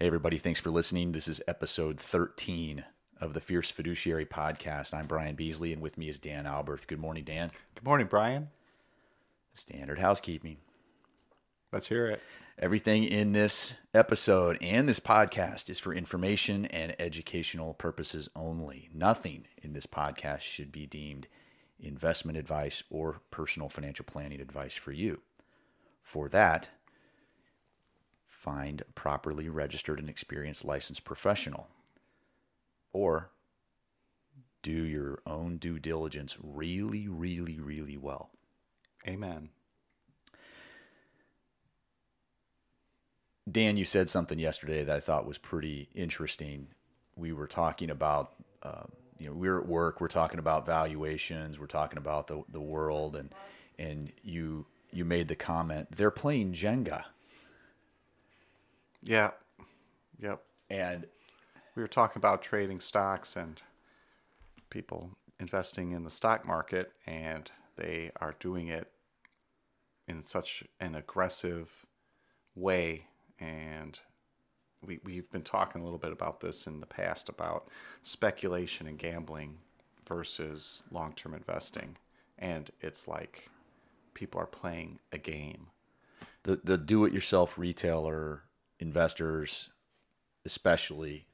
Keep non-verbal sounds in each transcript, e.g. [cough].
Hey, everybody, thanks for listening. This is episode 13 of the Fierce Fiduciary Podcast. I'm Brian Beasley, and with me is Dan Albert. Good morning, Dan. Good morning, Brian. Standard housekeeping. Let's hear it. Everything in this episode and this podcast is for information and educational purposes only. Nothing in this podcast should be deemed investment advice or personal financial planning advice for you. For that, find a properly registered and experienced licensed professional or do your own due diligence really, really, really well. Amen. Dan, you said something yesterday that I thought was pretty interesting. We were talking about, uh, you know, we're at work. We're talking about valuations. We're talking about the the world, and and you you made the comment they're playing Jenga. Yeah. Yep. And we were talking about trading stocks and people investing in the stock market, and they are doing it in such an aggressive way. And we, we've been talking a little bit about this in the past about speculation and gambling versus long term investing. And it's like people are playing a game. The, the do it yourself retailer investors, especially,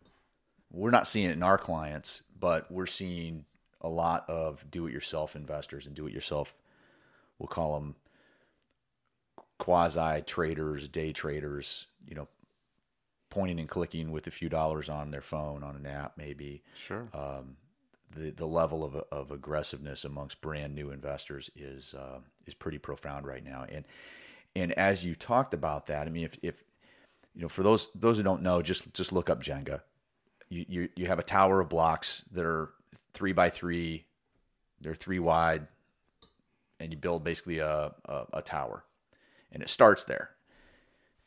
we're not seeing it in our clients, but we're seeing a lot of do it yourself investors and do it yourself, we'll call them quasi traders, day traders, you know, pointing and clicking with a few dollars on their phone on an app, maybe. Sure. Um, the, the level of, of aggressiveness amongst brand new investors is uh, is pretty profound right now. And and as you talked about that, I mean, if, if you know, for those those who don't know, just just look up Jenga. You you you have a tower of blocks that are three by three, they're three wide, and you build basically a, a, a tower, and it starts there,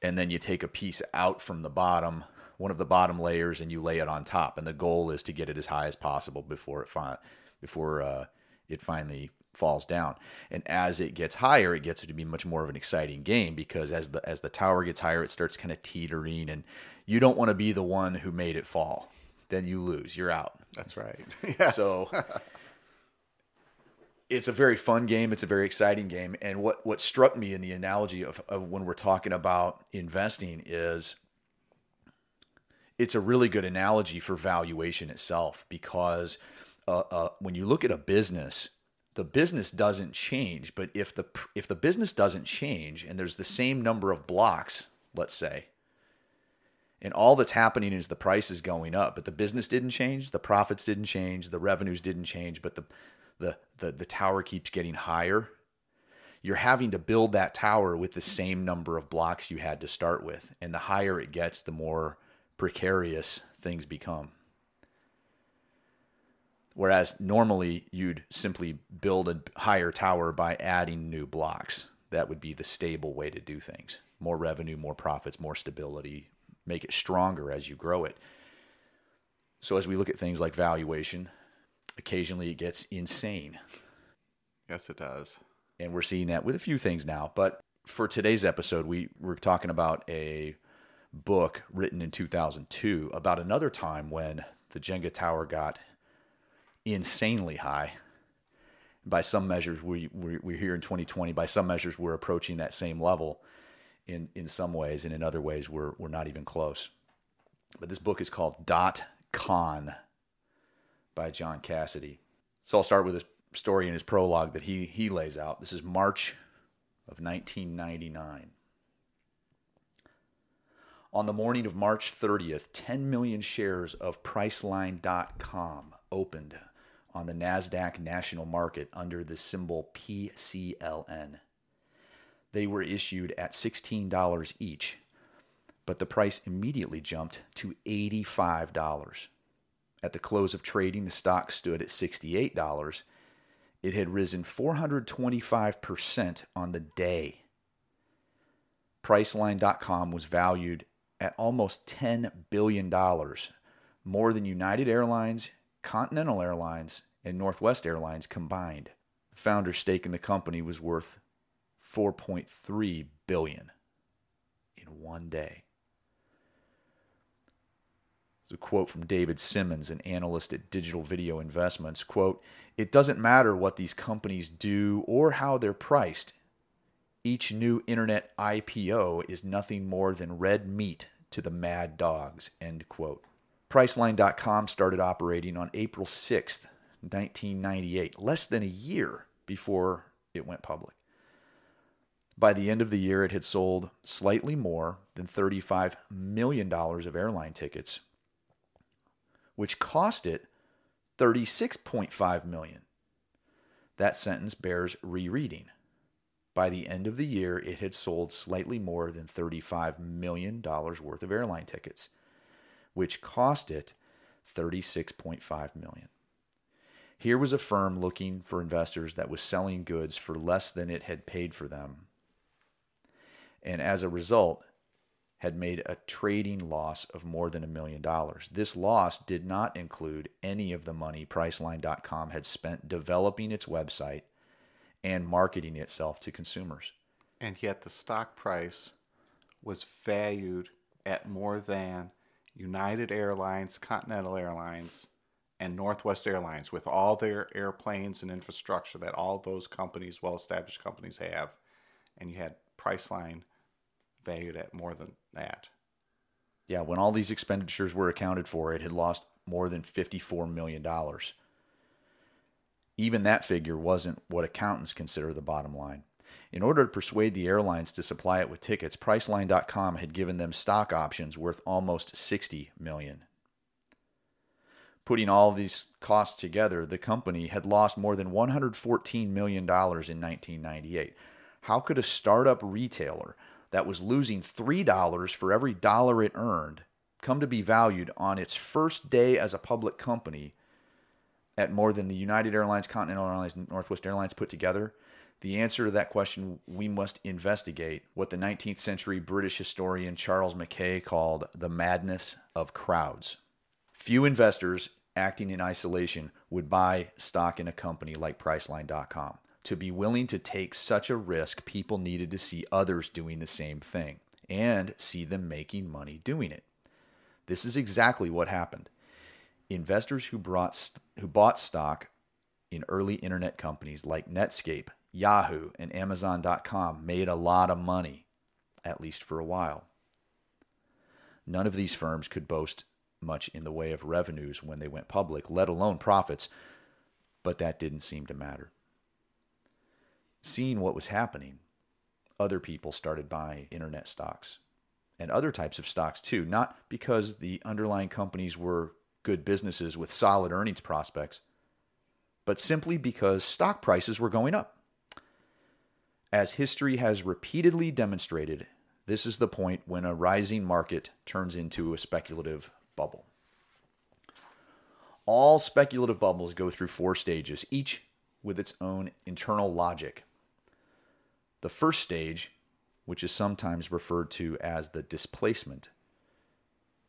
and then you take a piece out from the bottom, one of the bottom layers, and you lay it on top, and the goal is to get it as high as possible before it fi- before uh, it finally falls down. And as it gets higher, it gets to be much more of an exciting game because as the as the tower gets higher, it starts kind of teetering, and you don't want to be the one who made it fall. Then you lose. You're out. That's right. [laughs] [laughs] yes. So it's a very fun game. It's a very exciting game. And what what struck me in the analogy of, of when we're talking about investing is it's a really good analogy for valuation itself because uh, uh, when you look at a business the business doesn't change but if the if the business doesn't change and there's the same number of blocks let's say and all that's happening is the price is going up but the business didn't change the profits didn't change the revenues didn't change but the the the, the tower keeps getting higher you're having to build that tower with the same number of blocks you had to start with. And the higher it gets the more precarious things become Whereas normally you'd simply build a higher tower by adding new blocks. That would be the stable way to do things. More revenue, more profits, more stability, make it stronger as you grow it. So as we look at things like valuation, occasionally it gets insane. Yes, it does. And we're seeing that with a few things now. But for today's episode, we we're talking about a book written in 2002 about another time when the Jenga tower got insanely high. By some measures, we, we're here in 2020. By some measures, we're approaching that same level in, in some ways, and in other ways, we're, we're not even close. But this book is called Dot Con by John Cassidy. So I'll start with a story in his prologue that he, he lays out. This is March of 1999. On the morning of March 30th, 10 million shares of Priceline.com opened on the NASDAQ national market under the symbol PCLN. They were issued at $16 each, but the price immediately jumped to $85. At the close of trading, the stock stood at $68. It had risen 425% on the day. Priceline.com was valued at almost $10 billion, more than United Airlines, Continental Airlines, and Northwest Airlines combined. The founder's stake in the company was worth 4.3 billion in one day. A quote from David Simmons, an analyst at Digital Video Investments, quote, "It doesn't matter what these companies do or how they're priced. Each new internet IPO is nothing more than red meat to the mad dogs." End quote. Priceline.com started operating on April 6th, 1998, less than a year before it went public. By the end of the year, it had sold slightly more than $35 million of airline tickets, which cost it 36.5 million. That sentence bears rereading. By the end of the year, it had sold slightly more than $35 million worth of airline tickets, which cost it 36.5 million. Here was a firm looking for investors that was selling goods for less than it had paid for them and as a result, had made a trading loss of more than a million dollars. This loss did not include any of the money Priceline.com had spent developing its website and marketing itself to consumers. And yet the stock price was valued at more than United Airlines, Continental Airlines, and Northwest Airlines, with all their airplanes and infrastructure that all those companies, well established companies, have. And you had Priceline valued at more than that. Yeah, when all these expenditures were accounted for, it had lost more than $54 million. Even that figure wasn't what accountants consider the bottom line. In order to persuade the airlines to supply it with tickets, Priceline.com had given them stock options worth almost 60 million. Putting all these costs together, the company had lost more than 114 million dollars in 1998. How could a startup retailer that was losing $3 for every dollar it earned come to be valued on its first day as a public company at more than the United Airlines, Continental Airlines, Northwest Airlines put together? The answer to that question we must investigate what the 19th century British historian Charles Mackay called the madness of crowds. Few investors acting in isolation would buy stock in a company like Priceline.com to be willing to take such a risk, people needed to see others doing the same thing and see them making money doing it. This is exactly what happened. Investors who, brought, who bought stock in early internet companies like Netscape, Yahoo, and Amazon.com made a lot of money, at least for a while. None of these firms could boast much in the way of revenues when they went public, let alone profits, but that didn't seem to matter seeing what was happening, other people started buying internet stocks and other types of stocks too, not because the underlying companies were good businesses with solid earnings prospects, but simply because stock prices were going up. As history has repeatedly demonstrated, this is the point when a rising market turns into a speculative bubble. All speculative bubbles go through four stages, each with its own internal logic. The first stage, which is sometimes referred to as the displacement,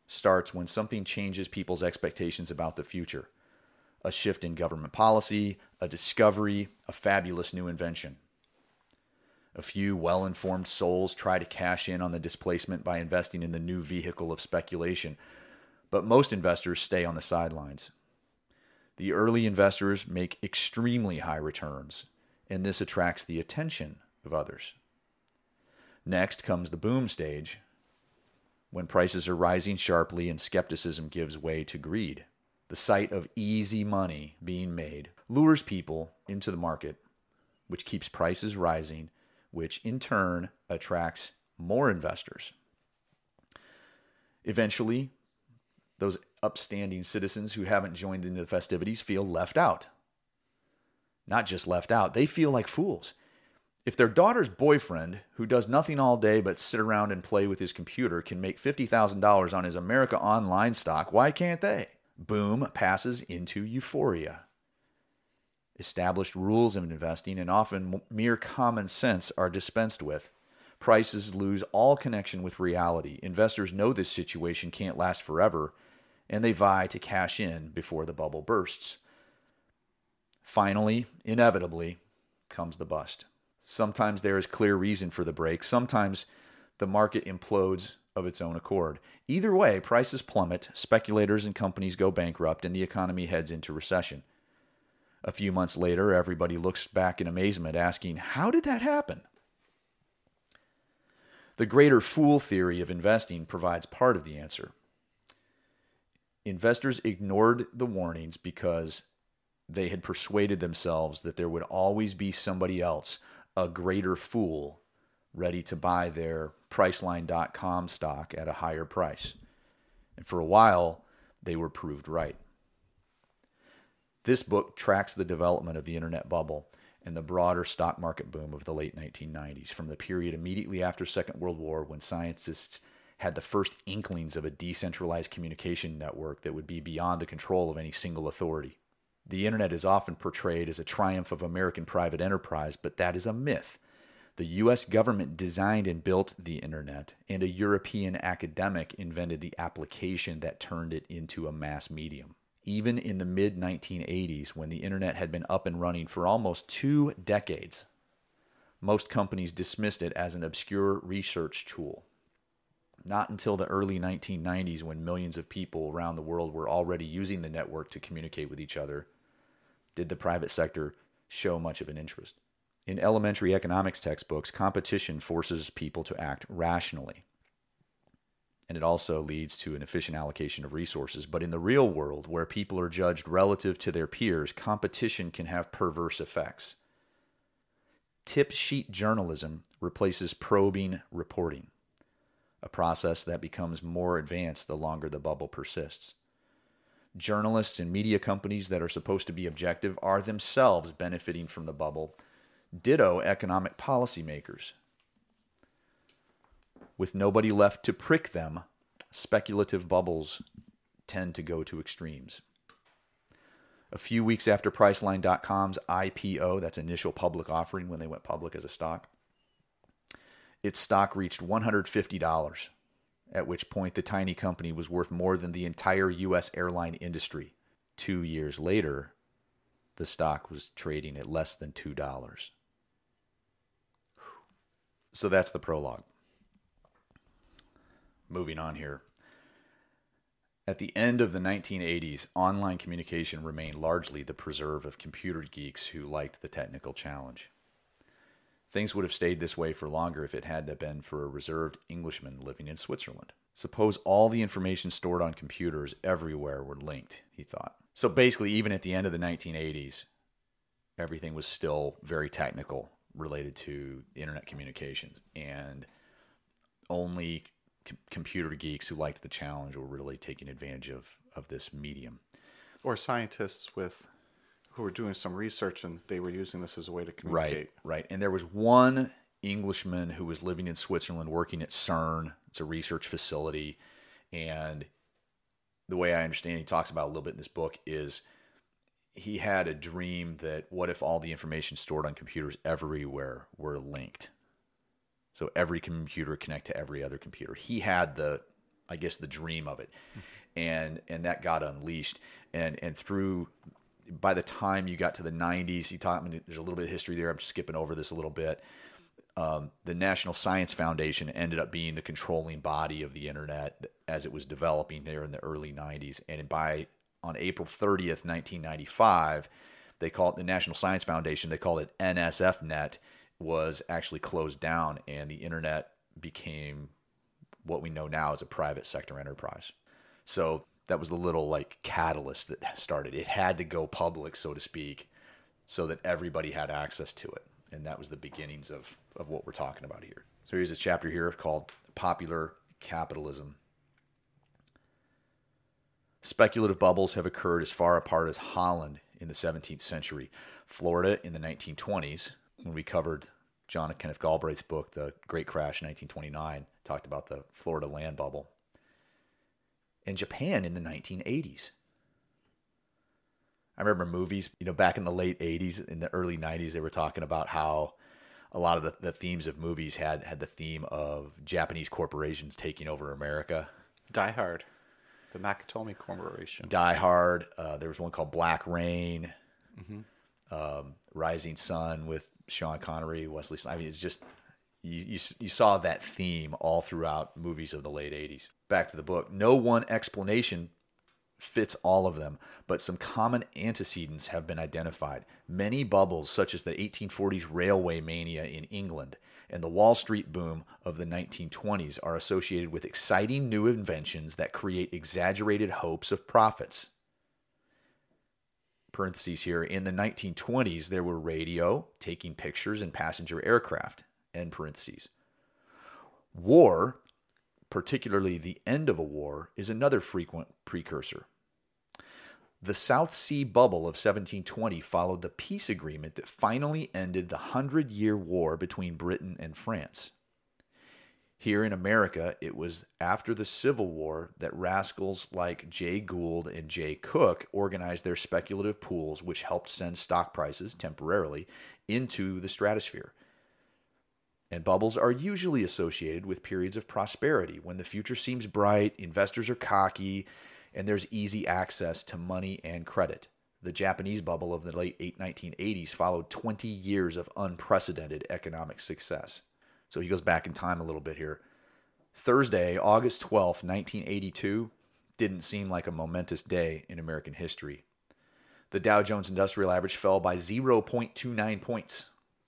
starts when something changes people's expectations about the future a shift in government policy, a discovery, a fabulous new invention. A few well informed souls try to cash in on the displacement by investing in the new vehicle of speculation, but most investors stay on the sidelines. The early investors make extremely high returns, and this attracts the attention of others. Next comes the boom stage, when prices are rising sharply and skepticism gives way to greed. The sight of easy money being made lures people into the market, which keeps prices rising, which in turn attracts more investors. Eventually, those upstanding citizens who haven't joined into the festivities feel left out. Not just left out, they feel like fools. If their daughter's boyfriend, who does nothing all day but sit around and play with his computer, can make $50,000 on his America Online stock, why can't they? Boom passes into euphoria. Established rules of investing and often mere common sense are dispensed with. Prices lose all connection with reality. Investors know this situation can't last forever, and they vie to cash in before the bubble bursts. Finally, inevitably, comes the bust. Sometimes there is clear reason for the break. Sometimes the market implodes of its own accord. Either way, prices plummet, speculators and companies go bankrupt, and the economy heads into recession. A few months later, everybody looks back in amazement, asking, How did that happen? The greater fool theory of investing provides part of the answer. Investors ignored the warnings because they had persuaded themselves that there would always be somebody else, a greater fool, ready to buy their Priceline.com stock at a higher price. And for a while, they were proved right. This book tracks the development of the internet bubble and the broader stock market boom of the late 1990s, from the period immediately after Second World War when scientists had the first inklings of a decentralized communication network that would be beyond the control of any single authority. The internet is often portrayed as a triumph of American private enterprise, but that is a myth. The US government designed and built the internet, and a European academic invented the application that turned it into a mass medium. Even in the mid 1980s, when the internet had been up and running for almost two decades, most companies dismissed it as an obscure research tool. Not until the early 1990s, when millions of people around the world were already using the network to communicate with each other, did the private sector show much of an interest. In elementary economics textbooks, competition forces people to act rationally. And it also leads to an efficient allocation of resources. But in the real world, where people are judged relative to their peers, competition can have perverse effects. Tip sheet journalism replaces probing reporting, a process that becomes more advanced the longer the bubble persists. Journalists and media companies that are supposed to be objective are themselves benefiting from the bubble Ditto economic policymakers. With nobody left to prick them, speculative bubbles tend to go to extremes. A few weeks after Priceline.com's IPO, that's initial public offering when they went public as a stock, its stock reached $150, at which point the tiny company was worth more than the entire U.S. airline industry. Two years later, the stock was trading at less than $2. So that's the prologue. Moving on here. At the end of the 1980s, online communication remained largely the preserve of computer geeks who liked the technical challenge. Things would have stayed this way for longer if it hadn't been for a reserved Englishman living in Switzerland. Suppose all the information stored on computers everywhere were linked, he thought. So basically, even at the end of the 1980s, everything was still very technical related to internet communications, and only c- computer geeks who liked the challenge were really taking advantage of of this medium. Or scientists with who were doing some research and they were using this as a way to communicate. Right, right. And there was one Englishman who was living in Switzerland working at CERN. It's a research facility. And the way I understand he talks about a little bit in this book is he had a dream that what if all the information stored on computers everywhere were linked? So every computer connect to every other computer. He had the, I guess, the dream of it, and and that got unleashed. And and through, by the time you got to the '90s, he taught me there's a little bit of history there. I'm skipping over this a little bit. Um, the National Science Foundation ended up being the controlling body of the internet as it was developing there in the early 90s. And by on April 30th, 1995, they called it the National Science Foundation, they called it NSFNet, was actually closed down and the internet became what we know now as a private sector enterprise. So that was the little like catalyst that started. It had to go public, so to speak, so that everybody had access to it. And that was the beginnings of, of what we're talking about here. So here's a chapter here called Popular Capitalism Speculative bubbles have occurred as far apart as Holland in the 17th century, Florida in the 1920s, when we covered John and Kenneth Galbraith's book, The Great Crash in 1929, talked about the Florida land bubble, and Japan in the 1980s. I remember movies, you know, back in the late 80s, in the early 90s, they were talking about how a lot of the, the themes of movies had had the theme of Japanese corporations taking over America. Die Hard. The Nakatomi Corporation. Die Hard. Uh, there was one called Black Rain. Mm-hmm. Um, Rising Sun with Sean Connery, Wesley. I mean, it's just you, you, you saw that theme all throughout movies of the late 80s. Back to the book. No one explanation fits all of them, but some common antecedents have been identified. Many bubbles, such as the 1840s railway mania in England and the Wall Street boom of the 1920s, are associated with exciting new inventions that create exaggerated hopes of profits. Parentheses here in the 1920s, there were radio, taking pictures, and passenger aircraft. End parentheses. War, particularly the end of a war, is another frequent precursor. The South Sea Bubble of 1720 followed the peace agreement that finally ended the Hundred Year War between Britain and France. Here in America, it was after the Civil War that rascals like Jay Gould and Jay Cooke organized their speculative pools, which helped send stock prices temporarily into the stratosphere. And bubbles are usually associated with periods of prosperity when the future seems bright, investors are cocky, and there's easy access to money and credit. The Japanese bubble of the late 1980s followed 20 years of unprecedented economic success. So he goes back in time a little bit here. Thursday, August 12th, 1982, didn't seem like a momentous day in American history. The Dow Jones Industrial Average fell by 0.29 points,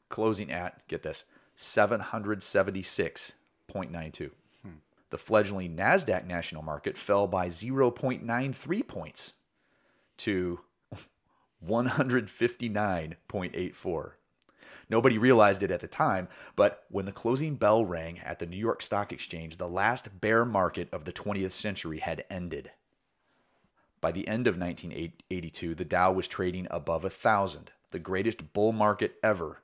closing at, get this, 776.92. Hmm. The fledgling NASDAQ national market fell by 0.93 points to [laughs] 159.84. Nobody realized it at the time, but when the closing bell rang at the New York Stock Exchange, the last bear market of the 20th century had ended. By the end of 1982, the Dow was trading above a thousand, the greatest bull market ever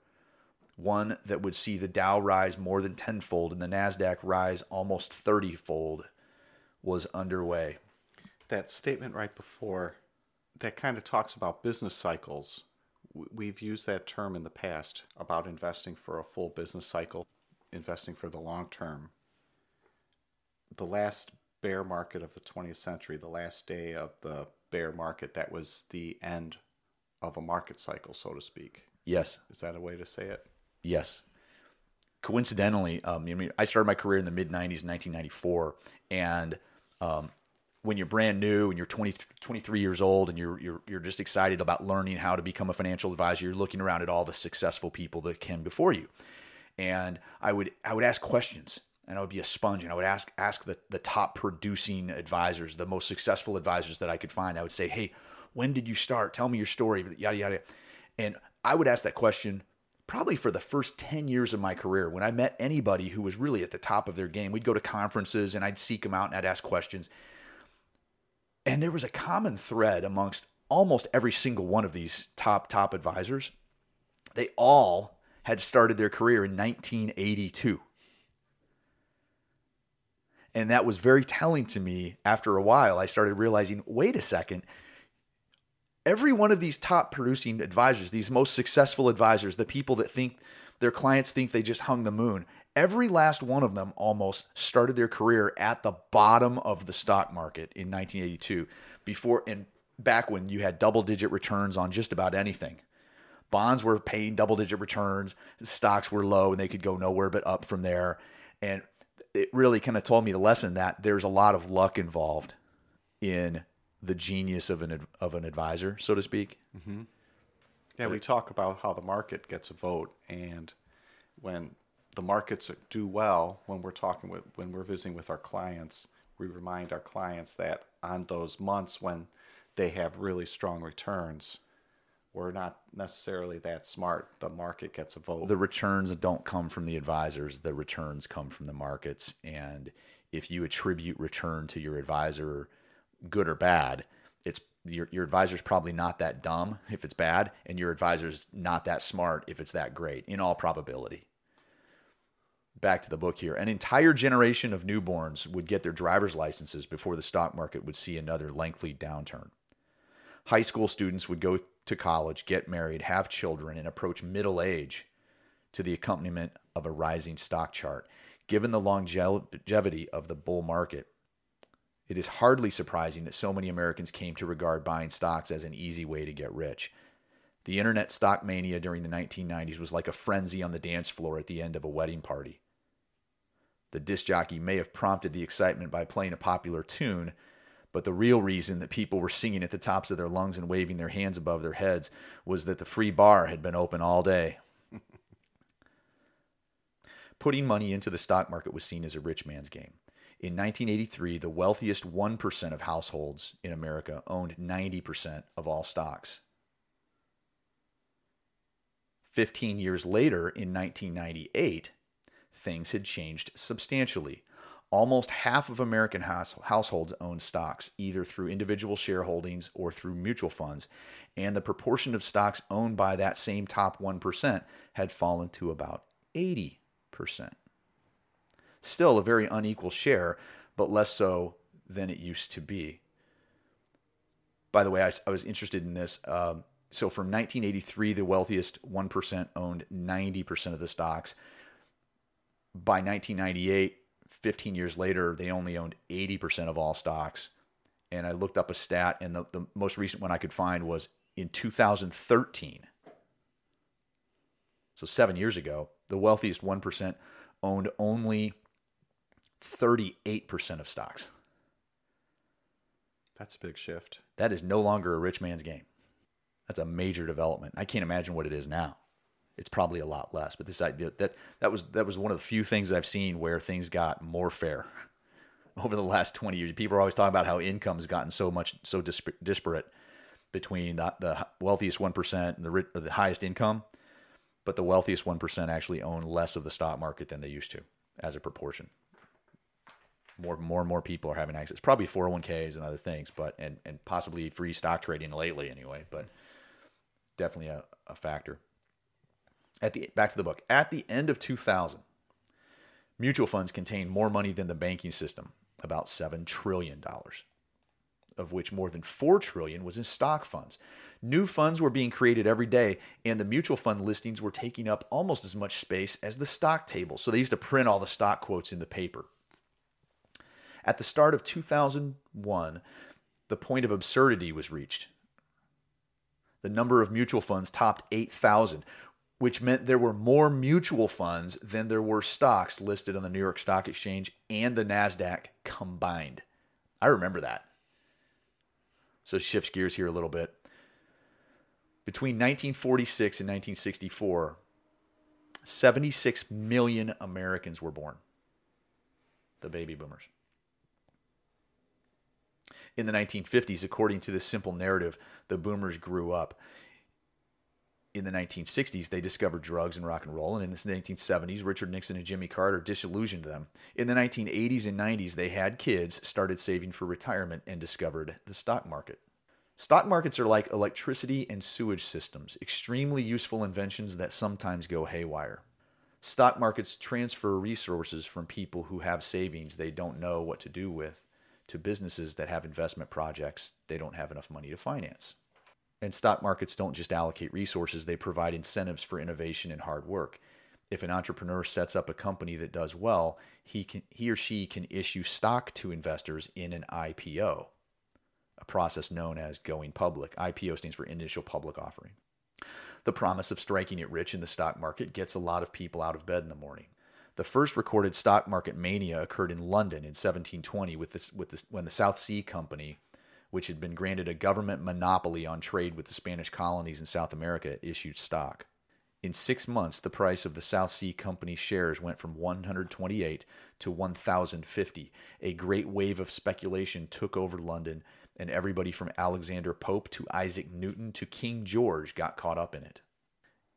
one that would see the Dow rise more than tenfold and the NASDAQ rise almost 30 fold was underway. That statement right before that kind of talks about business cycles. We've used that term in the past about investing for a full business cycle, investing for the long term. The last bear market of the 20th century, the last day of the bear market, that was the end of a market cycle, so to speak. Yes. Is that a way to say it? Yes. Coincidentally, um, I mean, I started my career in the mid 90s, 1994. And um, when you're brand new and you're 20, 23 years old and you're, you're, you're just excited about learning how to become a financial advisor, you're looking around at all the successful people that came before you. And I would, I would ask questions and I would be a sponge and I would ask, ask the, the top producing advisors, the most successful advisors that I could find. I would say, Hey, when did you start? Tell me your story, yada, yada. And I would ask that question probably for the first 10 years of my career, when I met anybody who was really at the top of their game, we'd go to conferences and I'd seek them out and I'd ask questions. And there was a common thread amongst almost every single one of these top, top advisors. They all had started their career in 1982. And that was very telling to me after a while. I started realizing wait a second, every one of these top producing advisors, these most successful advisors, the people that think their clients think they just hung the moon, every last one of them almost started their career at the bottom of the stock market in 1982 before and back when you had double digit returns on just about anything. Bonds were paying double digit returns, stocks were low and they could go nowhere but up from there. And it really kind of told me the lesson that there's a lot of luck involved in the genius of an of an advisor, so to speak. Mm-hmm. Yeah, we talk about how the market gets a vote, and when the markets do well, when we're talking with when we're visiting with our clients, we remind our clients that on those months when they have really strong returns, we're not necessarily that smart. The market gets a vote. The returns don't come from the advisors. The returns come from the markets, and if you attribute return to your advisor good or bad, it's your your advisor's probably not that dumb if it's bad, and your advisor's not that smart if it's that great, in all probability. Back to the book here. An entire generation of newborns would get their driver's licenses before the stock market would see another lengthy downturn. High school students would go to college, get married, have children, and approach middle age to the accompaniment of a rising stock chart. Given the longevity of the bull market, it is hardly surprising that so many Americans came to regard buying stocks as an easy way to get rich. The internet stock mania during the 1990s was like a frenzy on the dance floor at the end of a wedding party. The disc jockey may have prompted the excitement by playing a popular tune, but the real reason that people were singing at the tops of their lungs and waving their hands above their heads was that the free bar had been open all day. [laughs] Putting money into the stock market was seen as a rich man's game. In 1983, the wealthiest 1% of households in America owned 90% of all stocks. 15 years later, in 1998, things had changed substantially. Almost half of American house, households own stocks, either through individual shareholdings or through mutual funds, and the proportion of stocks owned by that same top 1% had fallen to about 80%. Still a very unequal share, but less so than it used to be. By the way, I, I was interested in this. Um, so from 1983, the wealthiest 1% owned 90% of the stocks. By 1998, 15 years later, they only owned 80% of all stocks. And I looked up a stat, and the, the most recent one I could find was in 2013. So seven years ago, the wealthiest 1% owned only 38% of stocks. That's a big shift. That is no longer a rich man's game. That's a major development. I can't imagine what it is now. It's probably a lot less, but this idea that that was that was one of the few things I've seen where things got more fair [laughs] over the last 20 years. People are always talking about how income's gotten so much so disparate between the, the wealthiest 1% and the or the highest income, but the wealthiest 1% actually own less of the stock market than they used to as a proportion more more and more people are having access. Probably 401ks and other things, but and and possibly free stock trading lately anyway, but definitely a, a factor. At the back to the book. At the end of 2000, mutual funds contained more money than the banking system, about 7 trillion dollars, of which more than 4 trillion was in stock funds. New funds were being created every day, and the mutual fund listings were taking up almost as much space as the stock table. So they used to print all the stock quotes in the paper. At the start of 2001, the point of absurdity was reached. The number of mutual funds topped 8,000, which meant there were more mutual funds than there were stocks listed on the New York Stock Exchange and the NASDAQ combined. I remember that. So shifts gears here a little bit. Between 1946 and 1964, 76 million Americans were born, the baby boomers in the 1950s, according to this simple narrative, the boomers grew up. In the 1960s, they discovered drugs and rock and roll, and in the 1970s, Richard Nixon and Jimmy Carter disillusioned them. In the 1980s and 90s, they had kids, started saving for retirement, and discovered the stock market. Stock markets are like electricity and sewage systems, extremely useful inventions that sometimes go haywire. Stock markets transfer resources from people who have savings they don't know what to do with to businesses that have investment projects they don't have enough money to finance. And stock markets don't just allocate resources, they provide incentives for innovation and hard work. If an entrepreneur sets up a company that does well, he can he or she can issue stock to investors in an IPO, a process known as going public. IPO stands for initial public offering. The promise of striking it rich in the stock market gets a lot of people out of bed in the morning. The first recorded stock market mania occurred in London in 1720 with this, with this, when the South Sea Company, which had been granted a government monopoly on trade with the Spanish colonies in South America, issued stock. In six months, the price of the South Sea Company shares went from 128 to 1,050. A great wave of speculation took over London, and everybody from Alexander Pope to Isaac Newton to King George got caught up in it.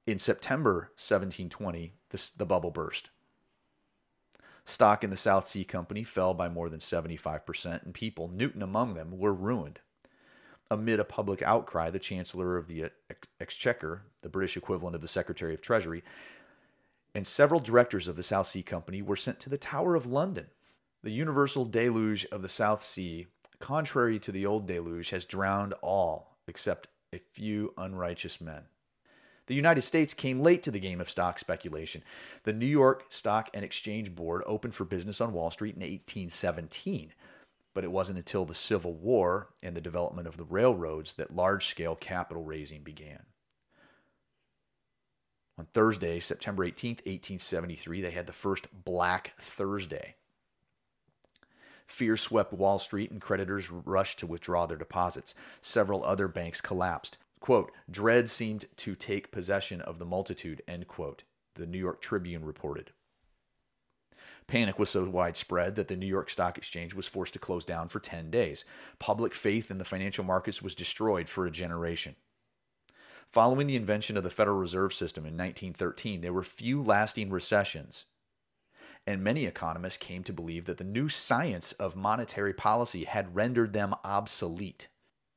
In September 1720, this, the bubble burst. Stock in the South Sea Company fell by more than 75%, and people, Newton among them, were ruined. Amid a public outcry, the Chancellor of the Exchequer, the British equivalent of the Secretary of Treasury, and several directors of the South Sea Company were sent to the Tower of London. The universal deluge of the South Sea, contrary to the old deluge, has drowned all except a few unrighteous men. The United States came late to the game of stock speculation. The New York Stock and Exchange Board opened for business on Wall Street in 1817, but it wasn't until the Civil War and the development of the railroads that large scale capital raising began. On Thursday, September 18th, 1873, they had the first Black Thursday. Fear swept Wall Street and creditors rushed to withdraw their deposits. Several other banks collapsed. Quote, dread seemed to take possession of the multitude, end quote, the New York Tribune reported. Panic was so widespread that the New York Stock Exchange was forced to close down for 10 days. Public faith in the financial markets was destroyed for a generation. Following the invention of the Federal Reserve System in 1913, there were few lasting recessions, and many economists came to believe that the new science of monetary policy had rendered them obsolete.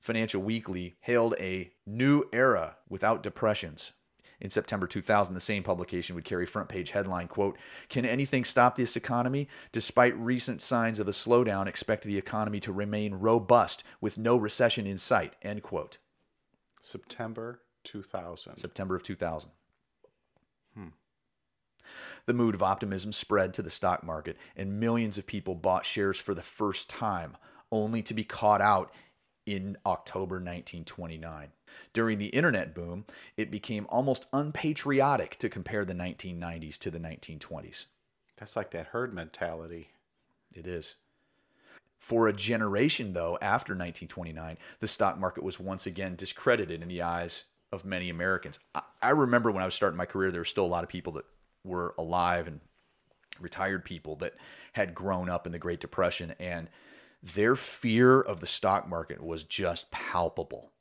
Financial Weekly hailed a new era without depressions. In September 2000, the same publication would carry front page headline quote, "Can anything stop this economy? Despite recent signs of a slowdown, expect the economy to remain robust with no recession in sight." End quote. September 2000. September of 2000. Hmm. The mood of optimism spread to the stock market, and millions of people bought shares for the first time, only to be caught out in October 1929. During the internet boom, it became almost unpatriotic to compare the 1990s to the 1920s. That's like that herd mentality. It is. For a generation, though, after 1929, the stock market was once again discredited in the eyes of many Americans. I, I remember when I was starting my career, there were still a lot of people that were alive and retired people that had grown up in the Great Depression, and their fear of the stock market was just palpable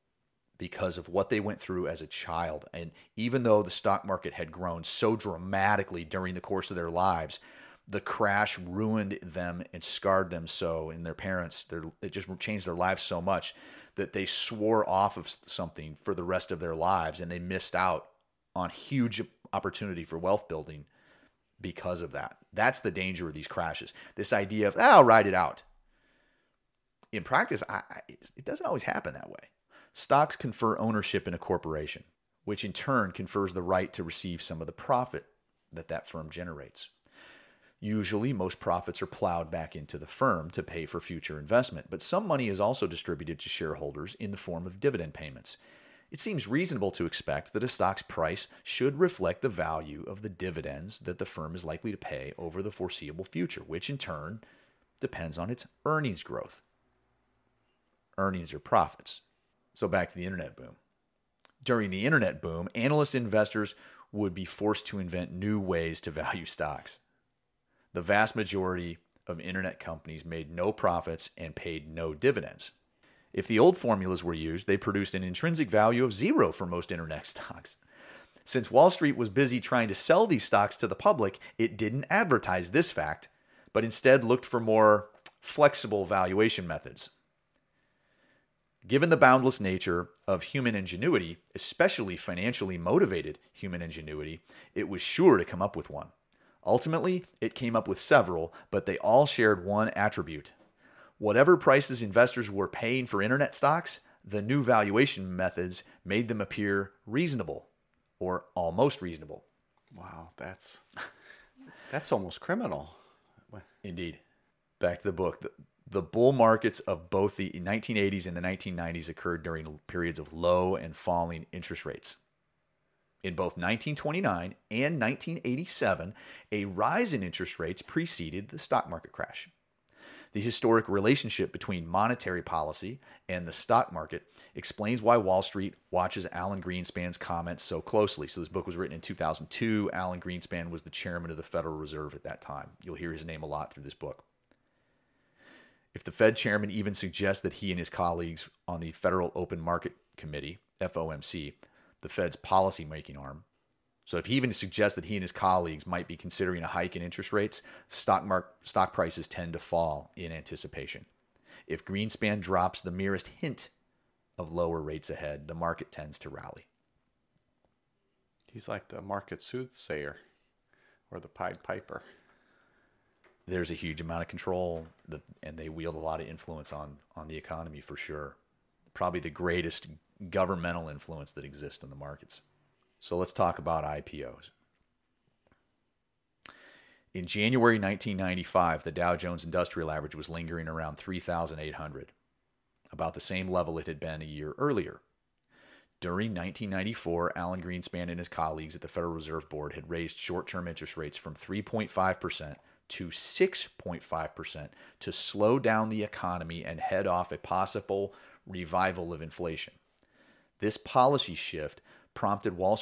because of what they went through as a child. And even though the stock market had grown so dramatically during the course of their lives, the crash ruined them and scarred them so and their parents it just changed their lives so much that they swore off of something for the rest of their lives and they missed out on huge opportunity for wealth building because of that. That's the danger of these crashes. This idea of, ah, I'll ride it out. In practice, I, I, it doesn't always happen that way. Stocks confer ownership in a corporation, which in turn confers the right to receive some of the profit that that firm generates. Usually, most profits are plowed back into the firm to pay for future investment, but some money is also distributed to shareholders in the form of dividend payments. It seems reasonable to expect that a stock's price should reflect the value of the dividends that the firm is likely to pay over the foreseeable future, which in turn depends on its earnings growth. Earnings or profits. So back to the internet boom. During the internet boom, analyst investors would be forced to invent new ways to value stocks the vast majority of internet companies made no profits and paid no dividends. If the old formulas were used, they produced an intrinsic value of zero for most internet [laughs] stocks. Since Wall Street was busy trying to sell these stocks to the public, it didn't advertise this fact, but instead looked for more flexible valuation methods. Given the boundless nature of human ingenuity, especially financially motivated human ingenuity, it was sure to come up with one. Ultimately, it came up with several, but they all shared one attribute. Whatever prices investors were paying for internet stocks, the new valuation methods made them appear reasonable or almost reasonable. Wow, that's that's almost criminal. Indeed. Back to the book. The, the bull markets of both the 1980s and the 1990s occurred during periods of low and falling interest rates. In both 1929 and 1987, a rise in interest rates preceded the stock market crash. The historic relationship between monetary policy and the stock market explains why Wall Street watches Alan Greenspan's comments so closely. So, this book was written in 2002. Alan Greenspan was the chairman of the Federal Reserve at that time. You'll hear his name a lot through this book. If the Fed chairman even suggests that he and his colleagues on the Federal Open Market Committee, FOMC, the Fed's policy-making arm. So if he even suggests that he and his colleagues might be considering a hike in interest rates, stock mark, stock prices tend to fall in anticipation. If Greenspan drops the merest hint of lower rates ahead, the market tends to rally. He's like the market soothsayer or the Pied Piper. There's a huge amount of control that, and they wield a lot of influence on on the economy for sure. Probably the greatest governmental influence that exists in the markets. So let's talk about IPOs. In January 1995, the Dow Jones Industrial Average was lingering around 3,800, about the same level it had been a year earlier. During 1994, Alan Greenspan and his colleagues at the Federal Reserve Board had raised short term interest rates from 3.5% to 6.5% to slow down the economy and head off a possible revival of inflation. This policy shift prompted Wall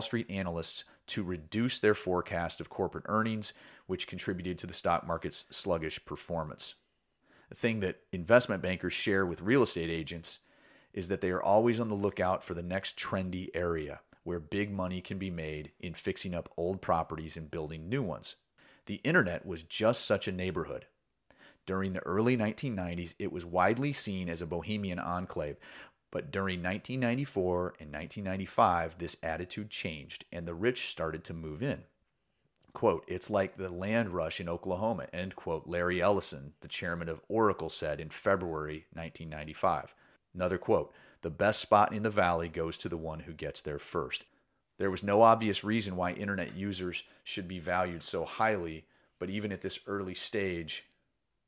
Street analysts to reduce their forecast of corporate earnings, which contributed to the stock market's sluggish performance. The thing that investment bankers share with real estate agents is that they are always on the lookout for the next trendy area where big money can be made in fixing up old properties and building new ones. The internet was just such a neighborhood. During the early 1990s, it was widely seen as a bohemian enclave, but during 1994 and 1995, this attitude changed and the rich started to move in. Quote, it's like the land rush in Oklahoma, end quote, Larry Ellison, the chairman of Oracle, said in February 1995. Another quote, the best spot in the valley goes to the one who gets there first. There was no obvious reason why internet users should be valued so highly, but even at this early stage,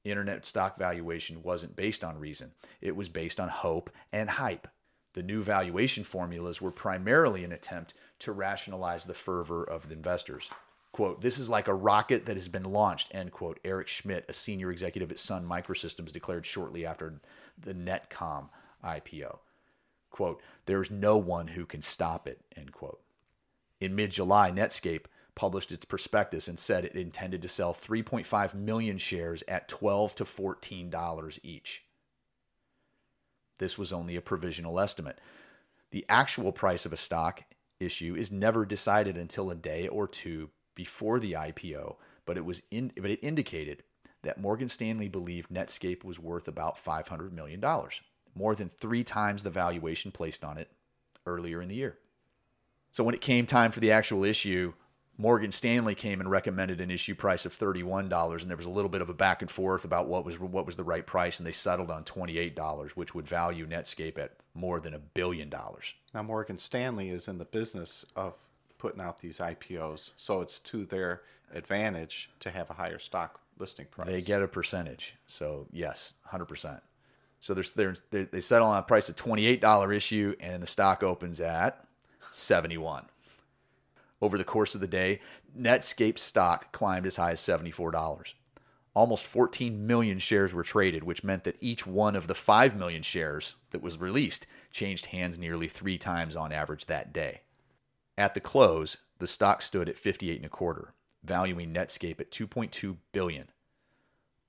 internet stock valuation wasn't based on reason. It was based on hope and hype. The new valuation formulas were primarily an attempt to rationalize the fervor of the investors. Quote, this is like a rocket that has been launched, end quote. Eric Schmidt, a senior executive at Sun Microsystems, declared shortly after the Netcom IPO. Quote, there's no one who can stop it, end quote. In mid July, Netscape published its prospectus and said it intended to sell 3.5 million shares at 12 to 14 dollars each. This was only a provisional estimate. The actual price of a stock issue is never decided until a day or two before the IPO, but it was in, but it indicated that Morgan Stanley believed Netscape was worth about 500 million dollars, more than 3 times the valuation placed on it earlier in the year. So when it came time for the actual issue, Morgan Stanley came and recommended an issue price of $31 and there was a little bit of a back and forth about what was what was the right price and they settled on $28 which would value Netscape at more than a billion dollars. Now Morgan Stanley is in the business of putting out these IPOs so it's to their advantage to have a higher stock listing price. They get a percentage. So yes, 100%. So there's, there's they settle on a price of $28 issue and the stock opens at 71. Over the course of the day, Netscape stock climbed as high as $74. Almost 14 million shares were traded, which meant that each one of the 5 million shares that was released changed hands nearly three times on average that day. At the close, the stock stood at 58 and a quarter, valuing Netscape at 2.2 billion,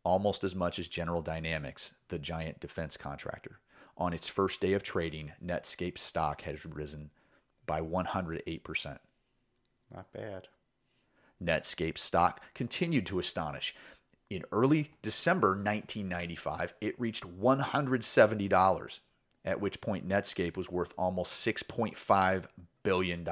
almost as much as General Dynamics, the giant defense contractor. On its first day of trading, Netscape stock has risen by 108%. Not bad. Netscape stock continued to astonish. In early December 1995, it reached $170, at which point Netscape was worth almost $6.5 billion.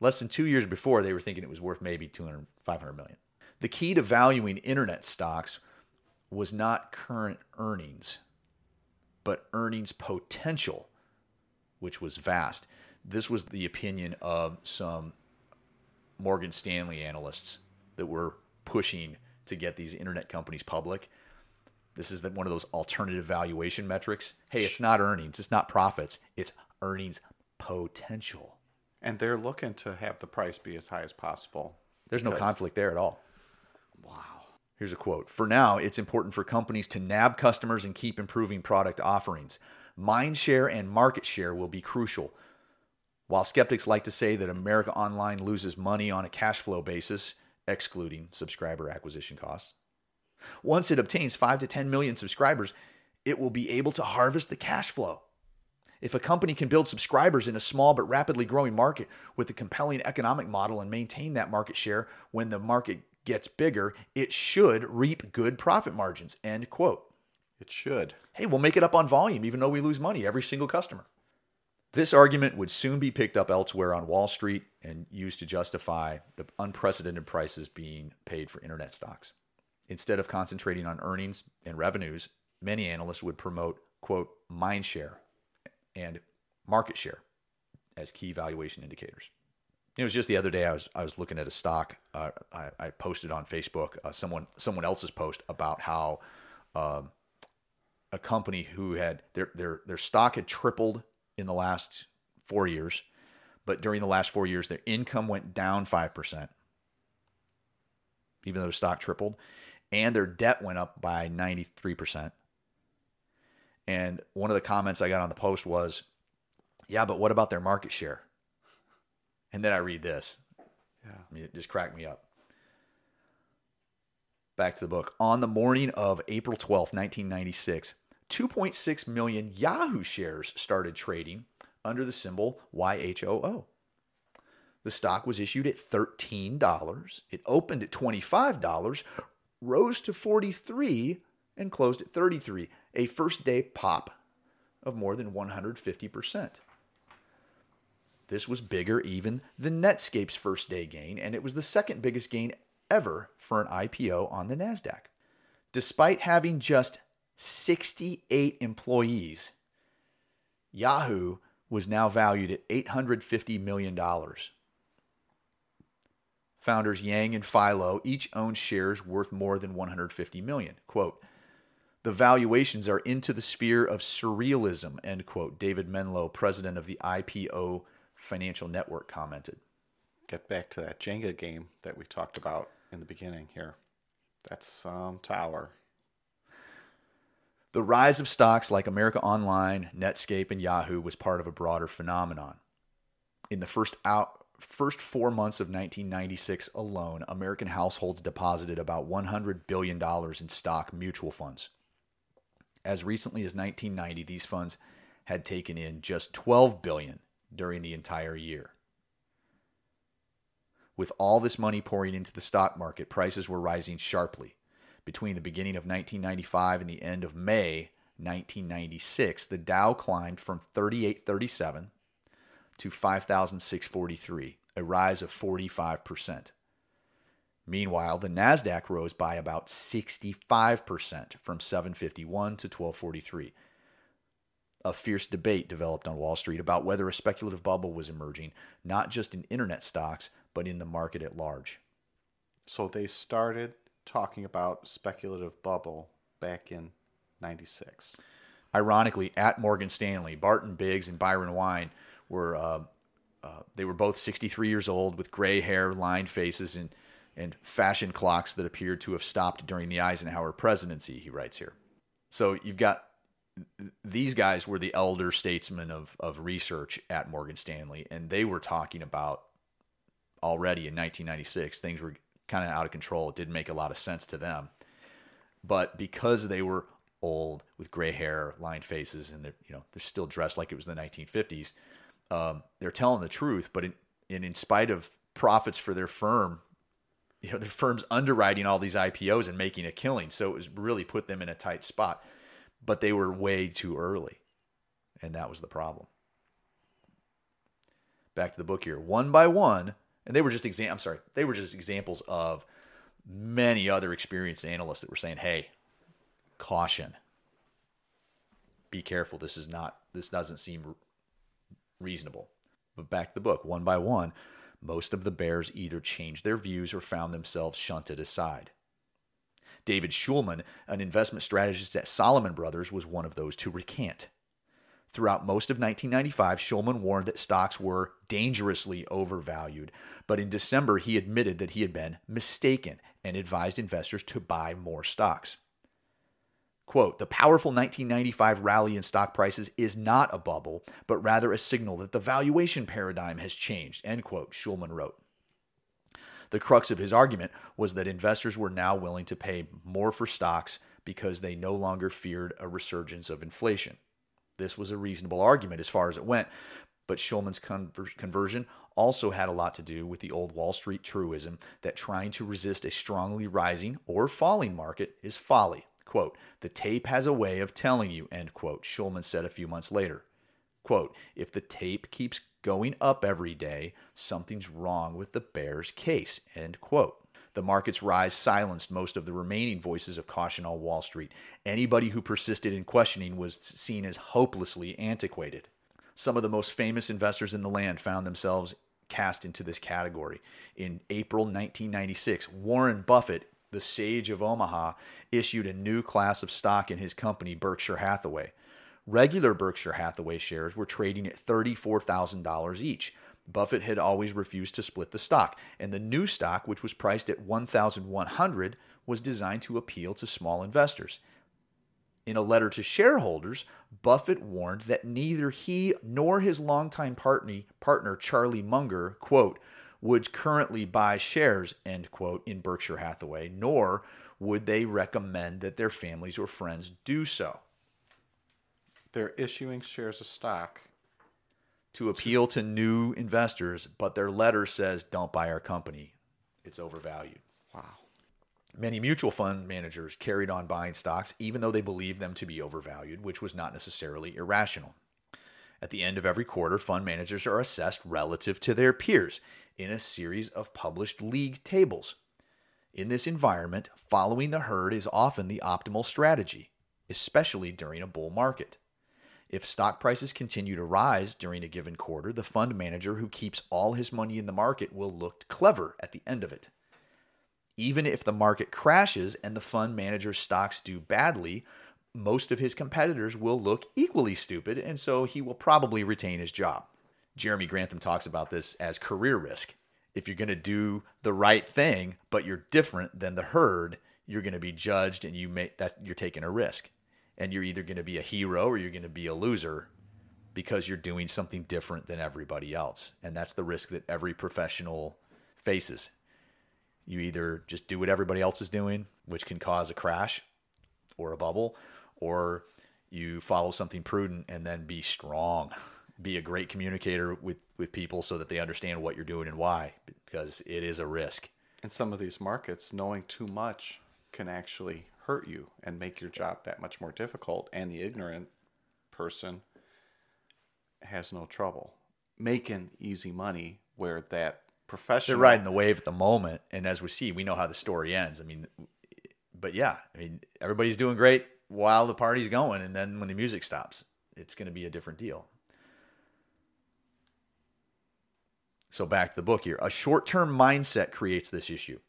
Less than two years before, they were thinking it was worth maybe 200, 500 million. The key to valuing internet stocks was not current earnings, but earnings potential which was vast. This was the opinion of some Morgan Stanley analysts that were pushing to get these internet companies public. This is one of those alternative valuation metrics. Hey, it's not earnings, it's not profits, it's earnings potential. And they're looking to have the price be as high as possible. There's no conflict there at all. Wow. Here's a quote For now, it's important for companies to nab customers and keep improving product offerings mind share and market share will be crucial. While skeptics like to say that America Online loses money on a cash flow basis, excluding subscriber acquisition costs, once it obtains 5 to 10 million subscribers, it will be able to harvest the cash flow. If a company can build subscribers in a small but rapidly growing market with a compelling economic model and maintain that market share when the market gets bigger, it should reap good profit margins. End quote. It should. Hey, we'll make it up on volume, even though we lose money every single customer. This argument would soon be picked up elsewhere on Wall Street and used to justify the unprecedented prices being paid for internet stocks. Instead of concentrating on earnings and revenues, many analysts would promote, quote, mind share and market share as key valuation indicators. It was just the other day I was I was looking at a stock. Uh, I, I, posted on Facebook uh, someone someone else's post about how um, a company who had their their their stock had tripled in the last four years, but during the last four years, their income went down 5%, even though the stock tripled, and their debt went up by 93%. And one of the comments I got on the post was, yeah, but what about their market share? And then I read this. Yeah. I mean, it just cracked me up. Back to the book. On the morning of April 12th, 1996, 2.6 million Yahoo shares started trading under the symbol YHOO. The stock was issued at $13. It opened at $25, rose to 43 and closed at 33, a first day pop of more than 150%. This was bigger even than Netscape's first day gain, and it was the second biggest gain ever for an IPO on the NASDAQ. Despite having just 68 employees, Yahoo was now valued at $850 million. Founders Yang and Filo each owned shares worth more than 150 million. Quote, the valuations are into the sphere of surrealism, end quote. David Menlow, president of the IPO Financial Network, commented. Get back to that Jenga game that we talked about in the beginning here. That's some tower. The rise of stocks like America Online, Netscape, and Yahoo was part of a broader phenomenon. In the first out, first four months of 1996 alone, American households deposited about $100 billion in stock mutual funds. As recently as 1990, these funds had taken in just 12 billion during the entire year. With all this money pouring into the stock market, prices were rising sharply. Between the beginning of 1995 and the end of May 1996, the Dow climbed from 3837 to 5643, a rise of 45%. Meanwhile, the Nasdaq rose by about 65% from 751 to 1243. A fierce debate developed on Wall Street about whether a speculative bubble was emerging, not just in internet stocks, but in the market at large. So they started talking about speculative bubble back in 96. Ironically, at Morgan Stanley, Barton Biggs and Byron Wine were uh, uh, they were both 63 years old with gray hair, lined faces, and and fashion clocks that appeared to have stopped during the Eisenhower presidency. He writes here. So you've got these guys were the elder statesmen of of research at Morgan Stanley, and they were talking about already in 1996 things were kind of out of control. It didn't make a lot of sense to them, but because they were old with gray hair, lined faces, and they're you know they're still dressed like it was the 1950s. Um, they're telling the truth, but in, in in spite of profits for their firm, you know their firm's underwriting all these IPOs and making a killing, so it was really put them in a tight spot. But they were way too early, and that was the problem. Back to the book here, one by one, and they were just exam. I'm sorry, they were just examples of many other experienced analysts that were saying, "Hey, caution. Be careful. This is not. This doesn't seem reasonable." But back to the book, one by one, most of the bears either changed their views or found themselves shunted aside. David Schulman, an investment strategist at Salomon Brothers, was one of those to recant. Throughout most of 1995, Schulman warned that stocks were dangerously overvalued, but in December he admitted that he had been mistaken and advised investors to buy more stocks. Quote, the powerful 1995 rally in stock prices is not a bubble, but rather a signal that the valuation paradigm has changed, end quote, Schulman wrote. The crux of his argument was that investors were now willing to pay more for stocks because they no longer feared a resurgence of inflation. This was a reasonable argument as far as it went, but Schulman's conver- conversion also had a lot to do with the old Wall Street truism that trying to resist a strongly rising or falling market is folly. Quote, the tape has a way of telling you, end quote, Schulman said a few months later. Quote, if the tape keeps going up every day, something's wrong with the bear's case, end quote. The market's rise silenced most of the remaining voices of caution on Wall Street. Anybody who persisted in questioning was seen as hopelessly antiquated. Some of the most famous investors in the land found themselves cast into this category. In April 1996, Warren Buffett the sage of Omaha, issued a new class of stock in his company, Berkshire Hathaway. Regular Berkshire Hathaway shares were trading at $34,000 each. Buffett had always refused to split the stock, and the new stock, which was priced at 1,100, was designed to appeal to small investors. In a letter to shareholders, Buffett warned that neither he nor his longtime partner, partner Charlie Munger, quote, would currently buy shares, end quote, in Berkshire Hathaway, nor would they recommend that their families or friends do so. They're issuing shares of stock to appeal to new investors, but their letter says, don't buy our company. It's overvalued. Wow. Many mutual fund managers carried on buying stocks even though they believed them to be overvalued, which was not necessarily irrational. At the end of every quarter, fund managers are assessed relative to their peers in a series of published league tables. In this environment, following the herd is often the optimal strategy, especially during a bull market. If stock prices continue to rise during a given quarter, the fund manager who keeps all his money in the market will look clever at the end of it. Even if the market crashes and the fund manager's stocks do badly, most of his competitors will look equally stupid, and so he will probably retain his job. Jeremy Grantham talks about this as career risk. If you're going to do the right thing, but you're different than the herd, you're going to be judged and you may that you're taking a risk and you're either going to be a hero or you're going to be a loser because you're doing something different than everybody else. And that's the risk that every professional faces. You either just do what everybody else is doing, which can cause a crash or a bubble, or you follow something prudent and then be strong. [laughs] Be a great communicator with, with people so that they understand what you're doing and why, because it is a risk. In some of these markets, knowing too much can actually hurt you and make your job that much more difficult. And the ignorant person has no trouble making easy money where that professional. They're riding the wave at the moment. And as we see, we know how the story ends. I mean, but yeah, I mean, everybody's doing great while the party's going. And then when the music stops, it's going to be a different deal. So back to the book here. A short term mindset creates this issue.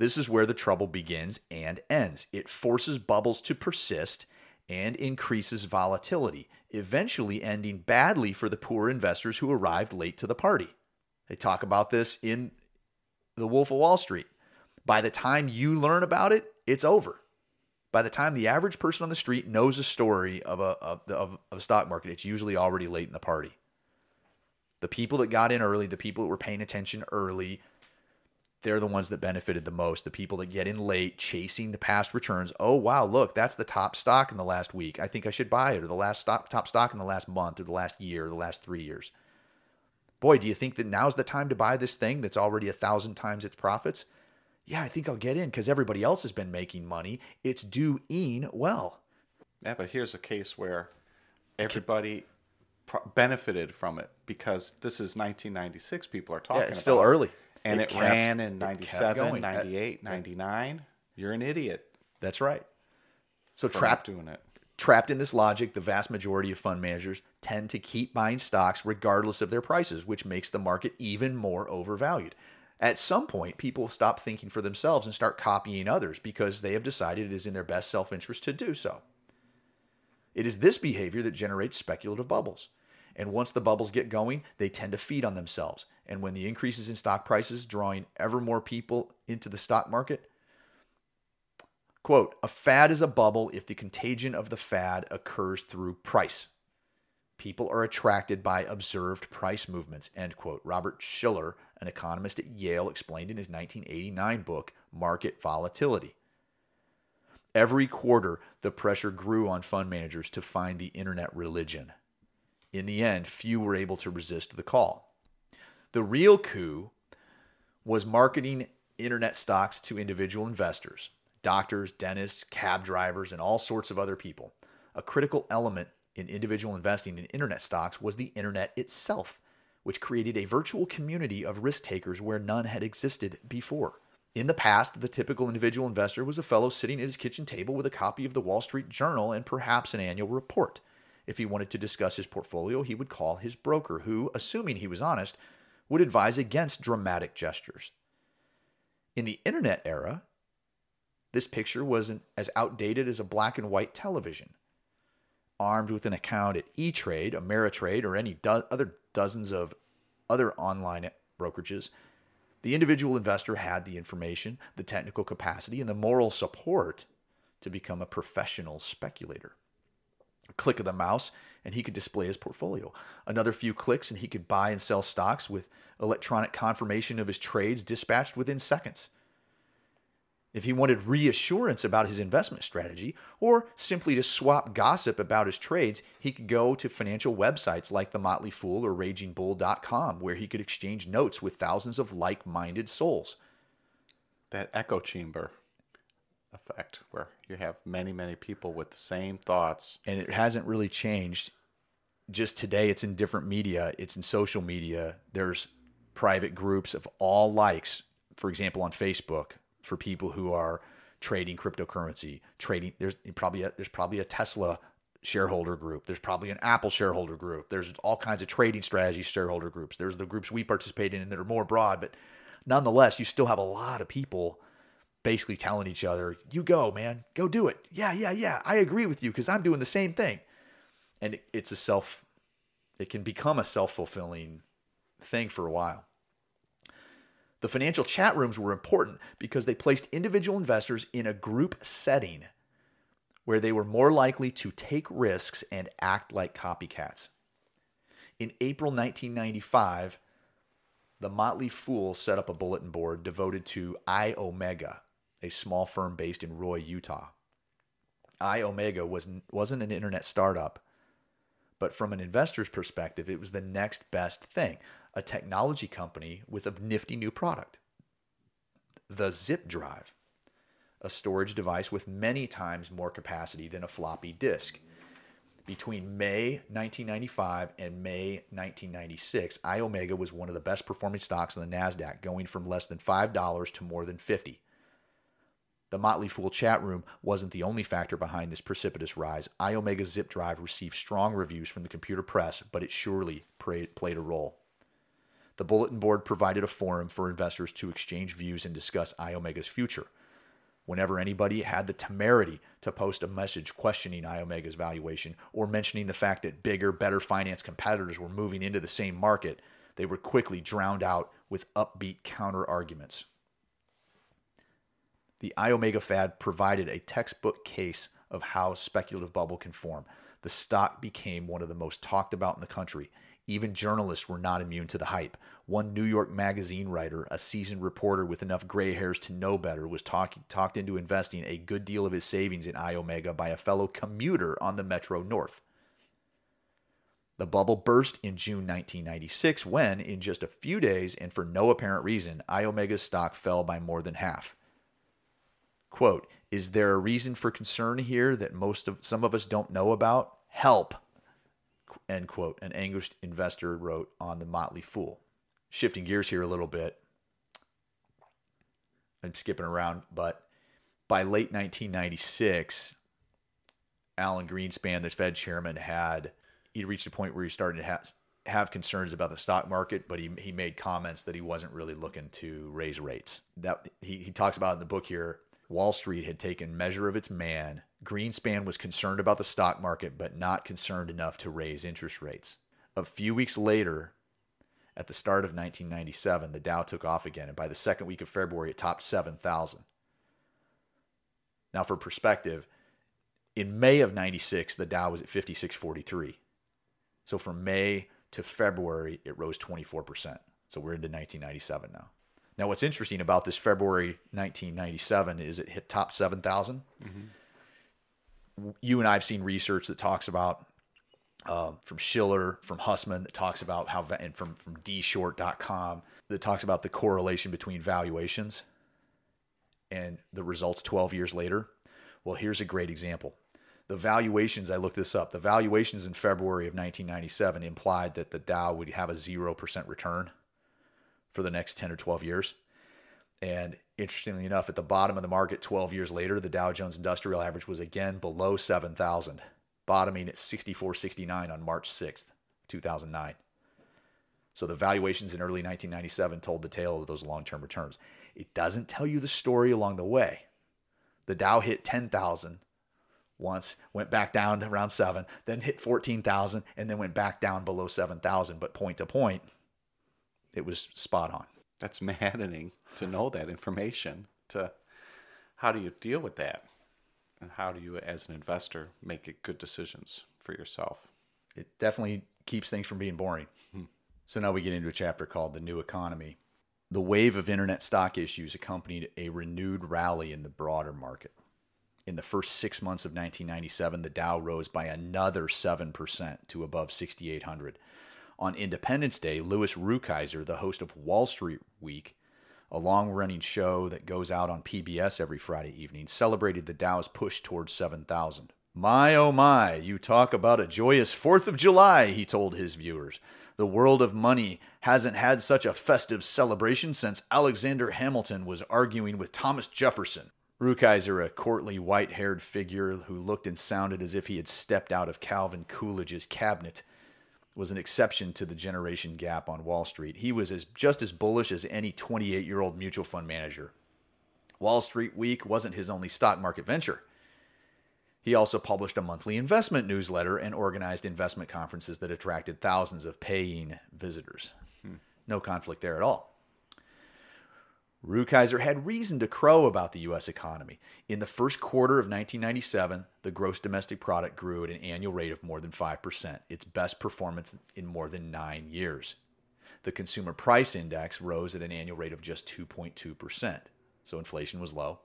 This is where the trouble begins and ends. It forces bubbles to persist and increases volatility, eventually ending badly for the poor investors who arrived late to the party. They talk about this in The Wolf of Wall Street. By the time you learn about it, it's over. By the time the average person on the street knows a story of a, of, of a stock market, it's usually already late in the party. The people that got in early, the people that were paying attention early, they're the ones that benefited the most. The people that get in late chasing the past returns. Oh, wow, look, that's the top stock in the last week. I think I should buy it, or the last stock, top stock in the last month, or the last year, or the last three years. Boy, do you think that now's the time to buy this thing that's already a thousand times its profits? Yeah, I think I'll get in because everybody else has been making money. It's doing well. Yeah, but here's a case where everybody benefited from it because this is 1996. People are talking. Yeah, it's still early and it, it kept, ran in 97 98 99 you're an idiot. That's right. So trapped doing it. trapped in this logic the vast majority of fund managers tend to keep buying stocks regardless of their prices which makes the market even more overvalued. At some point people stop thinking for themselves and start copying others because they have decided it is in their best self-interest to do so. It is this behavior that generates speculative bubbles. And once the bubbles get going, they tend to feed on themselves. And when the increases in stock prices drawing ever more people into the stock market, quote, a fad is a bubble if the contagion of the fad occurs through price. People are attracted by observed price movements, end quote. Robert Shiller, an economist at Yale, explained in his 1989 book, Market Volatility. Every quarter, the pressure grew on fund managers to find the internet religion. In the end, few were able to resist the call. The real coup was marketing internet stocks to individual investors, doctors, dentists, cab drivers, and all sorts of other people. A critical element in individual investing in internet stocks was the internet itself, which created a virtual community of risk takers where none had existed before. In the past, the typical individual investor was a fellow sitting at his kitchen table with a copy of the Wall Street Journal and perhaps an annual report. If he wanted to discuss his portfolio, he would call his broker, who, assuming he was honest, would advise against dramatic gestures. In the internet era, this picture wasn't as outdated as a black and white television. armed with an account at E-Trade, Ameritrade, or any do- other dozens of other online brokerages, the individual investor had the information, the technical capacity, and the moral support to become a professional speculator. Click of the mouse, and he could display his portfolio. Another few clicks, and he could buy and sell stocks with electronic confirmation of his trades dispatched within seconds. If he wanted reassurance about his investment strategy or simply to swap gossip about his trades, he could go to financial websites like The Motley Fool or RagingBull.com, where he could exchange notes with thousands of like minded souls. That echo chamber effect, where you have many, many people with the same thoughts. And it hasn't really changed. Just today, it's in different media, it's in social media. There's private groups of all likes, for example, on Facebook for people who are trading cryptocurrency, trading. There's probably a, there's probably a Tesla shareholder group. There's probably an Apple shareholder group. There's all kinds of trading strategy shareholder groups. There's the groups we participate in that are more broad, but nonetheless, you still have a lot of people basically telling each other, "You go, man, go do it." Yeah, yeah, yeah. I agree with you because I'm doing the same thing, and it's a self. It can become a self fulfilling thing for a while. The financial chat rooms were important because they placed individual investors in a group setting where they were more likely to take risks and act like copycats. In April 1995, the Motley Fool set up a bulletin board devoted to Iomega, a small firm based in Roy, Utah. Iomega was, wasn't an internet startup, but from an investor's perspective, it was the next best thing a technology company with a nifty new product the zip drive, a storage device with many times more capacity than a floppy disk. Between May 1995 and May 1996, Iomega was one of the best performing stocks on the NASDAQ, going from less than $5 to more than 50 The Motley Fool chat room wasn't the only factor behind this precipitous rise. Iomega's zip drive received strong reviews from the computer press, but it surely played a role. The bulletin board provided a forum for investors to exchange views and discuss Iomega's future. Whenever anybody had the temerity to post a message questioning Iomega's valuation or mentioning the fact that bigger, better financed competitors were moving into the same market, they were quickly drowned out with upbeat counter arguments. The Iomega fad provided a textbook case of how speculative bubble can form. The stock became one of the most talked about in the country even journalists were not immune to the hype. One New York Magazine writer, a seasoned reporter with enough gray hairs to know better, was talk- talked into investing a good deal of his savings in Iomega by a fellow commuter on the Metro North. The bubble burst in June 1996 when, in just a few days and for no apparent reason, Iomega's stock fell by more than half. Quote, is there a reason for concern here that most of some of us don't know about? Help, end quote, an anguished investor wrote on the Motley Fool. Shifting gears here a little bit, I'm skipping around, but by late 1996, Alan Greenspan, the Fed chairman, had he reached a point where he started to have, have concerns about the stock market, but he, he made comments that he wasn't really looking to raise rates. That he, he talks about in the book here. Wall Street had taken measure of its man Greenspan was concerned about the stock market, but not concerned enough to raise interest rates. A few weeks later, at the start of 1997, the Dow took off again, and by the second week of February, it topped 7,000. Now, for perspective, in May of 96, the Dow was at 5643. So from May to February, it rose 24%. So we're into 1997 now. Now, what's interesting about this February 1997 is it hit top 7,000. Mm-hmm you and I have seen research that talks about um, from Shiller, from Hussman, that talks about how, and from, from dshort.com, that talks about the correlation between valuations and the results 12 years later. Well, here's a great example. The valuations, I looked this up, the valuations in February of 1997 implied that the Dow would have a 0% return for the next 10 or 12 years. And interestingly enough, at the bottom of the market 12 years later, the Dow Jones Industrial Average was again below 7,000, bottoming at 64.69 on March 6th, 2009. So the valuations in early 1997 told the tale of those long term returns. It doesn't tell you the story along the way. The Dow hit 10,000 once, went back down to around seven, then hit 14,000, and then went back down below 7,000. But point to point, it was spot on. That's maddening to know that information. To how do you deal with that? And how do you, as an investor, make good decisions for yourself? It definitely keeps things from being boring. Hmm. So now we get into a chapter called The New Economy. The wave of internet stock issues accompanied a renewed rally in the broader market. In the first six months of 1997, the Dow rose by another 7% to above 6,800. On Independence Day, Louis Rukeyser, the host of Wall Street Week, a long running show that goes out on PBS every Friday evening, celebrated the Dow's push towards 7,000. My oh my, you talk about a joyous 4th of July, he told his viewers. The world of money hasn't had such a festive celebration since Alexander Hamilton was arguing with Thomas Jefferson. Rukeyser, a courtly white haired figure who looked and sounded as if he had stepped out of Calvin Coolidge's cabinet, was an exception to the generation gap on Wall Street. He was as, just as bullish as any 28 year old mutual fund manager. Wall Street Week wasn't his only stock market venture. He also published a monthly investment newsletter and organized investment conferences that attracted thousands of paying visitors. Hmm. No conflict there at all. Rukeyser had reason to crow about the U.S. economy. In the first quarter of 1997, the gross domestic product grew at an annual rate of more than 5%, its best performance in more than nine years. The consumer price index rose at an annual rate of just 2.2%, so inflation was low.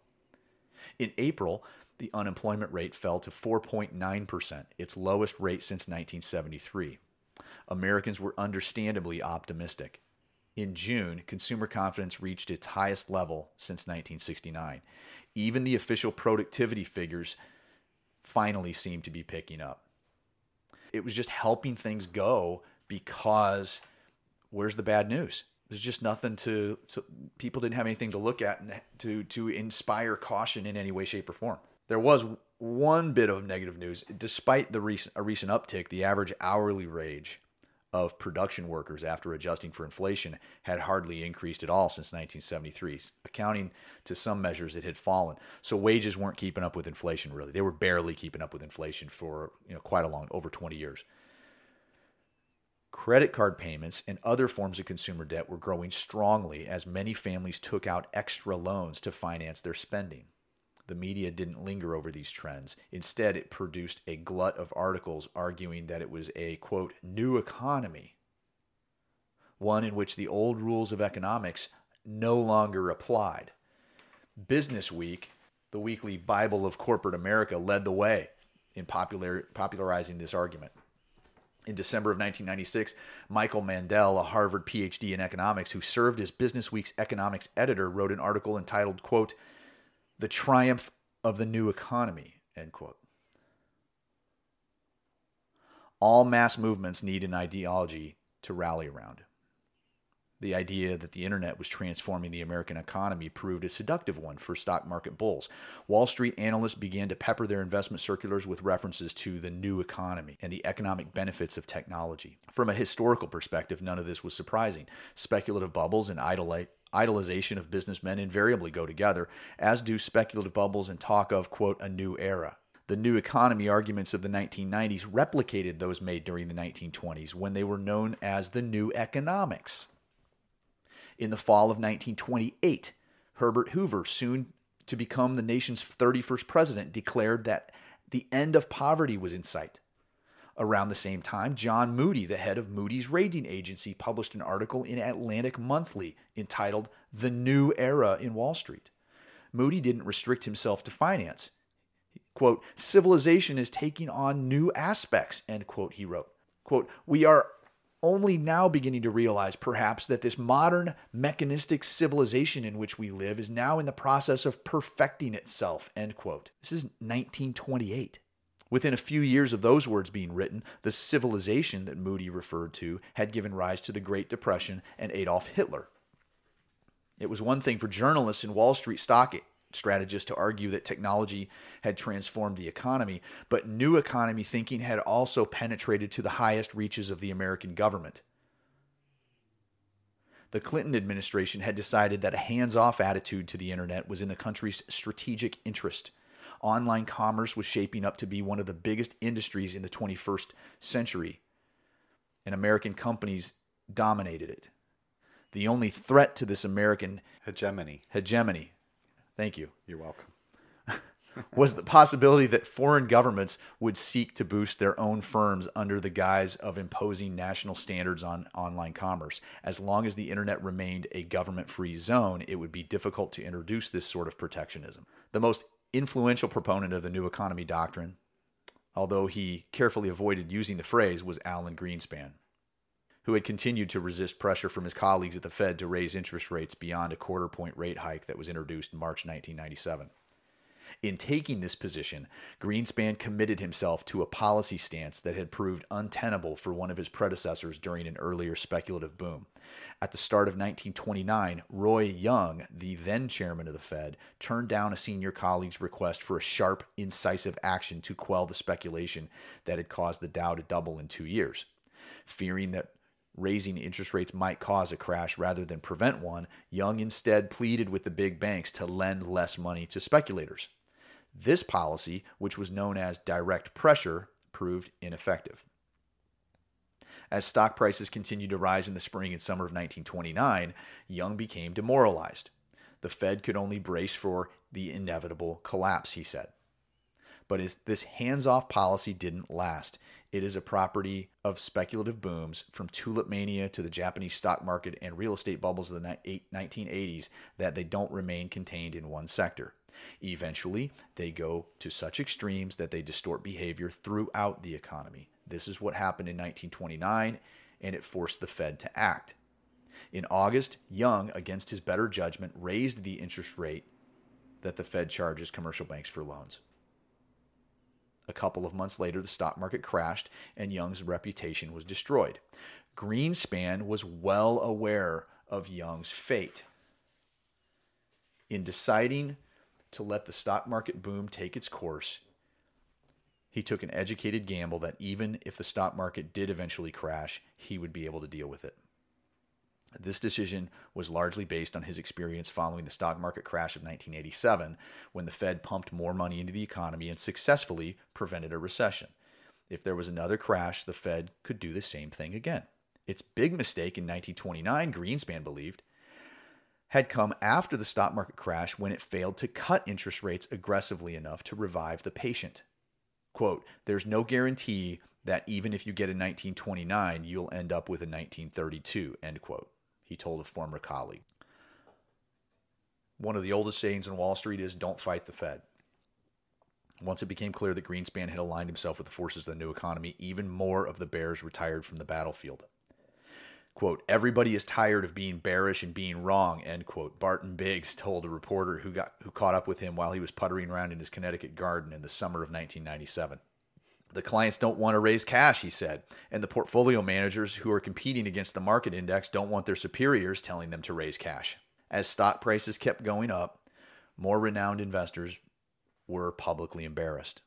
In April, the unemployment rate fell to 4.9%, its lowest rate since 1973. Americans were understandably optimistic. In June, consumer confidence reached its highest level since 1969. Even the official productivity figures finally seemed to be picking up. It was just helping things go because where's the bad news? There's just nothing to, to people didn't have anything to look at to to inspire caution in any way, shape, or form. There was one bit of negative news. Despite the recent a recent uptick, the average hourly wage of production workers after adjusting for inflation had hardly increased at all since 1973. Accounting to some measures, it had fallen. So wages weren't keeping up with inflation really. They were barely keeping up with inflation for you know quite a long over 20 years. Credit card payments and other forms of consumer debt were growing strongly as many families took out extra loans to finance their spending. The media didn't linger over these trends. Instead, it produced a glut of articles arguing that it was a, quote, new economy, one in which the old rules of economics no longer applied. Business Week, the weekly Bible of corporate America, led the way in popular, popularizing this argument. In December of 1996, Michael Mandel, a Harvard PhD in economics who served as Business Week's economics editor, wrote an article entitled, quote, the triumph of the new economy, end quote. All mass movements need an ideology to rally around. The idea that the internet was transforming the American economy proved a seductive one for stock market bulls. Wall Street analysts began to pepper their investment circulars with references to the new economy and the economic benefits of technology. From a historical perspective, none of this was surprising. Speculative bubbles and idolization of businessmen invariably go together, as do speculative bubbles and talk of, quote, a new era. The new economy arguments of the 1990s replicated those made during the 1920s when they were known as the new economics. In the fall of 1928, Herbert Hoover, soon to become the nation's 31st president, declared that the end of poverty was in sight. Around the same time, John Moody, the head of Moody's rating agency, published an article in Atlantic Monthly entitled The New Era in Wall Street. Moody didn't restrict himself to finance. Quote, civilization is taking on new aspects, end quote, he wrote. Quote, we are only now beginning to realize, perhaps, that this modern mechanistic civilization in which we live is now in the process of perfecting itself, end quote. This is 1928. Within a few years of those words being written, the civilization that Moody referred to had given rise to the Great Depression and Adolf Hitler. It was one thing for journalists and Wall Street stock strategists to argue that technology had transformed the economy, but new economy thinking had also penetrated to the highest reaches of the American government. The Clinton administration had decided that a hands off attitude to the internet was in the country's strategic interest Online commerce was shaping up to be one of the biggest industries in the 21st century, and American companies dominated it. The only threat to this American Hegemony. hegemony, thank you, You're welcome. [laughs] was the possibility that foreign governments would seek to boost their own firms under the guise of imposing national standards on online commerce. As long as the internet remained a government free zone, it would be difficult to introduce this sort of protectionism. The most influential proponent of the new economy doctrine, although he carefully avoided using the phrase, was Alan Greenspan, who had continued to resist pressure from his colleagues at the Fed to raise interest rates beyond a quarter point rate hike that was introduced in March 1997. In taking this position, Greenspan committed himself to a policy stance that had proved untenable for one of his predecessors during an earlier speculative boom. At the start of 1929, Roy Young, the then chairman of the Fed, turned down a senior colleague's request for a sharp, incisive action to quell the speculation that had caused the Dow to double in two years. Fearing that raising interest rates might cause a crash rather than prevent one, Young instead pleaded with the big banks to lend less money to speculators. This policy, which was known as direct pressure, proved ineffective. As stock prices continued to rise in the spring and summer of 1929, Young became demoralized. The Fed could only brace for the inevitable collapse, he said. But his, this hands off policy didn't last. It is a property of speculative booms from tulip mania to the Japanese stock market and real estate bubbles of the 1980s that they don't remain contained in one sector. Eventually, they go to such extremes that they distort behavior throughout the economy. This is what happened in 1929, and it forced the Fed to act. In August, Young, against his better judgment, raised the interest rate that the Fed charges commercial banks for loans. A couple of months later, the stock market crashed and Young's reputation was destroyed. Greenspan was well aware of Young's fate. In deciding to let the stock market boom take its course, he took an educated gamble that even if the stock market did eventually crash, he would be able to deal with it. This decision was largely based on his experience following the stock market crash of 1987, when the Fed pumped more money into the economy and successfully prevented a recession. If there was another crash, the Fed could do the same thing again. Its big mistake in 1929, Greenspan believed, had come after the stock market crash when it failed to cut interest rates aggressively enough to revive the patient. Quote, there's no guarantee that even if you get a 1929, you'll end up with a 1932, end quote, he told a former colleague. One of the oldest sayings in Wall Street is don't fight the Fed. Once it became clear that Greenspan had aligned himself with the forces of the new economy, even more of the bears retired from the battlefield. Quote, everybody is tired of being bearish and being wrong, end quote. Barton Biggs told a reporter who got who caught up with him while he was puttering around in his Connecticut garden in the summer of 1997. The clients don't want to raise cash, he said, and the portfolio managers who are competing against the market index don't want their superiors telling them to raise cash. As stock prices kept going up, more renowned investors were publicly embarrassed.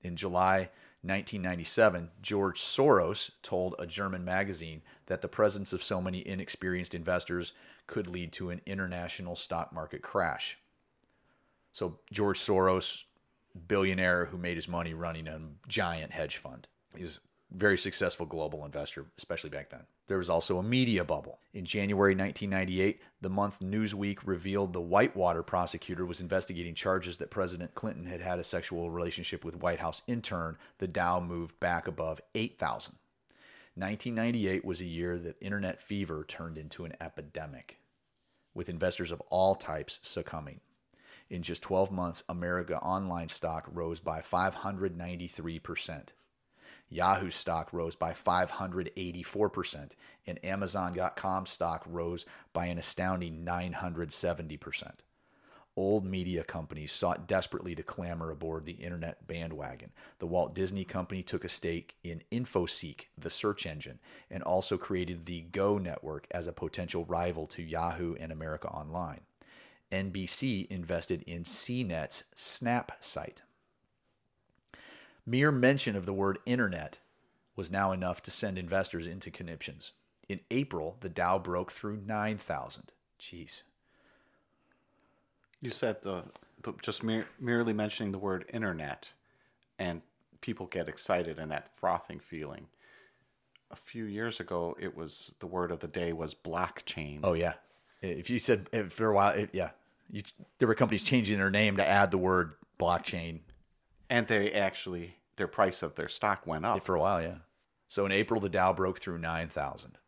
In July 1997, George Soros told a German magazine that the presence of so many inexperienced investors could lead to an international stock market crash. So, George Soros, billionaire who made his money running a giant hedge fund, he was a very successful global investor, especially back then. There was also a media bubble. In January 1998, the month Newsweek revealed the Whitewater prosecutor was investigating charges that President Clinton had had a sexual relationship with White House intern. The Dow moved back above 8,000. 1998 was a year that internet fever turned into an epidemic, with investors of all types succumbing. In just 12 months, America Online stock rose by 593%. Yahoo stock rose by 584%, and Amazon.com stock rose by an astounding 970%. Old media companies sought desperately to clamber aboard the internet bandwagon. The Walt Disney Company took a stake in InfoSeek, the search engine, and also created the Go network as a potential rival to Yahoo and America Online. NBC invested in CNET's Snap site. Mere mention of the word internet was now enough to send investors into conniptions. In April, the Dow broke through 9,000. Jeez. You said the the, just mere, merely mentioning the word internet, and people get excited and that frothing feeling. A few years ago, it was the word of the day was blockchain. Oh yeah. If you said if for a while, it, yeah, you, there were companies changing their name to add the word blockchain and they actually their price of their stock went up. for a while. Yeah. So in April, the Dow broke through nine thousand.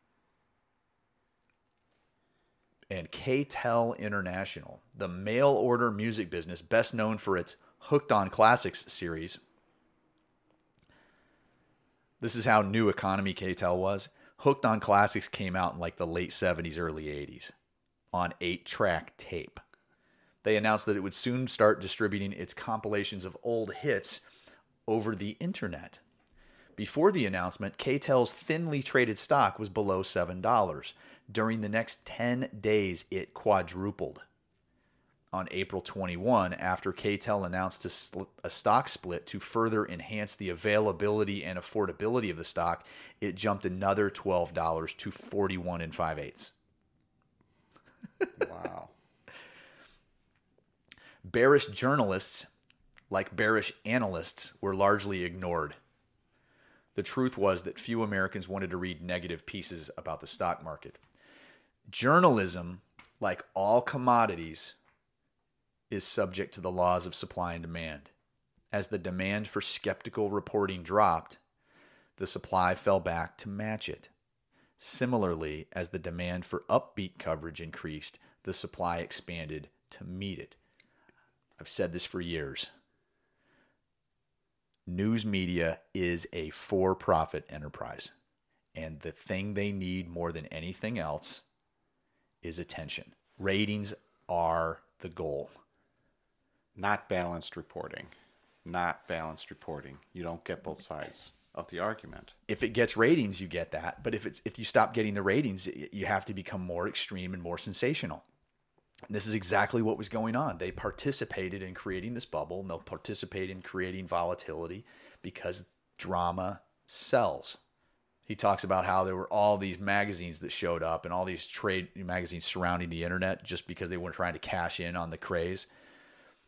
And K-tel International, the mail order music business best known for its Hooked on Classics series. This is how new economy K-tel was. Hooked on Classics came out in like the late 70s, early 80s on eight track tape. They announced that it would soon start distributing its compilations of old hits over the internet. Before the announcement, K-tel's thinly traded stock was below $7. During the next 10 days, it quadrupled. On April 21, after K-tel announced a, stock split to further enhance the availability and affordability of the stock, it jumped another $12 to 41 and 5 eighths. wow. Bearish journalists, like bearish analysts, were largely ignored. The truth was that few Americans wanted to read negative pieces about the stock market. Journalism, like all commodities, is subject to the laws of supply and demand. As the demand for skeptical reporting dropped, the supply fell back to match it. Similarly, as the demand for upbeat coverage increased, the supply expanded to meet it. I've said this for years. News media is a for profit enterprise. And the thing they need more than anything else is attention. Ratings are the goal. Not balanced reporting. Not balanced reporting. You don't get both sides of the argument. If it gets ratings, you get that. But if it's if you stop getting the ratings, you have to become more extreme and more sensational. This is exactly what was going on. They participated in creating this bubble, and they'll participate in creating volatility because drama sells. He talks about how there were all these magazines that showed up and all these trade magazines surrounding the internet just because they were trying to cash in on the craze.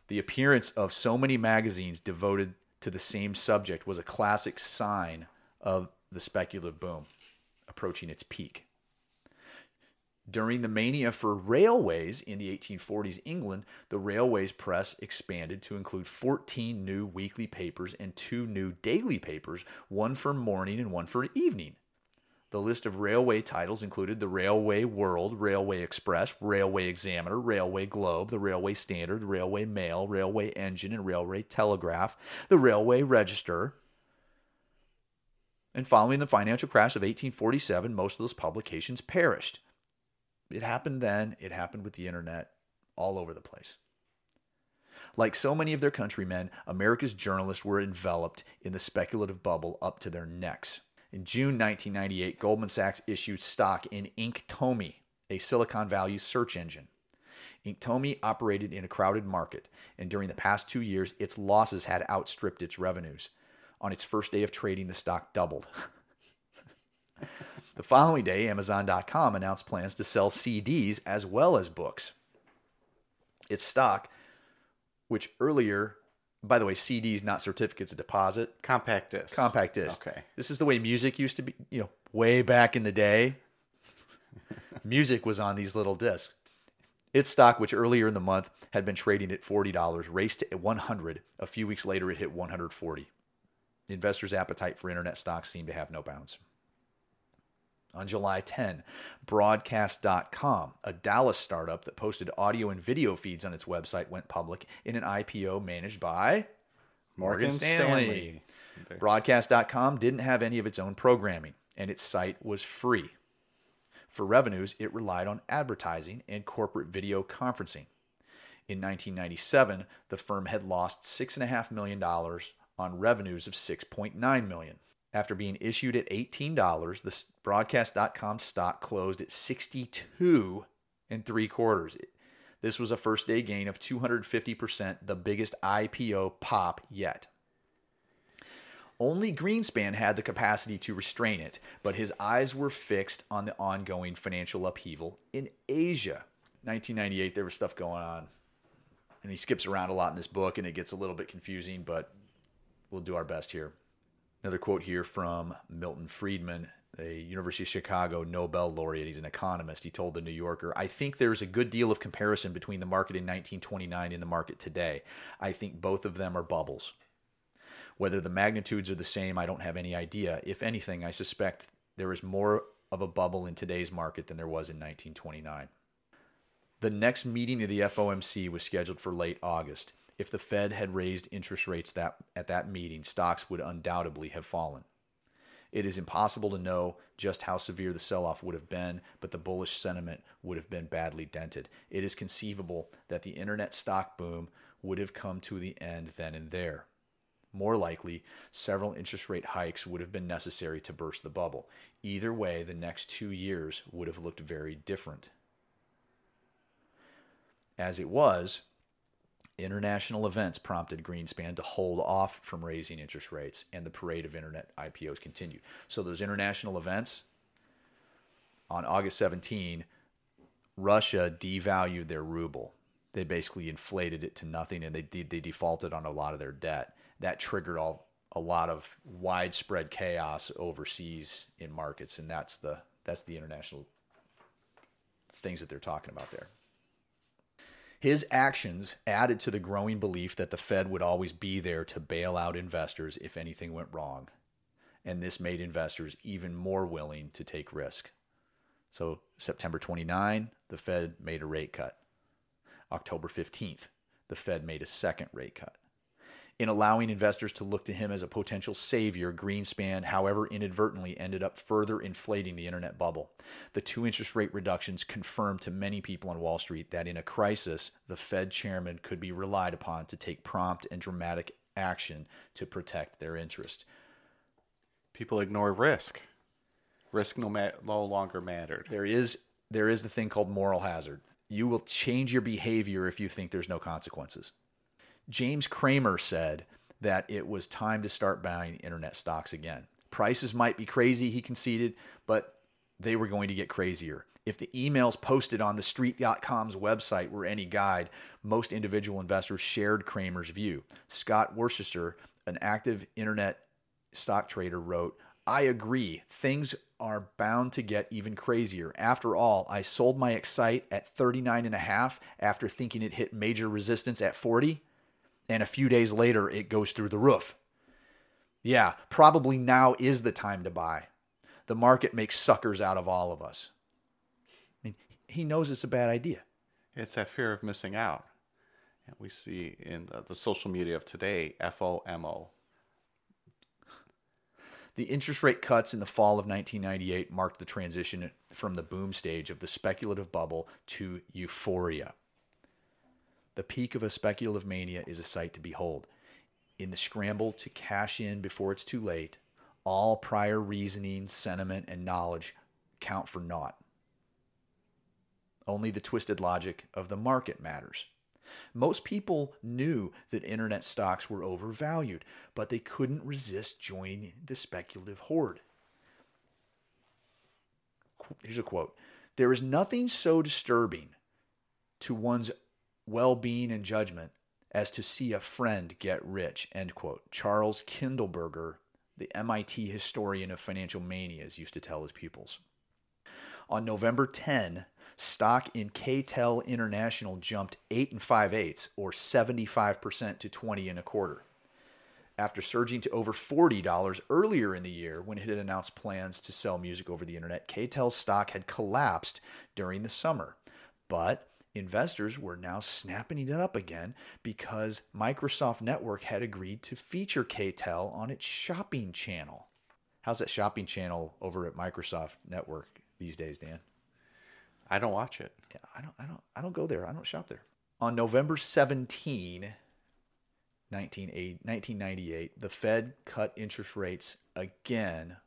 The appearance of so many magazines devoted to the same subject was a classic sign of the speculative boom approaching its peak. During the mania for railways in the 1840s England, the railways press expanded to include 14 new weekly papers and two new daily papers, one for morning and one for evening. The list of railway titles included the Railway World, Railway Express, Railway Examiner, Railway Globe, the Railway Standard, Railway Mail, Railway Engine, and Railway Telegraph, the Railway Register. And following the financial crash of 1847, most of those publications perished. It happened then, it happened with the internet all over the place. Like so many of their countrymen, America's journalists were enveloped in the speculative bubble up to their necks. In June 1998, Goldman Sachs issued stock in Inktomi, a Silicon Valley search engine. Inktomi operated in a crowded market, and during the past two years, its losses had outstripped its revenues. On its first day of trading, the stock doubled. [laughs] the following day, Amazon.com announced plans to sell CDs as well as books. Its stock, which earlier by the way, CDs, not certificates of deposit. Compact disc. Compact disc. Okay. This is the way music used to be, you know, way back in the day. [laughs] music was on these little discs. Its stock, which earlier in the month had been trading at $40, raced to 100. A few weeks later, it hit 140. The investors' appetite for internet stocks seemed to have no bounds. On July 10, Broadcast.com, a Dallas startup that posted audio and video feeds on its website, went public in an IPO managed by Morgan, Morgan Stanley. Stanley. Broadcast.com didn't have any of its own programming, and its site was free. For revenues, it relied on advertising and corporate video conferencing. In 1997, the firm had lost $6.5 million on revenues of $6.9 million. After being issued at $18, the broadcast.com stock closed at 62 and three quarters. This was a first day gain of 250%, the biggest IPO pop yet. Only Greenspan had the capacity to restrain it, but his eyes were fixed on the ongoing financial upheaval in Asia. 1998, there was stuff going on and he skips around a lot in this book, and it gets a little bit confusing, but we'll do our best here. Another quote here from Milton Friedman, a University of Chicago Nobel laureate. He's an economist. He told the New Yorker, I think there's a good deal of comparison between the market in 1929 and the market today. I think both of them are bubbles. Whether the magnitudes are the same, I don't have any idea. If anything, I suspect there is more of a bubble in today's market than there was in 1929. The next meeting of the FOMC was scheduled for late August. If the Fed had raised interest rates that, at that meeting, stocks would undoubtedly have fallen. It is impossible to know just how severe the sell off would have been, but the bullish sentiment would have been badly dented. It is conceivable that the internet stock boom would have come to the end then and there. More likely, several interest rate hikes would have been necessary to burst the bubble. Either way, the next two years would have looked very different. As it was, international events prompted Greenspan to hold off from raising interest rates, and the parade of internet IPOs continued. So, those international events on August 17, Russia devalued their ruble. They basically inflated it to nothing and they, they defaulted on a lot of their debt that triggered all a lot of widespread chaos overseas in markets, and that's the that's the international things that they're talking about there. His actions added to the growing belief that the Fed would always be there to bail out investors if anything went wrong. And this made investors even more willing to take risk. So, September 29, the Fed made a rate cut. October 15th, the Fed made a second rate cut in allowing investors to look to him as a potential savior, Greenspan, however, inadvertently ended up further inflating the internet bubble. The two interest rate reductions confirmed to many people on Wall Street that in a crisis, the Fed chairman could be relied upon to take prompt and dramatic action to protect their interest. People ignore risk. Risk no, ma- no longer mattered. There is there is the thing called moral hazard. You will change your behavior if you think there's no consequences. James Cramer said that it was time to start buying internet stocks again. Prices might be crazy, he conceded, but they were going to get crazier. If the emails posted on the street.com's website were any guide, most individual investors shared Cramer's view. Scott Worcester, an active internet stock trader, wrote, I agree. Things are bound to get even crazier. After all, I sold my Excite at 39 and a half after thinking it hit major resistance at 40 and a few days later it goes through the roof. Yeah, probably now is the time to buy. The market makes suckers out of all of us. I mean, he knows it's a bad idea. It's that fear of missing out. And we see in the, the social media of today, FOMO. The interest rate cuts in the fall of 1998 marked the transition from the boom stage of the speculative bubble to euphoria. The peak of a speculative mania is a sight to behold. In the scramble to cash in before it's too late, all prior reasoning, sentiment, and knowledge count for naught. Only the twisted logic of the market matters. Most people knew that internet stocks were overvalued, but they couldn't resist joining the speculative horde. Here's a quote There is nothing so disturbing to one's well being and judgment as to see a friend get rich. End quote. Charles Kindleberger, the MIT historian of financial manias, used to tell his pupils. On November 10, stock in K-tel International jumped 8 and 5 eighths, or 75% to 20 and a quarter. After surging to over $40 earlier in the year when it had announced plans to sell music over the internet, K-tel's stock had collapsed during the summer. But investors were now snapping it up again because Microsoft Network had agreed to feature K-tel on its shopping channel. How's that shopping channel over at Microsoft Network these days, Dan? I don't watch it. Yeah, I don't I don't I don't go there. I don't shop there. On November 17, 1998, the Fed cut interest rates again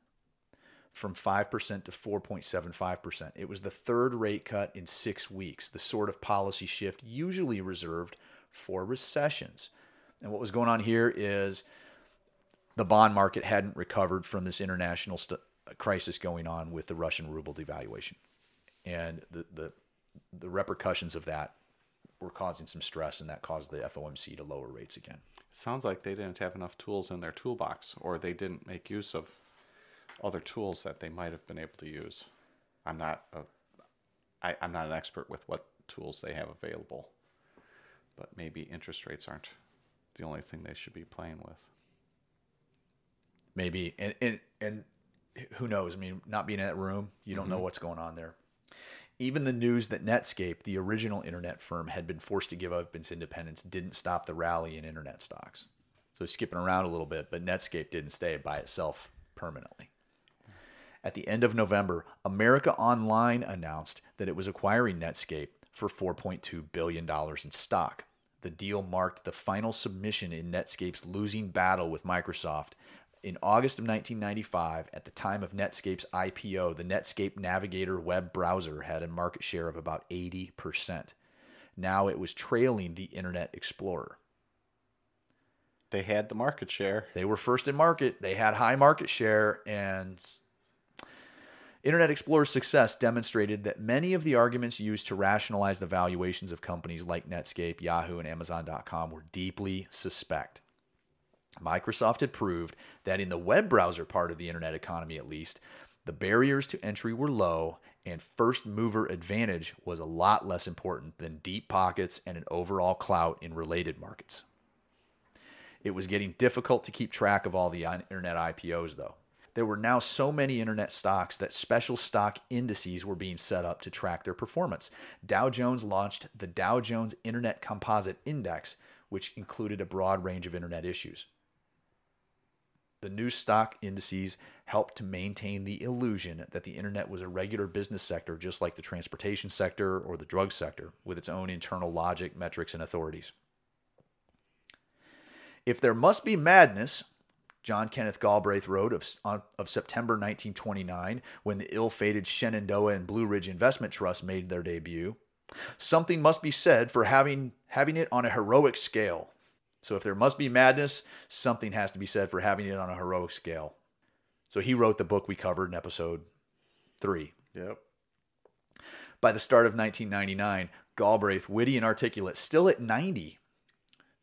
from 5% to 4.75%. It was the third rate cut in six weeks, the sort of policy shift usually reserved for recessions. And what was going on here is the bond market hadn't recovered from this international st- crisis going on with the Russian ruble devaluation. And the, the, the repercussions of that were causing some stress, and that caused the FOMC to lower rates again. It sounds like they didn't have enough tools in their toolbox, or they didn't make use of other tools that they might have been able to use. I'm not a, I, I'm not an expert with what tools they have available, but maybe interest rates aren't the only thing they should be playing with. Maybe, and and and who knows? I mean, not being in that room, you don't know Mm-hmm. what's going on there. Even the news that Netscape, the original internet firm, had been forced to give up its independence didn't stop the rally in internet stocks. So skipping around a little bit, but Netscape didn't stay by itself permanently. At the end of November, America Online announced that it was acquiring Netscape for $4.2 billion in stock. The deal marked the final submission in Netscape's losing battle with Microsoft. In August of 1995, at the time of Netscape's IPO, the Netscape Navigator web browser had a market share of about 80%. Now it was trailing the Internet Explorer. They had the market share. They were first in market. They had high market share, and Internet Explorer's success demonstrated that many of the arguments used to rationalize the valuations of companies like Netscape, Yahoo, and Amazon.com were deeply suspect. Microsoft had proved that in the web browser part of the internet economy, at least, the barriers to entry were low and first mover advantage was a lot less important than deep pockets and an overall clout in related markets. It was getting difficult to keep track of all the internet IPOs, though. There were now so many internet stocks that special stock indices were being set up to track their performance. Dow Jones launched the Dow Jones Internet Composite Index, which included a broad range of internet issues. The new stock indices helped to maintain the illusion that the internet was a regular business sector, just like the transportation sector or the drug sector, with its own internal logic, metrics, and authorities. If there must be madness, John Kenneth Galbraith wrote of, of September 1929, when the ill fated Shenandoah and Blue Ridge Investment Trust made their debut, something must be said for having, having it on a heroic scale. So if there must be madness, something has to be said for having it on a heroic scale. So he wrote the book we covered in episode three. Yep. By the start of 1999, Galbraith, witty and articulate, still at 90,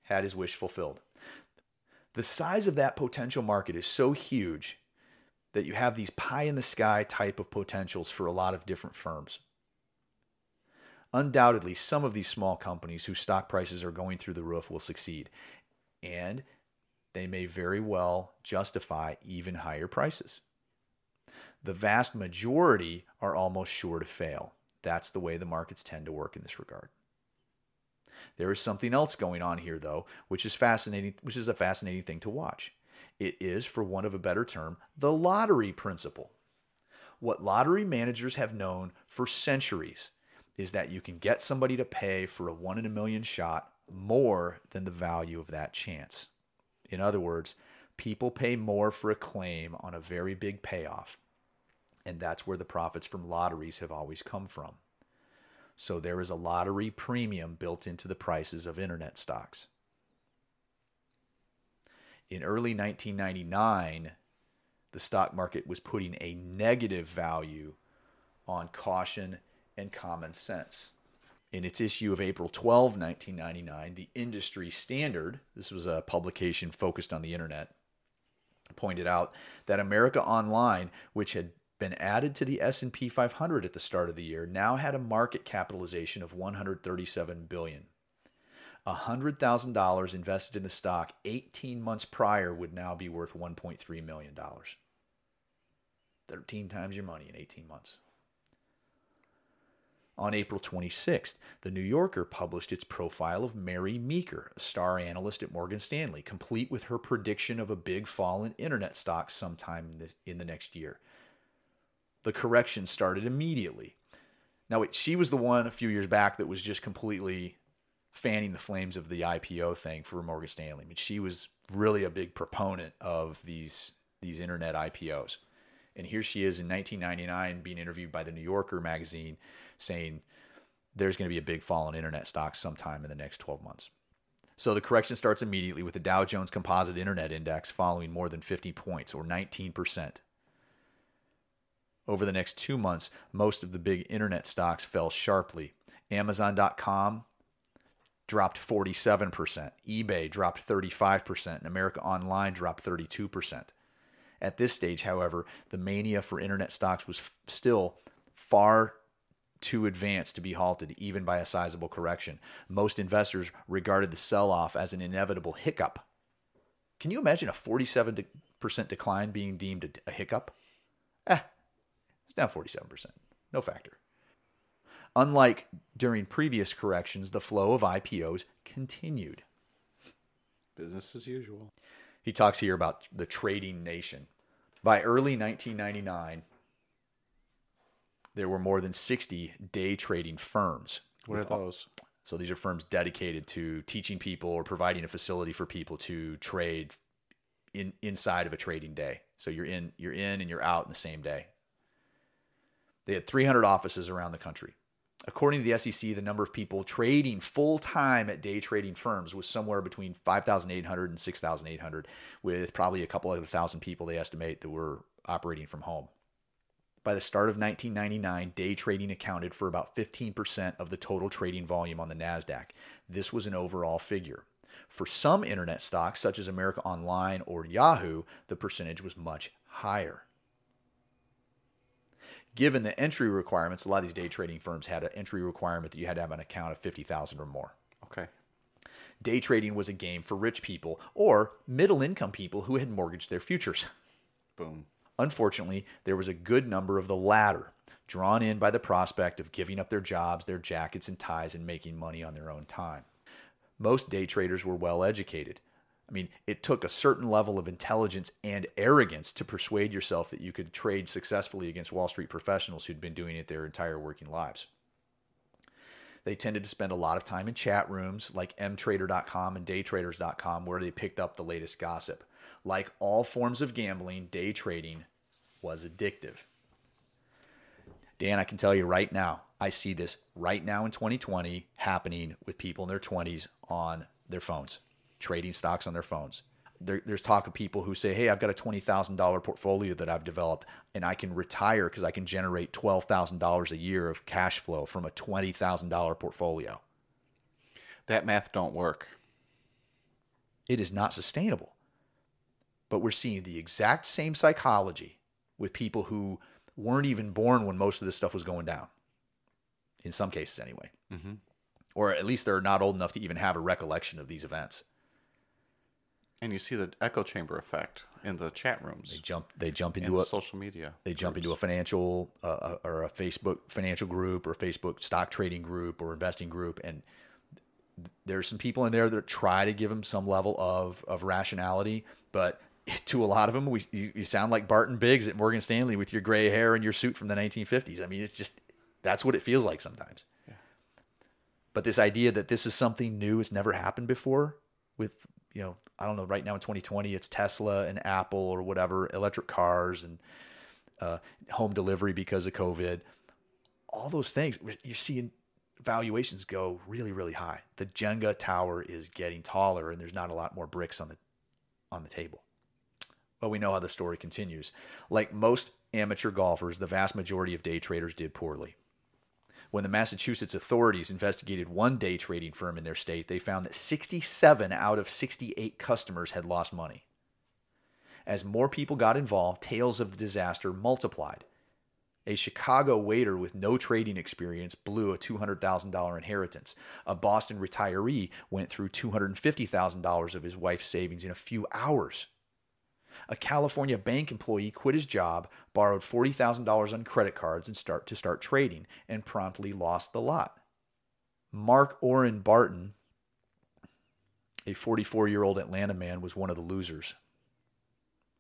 had his wish fulfilled. The size of that potential market is so huge that you have these pie in the sky type of potentials for a lot of different firms. Undoubtedly, some of these small companies whose stock prices are going through the roof will succeed, and they may very well justify even higher prices. The vast majority are almost sure to fail. That's the way the markets tend to work in this regard. There is something else going on here, though, which is fascinating, which is a fascinating thing to watch. It is, for want of a better term, the lottery principle. What lottery managers have known for centuries is that you can get somebody to pay for a one in a million shot more than the value of that chance. In other words, people pay more for a claim on a very big payoff. And that's where the profits from lotteries have always come from. So there is a lottery premium built into the prices of internet stocks. In early 1999, the stock market was putting a negative value on caution and common sense. In its issue of April 12, 1999, the Industry Standard, this was a publication focused on the internet, pointed out that America Online, which had been added to the S&P 500 at the start of the year, now had a market capitalization of 137 billion. $100,000 invested in the stock 18 months prior would now be worth 1.3 million dollars. 13 times your money in 18 months. On April 26th, The New Yorker published its profile of Mary Meeker, a star analyst at Morgan Stanley, complete with her prediction of a big fall in internet stocks sometime in the, in the next year. The correction started immediately. Now, she was the one a few years back that was just completely fanning the flames of the IPO thing for Morgan Stanley. I mean, she was really a big proponent of these these internet IPOs. And here she is in 1999 being interviewed by the New Yorker magazine saying there's going to be a big fall in internet stocks sometime in the next 12 months. So the correction starts immediately with the Dow Jones Composite Internet Index following more than 50 points or 19%. Over the next two months, most of the big internet stocks fell sharply. Amazon.com dropped 47%, eBay dropped 35%, and America Online dropped 32%. At this stage, however, the mania for internet stocks was f- still far too advanced to be halted, even by a sizable correction. Most investors regarded the sell off as an inevitable hiccup. Can you imagine a 47% decline being deemed a, a hiccup? Eh, it's down 47%. No factor. Unlike during previous corrections, the flow of IPOs continued. Business as usual. He talks here about the trading nation. By early 1999, there were more than 60 day trading firms. What are those? So these are firms dedicated to teaching people or providing a facility for people to trade in inside of a trading day. So you're in you're in and you're out in the same day. They had 300 offices around the country. According to the SEC, the number of people trading full time at day trading firms was somewhere between 5,800 and 6,800, with probably a couple of thousand people they estimate that were operating from home. By the start of 1999, day trading accounted for about 15% of the total trading volume on the NASDAQ. This was an overall figure. For some internet stocks, such as America Online or Yahoo, the percentage was much higher. Given the entry requirements, a lot of these day trading firms had an entry requirement that you had to have an account of 50,000 or more. Okay. Day trading was a game for rich people or middle income people who had mortgaged their futures. Boom. Unfortunately, there was a good number of the latter, drawn in by the prospect of giving up their jobs, their jackets and ties, and making money on their own time. Most day traders were well educated. I mean, it took a certain level of intelligence and arrogance to persuade yourself that you could trade successfully against Wall Street professionals who'd been doing it their entire working lives. They tended to spend a lot of time in chat rooms like mtrader.com and daytraders.com where they picked up the latest gossip. Like all forms of gambling, day trading was addictive. Dan, I can tell you right now, I see this right now in 2020 happening with people in their 20s on their phones, trading stocks on their phones. There, there's talk of people who say, Hey, I've got a $20,000 portfolio that I've developed and I can retire because I can generate $12,000 a year of cash flow from a $20,000 portfolio. That math don't work. It is not sustainable. But we're seeing the exact same psychology with people who weren't even born when most of this stuff was going down. In some cases, anyway. Mm-hmm. Or at least they're not old enough to even have a recollection of these events. And you see the echo chamber effect in the chat rooms. They jump. They jump into a. social media. They jump into a financial uh, uh, or a Facebook financial group or a Facebook stock trading group or investing group, and there's some people in there that try to give them some level of of rationality, but [laughs] to a lot of them, we you, you sound like Barton Biggs at Morgan Stanley with your gray hair and your suit from the 1950s. I mean, it's just that's what it feels like sometimes. But this idea that this is something new, it's never happened before with, you know, I don't know, right now in 2020, it's Tesla and Apple or whatever, electric cars and uh, home delivery because of COVID. All those things, you're seeing valuations go really, really high. The Jenga tower is getting taller and there's not a lot more bricks on the on the table. But we know how the story continues. Like most amateur golfers, the vast majority of day traders did poorly. When the Massachusetts authorities investigated one day trading firm in their state, they found that 67 out of 68 customers had lost money. As more people got involved, tales of the disaster multiplied. A Chicago waiter with no trading experience blew a $200,000 inheritance. A Boston retiree went through $250,000 of his wife's savings in a few hours. A California bank employee quit his job, borrowed $40,000 on credit cards and start to start trading and promptly lost the lot. Mark Orrin Barton, a 44-year-old Atlanta man was one of the losers.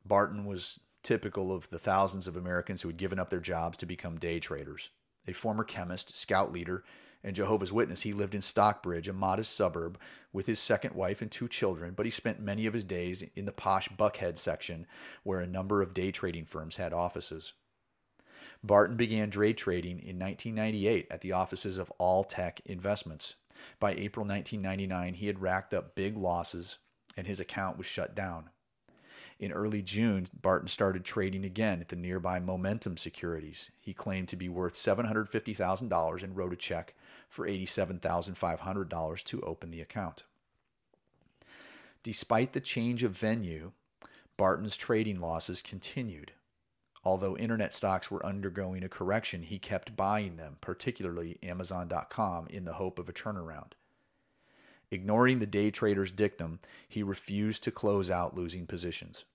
Barton was typical of the thousands of Americans who had given up their jobs to become day traders. A former chemist, scout leader, and Jehovah's Witness, he lived in Stockbridge, a modest suburb, with his second wife and two children, but he spent many of his days in the posh Buckhead section where a number of day trading firms had offices. Barton began day trading in 1998 at the offices of All Tech Investments. By April 1999, he had racked up big losses and his account was shut down. In early June, Barton started trading again at the nearby Momentum Securities. He claimed to be worth $750,000 and wrote a check for $87,500 to open the account. Despite the change of venue, Barton's trading losses continued. Although internet stocks were undergoing a correction, he kept buying them, particularly Amazon.com, in the hope of a turnaround. Ignoring the day trader's dictum, he refused to close out losing positions.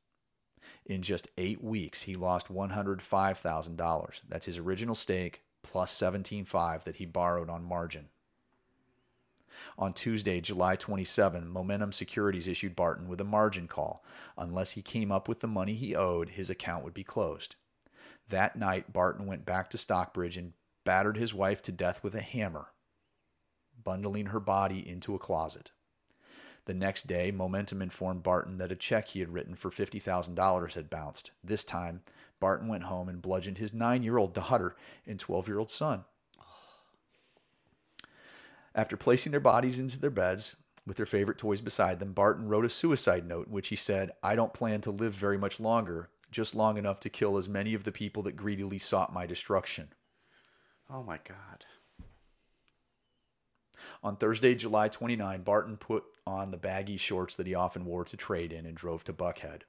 In just eight weeks, he lost $105,000. That's his original stake plus 17.5 that he borrowed on margin. On Tuesday, July 27, Momentum Securities issued Barton with a margin call. Unless he came up with the money he owed, his account would be closed. That night, Barton went back to Stockbridge and battered his wife to death with a hammer, bundling her body into a closet. The next day, Momentum informed Barton that a check he had written for $50,000 had bounced. This time, Barton went home and bludgeoned his nine year old daughter and 12 year old son. After placing their bodies into their beds with their favorite toys beside them, Barton wrote a suicide note in which he said, I don't plan to live very much longer, just long enough to kill as many of the people that greedily sought my destruction. Oh my God. On Thursday, July 29, Barton put on the baggy shorts that he often wore to trade in and drove to Buckhead.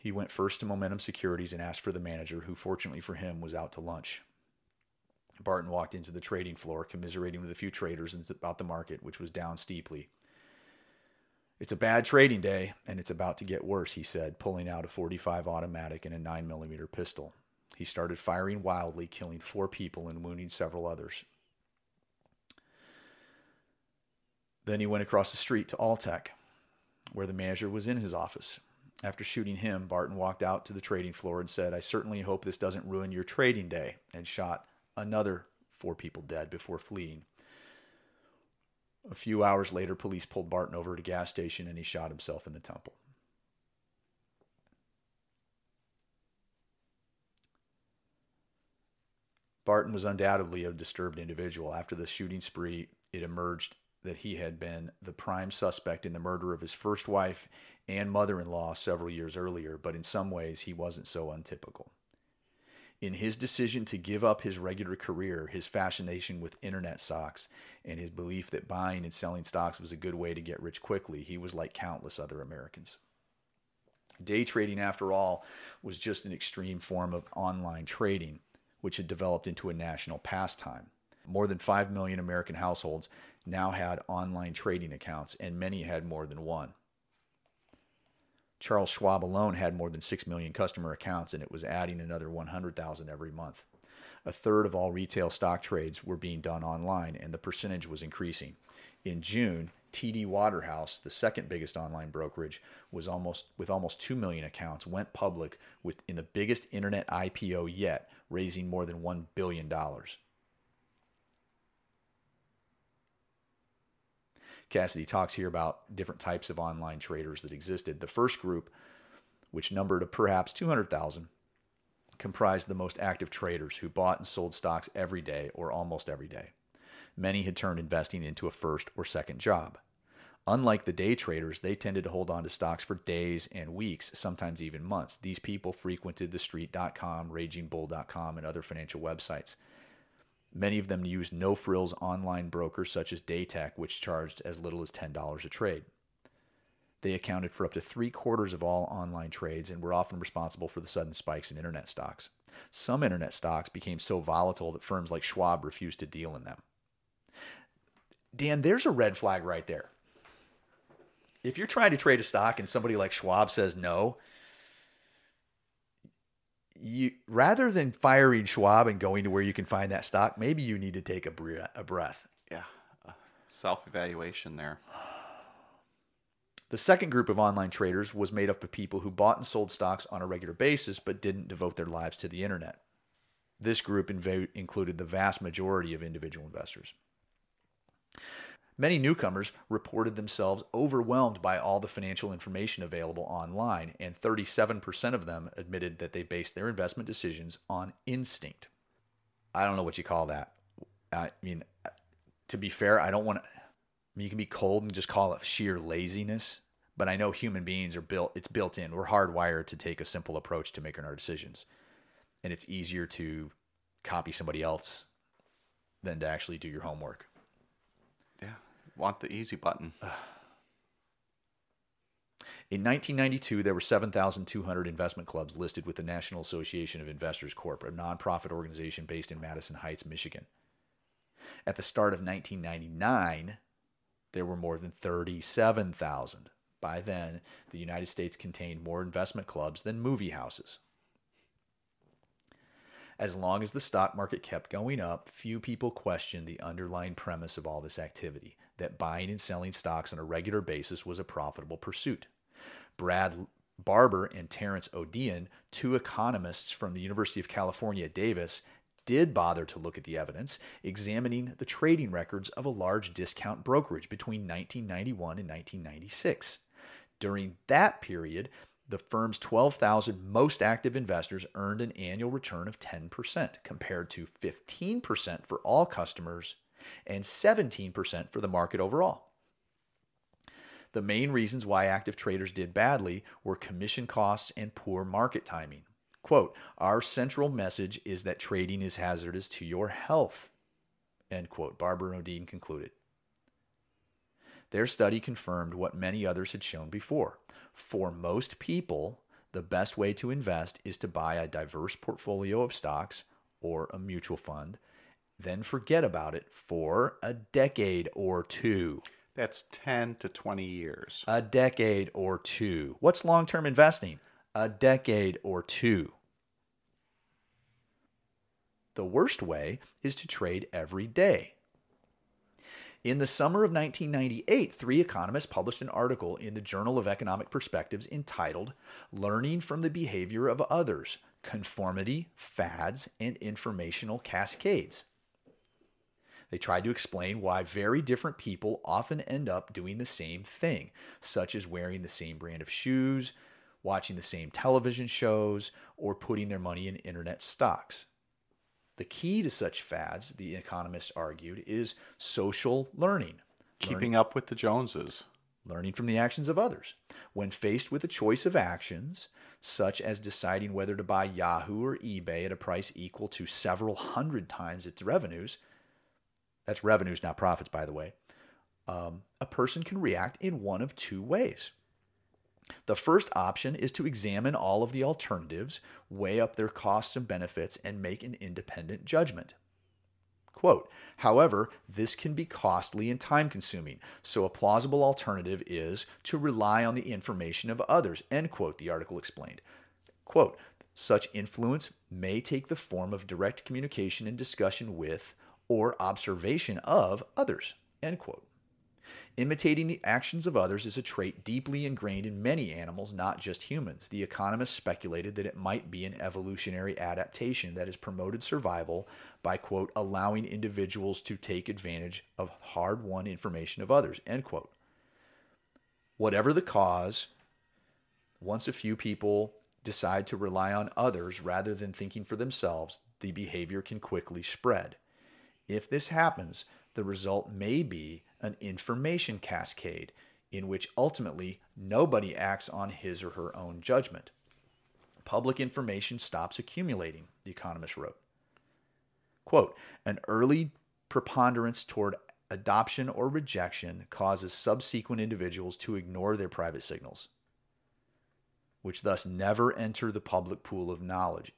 He went first to Momentum Securities and asked for the manager, who fortunately for him was out to lunch. Barton walked into the trading floor, commiserating with a few traders about the market, which was down steeply. It's a bad trading day, and it's about to get worse, he said, pulling out a 45 automatic and a 9mm pistol. He started firing wildly, killing four people and wounding several others. Then he went across the street to Alltech, where the manager was in his office. After shooting him, Barton walked out to the trading floor and said, I certainly hope this doesn't ruin your trading day, and shot another four people dead before fleeing. A few hours later, police pulled Barton over at a gas station and he shot himself in the temple. Barton was undoubtedly a disturbed individual. After the shooting spree, it emerged that he had been the prime suspect in the murder of his first wife and mother in law several years earlier, but in some ways he wasn't so untypical. In his decision to give up his regular career, his fascination with internet stocks, and his belief that buying and selling stocks was a good way to get rich quickly, he was like countless other Americans. Day trading, after all, was just an extreme form of online trading, which had developed into a national pastime. More than 5 million American households now had online trading accounts, and many had more than one. Charles Schwab alone had more than 6 million customer accounts, and it was adding another 100,000 every month. A third of all retail stock trades were being done online, and the percentage was increasing. In June, TD Waterhouse, the second biggest online brokerage, was almost with almost 2 million accounts, went public with in the biggest internet IPO yet, raising more than 1 billion dollars. Cassidy talks here about different types of online traders that existed. The first group, which numbered perhaps 200,000, comprised the most active traders who bought and sold stocks every day or almost every day. Many had turned investing into a first or second job. Unlike the day traders, they tended to hold on to stocks for days and weeks, sometimes even months. These people frequented thestreet.com, ragingbull.com, and other financial websites. Many of them used no frills online brokers such as Datek, which charged as little as $10 a trade. They accounted for up to three quarters of all online trades and were often responsible for the sudden spikes in internet stocks. Some internet stocks became so volatile that firms like Schwab refused to deal in them. Dan, there's a red flag right there. If you're trying to trade a stock and somebody like Schwab says no, you rather than firing Schwab and going to where you can find that stock, maybe you need to take a, bre- a breath. Yeah. Self evaluation there. The second group of online traders was made up of people who bought and sold stocks on a regular basis but didn't devote their lives to the internet. This group inv- included the vast majority of individual investors. Many newcomers reported themselves overwhelmed by all the financial information available online, and 37% of them admitted that they based their investment decisions on instinct. I don't know what you call that. I mean, to be fair, I don't want to. I mean, you can be cold and just call it sheer laziness, but I know human beings are built, it's built in. We're hardwired to take a simple approach to making our decisions. And it's easier to copy somebody else than to actually do your homework. Want the easy button. [sighs] In 1992, there were 7,200 investment clubs listed with the National Association of Investors Corp., a nonprofit organization based in Madison Heights, Michigan. At the start of 1999, there were more than 37,000. By then, the United States contained more investment clubs than movie houses. As long as the stock market kept going up, few people questioned the underlying premise of all this activity that buying and selling stocks on a regular basis was a profitable pursuit. Brad Barber and Terence Odean, two economists from the University of California at Davis, did bother to look at the evidence, examining the trading records of a large discount brokerage between 1991 and 1996. During that period, the firm's 12,000 most active investors earned an annual return of 10%, compared to 15% for all customers and 17% for the market overall. The main reasons why active traders did badly were commission costs and poor market timing. Quote, our central message is that trading is hazardous to your health, end quote, Barber Odean concluded. Their study confirmed what many others had shown before. For most people, the best way to invest is to buy a diverse portfolio of stocks or a mutual fund, then forget about it for a decade or two. That's 10 to 20 years. A decade or two. What's long term investing? A decade or two. The worst way is to trade every day. In the summer of 1998, three economists published an article in the Journal of Economic Perspectives entitled Learning from the Behavior of Others Conformity, Fads, and Informational Cascades. They tried to explain why very different people often end up doing the same thing, such as wearing the same brand of shoes, watching the same television shows, or putting their money in internet stocks. The key to such fads, the economists argued, is social learning. Keeping learning, up with the Joneses. Learning from the actions of others. When faced with a choice of actions, such as deciding whether to buy Yahoo or eBay at a price equal to several hundred times its revenues, that's revenues, not profits, by the way, um, a person can react in one of two ways. The first option is to examine all of the alternatives, weigh up their costs and benefits, and make an independent judgment. Quote, however, this can be costly and time consuming, so a plausible alternative is to rely on the information of others, end quote, the article explained. Quote, such influence may take the form of direct communication and discussion with or observation of others, end quote. Imitating the actions of others is a trait deeply ingrained in many animals, not just humans. The economists speculated that it might be an evolutionary adaptation that has promoted survival by, quote, allowing individuals to take advantage of hard won information of others, end quote. Whatever the cause, once a few people decide to rely on others rather than thinking for themselves, the behavior can quickly spread. If this happens, the result may be an information cascade in which ultimately nobody acts on his or her own judgment. Public information stops accumulating, the economist wrote. Quote, an early preponderance toward adoption or rejection causes subsequent individuals to ignore their private signals, which thus never enter the public pool of knowledge.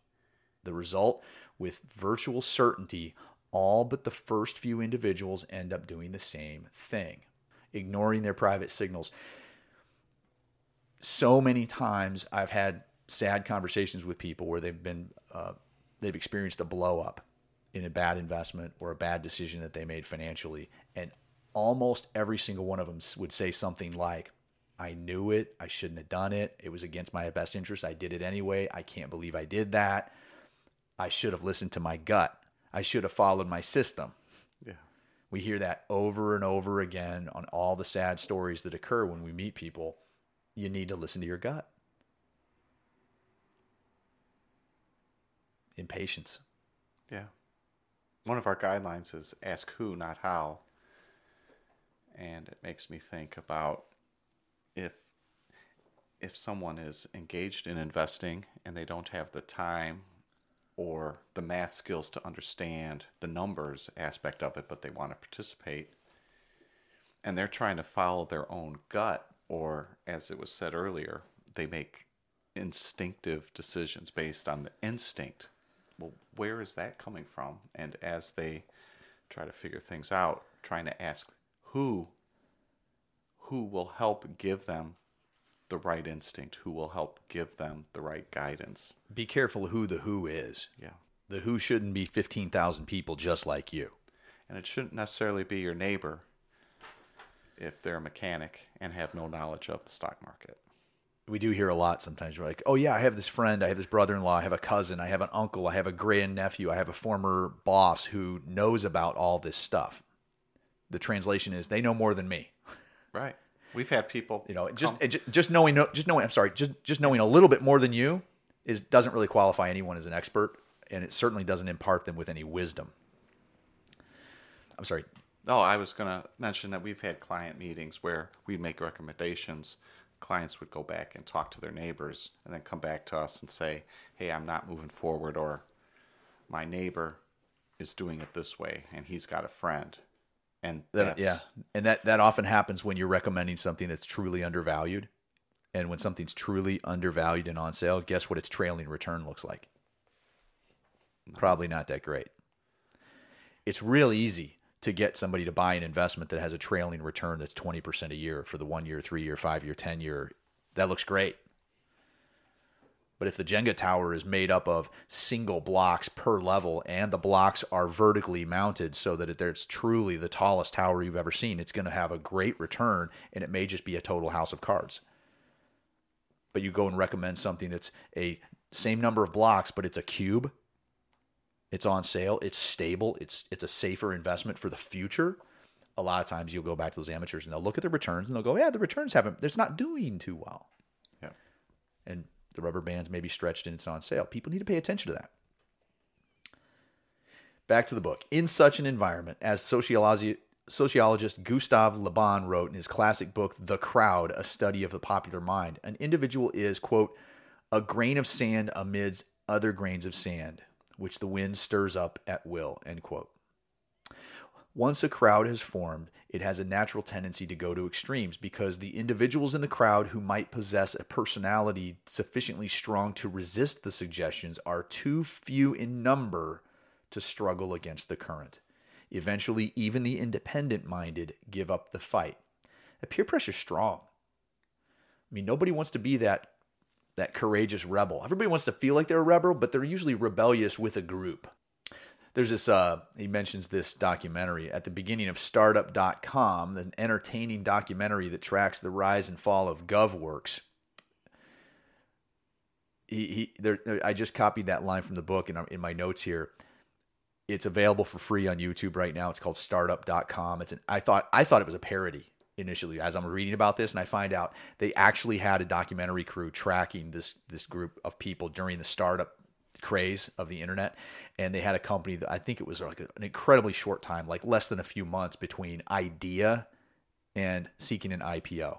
The result, with virtual certainty, all but the first few individuals end up doing the same thing, ignoring their private signals. So many times I've had sad conversations with people where they've been uh, they've experienced a blow up in a bad investment or a bad decision that they made financially, and almost every single one of them would say something like, I knew it. I shouldn't have done it. It was against my best interest. I did it anyway. I can't believe I did that. I should have listened to my gut. I should have followed my system. Yeah. We hear that over and over again on all the sad stories that occur when we meet people. You need to listen to your gut. Impatience. Yeah. One of our guidelines is ask who, not how. And it makes me think about if if someone is engaged in investing and they don't have the time or the math skills to understand the numbers aspect of it, but they want to participate, and they're trying to follow their own gut, or as it was said earlier, they make instinctive decisions based on the instinct. Well, where is that coming from? And as they try to figure things out, trying to ask who who will help give them the right instinct, who will help give them the right guidance. Be careful who the who is. Yeah. The who shouldn't be 15,000 people just like you. And it shouldn't necessarily be your neighbor if they're a mechanic and have no knowledge of the stock market. We do hear a lot sometimes. We're like, oh, yeah, I have this friend, I have this brother in law, I have a cousin, I have an uncle, I have a grandnephew, I have a former boss who knows about all this stuff. The translation is they know more than me. [laughs] Right. We've had people, You know, just come- just- just knowing just knowing I'm sorry, just just knowing a little bit more than you is doesn't really qualify anyone as an expert, and it certainly doesn't impart them with any wisdom. I'm sorry. Oh, I was going to mention that we've had client meetings where we'd make recommendations. Clients would go back and talk to their neighbors and then come back to us and say, hey, I'm not moving forward, or my neighbor is doing it this way and he's got a friend. And yeah, and that that often happens when you're recommending something that's truly undervalued, and when something's truly undervalued and on sale, guess what its trailing return looks like? Probably not that great. It's real easy to get somebody to buy an investment that has a trailing return that's 20% a year for the one year, three year, five year, 10 year. That looks great. But if the Jenga tower is made up of single blocks per level and the blocks are vertically mounted so that it's truly the tallest tower you've ever seen, it's going to have a great return and it may just be a total house of cards. But you go and recommend something that's a same number of blocks, but it's a cube. It's on sale. It's stable. It's it's a safer investment for the future. A lot of times you'll go back to those amateurs and they'll look at the returns and they'll go, "Yeah, the returns haven't. It's not doing too well." Yeah. and the rubber bands may be stretched and it's on sale. People need to pay attention to that. Back to the book. In such an environment, as sociology, sociologist Gustave Le Bon wrote in his classic book, The Crowd, A Study of the Popular Mind, an individual is, quote, a grain of sand amidst other grains of sand, which the wind stirs up at will, end quote. Once a crowd has formed, it has a natural tendency to go to extremes because the individuals in the crowd who might possess a personality sufficiently strong to resist the suggestions are too few in number to struggle against the current. Eventually, even the independent minded give up the fight. The peer pressure is strong. I mean, nobody wants to be that that courageous rebel. Everybody wants to feel like they're a rebel, but they're usually rebellious with a group there's this uh, he mentions this documentary. At the beginning of startup.com an entertaining documentary that tracks the rise and fall of govworks. He, he there i just copied that line from the book in, in my notes here. It's available for free on youtube right now. It's called startup.com it's an i thought i thought it was a parody initially as i'm reading about this and i find out they actually had a documentary crew tracking this this group of people during the startup craze of the internet and they had a company that I think it was like an incredibly short time like less than a few months between idea and seeking an IPO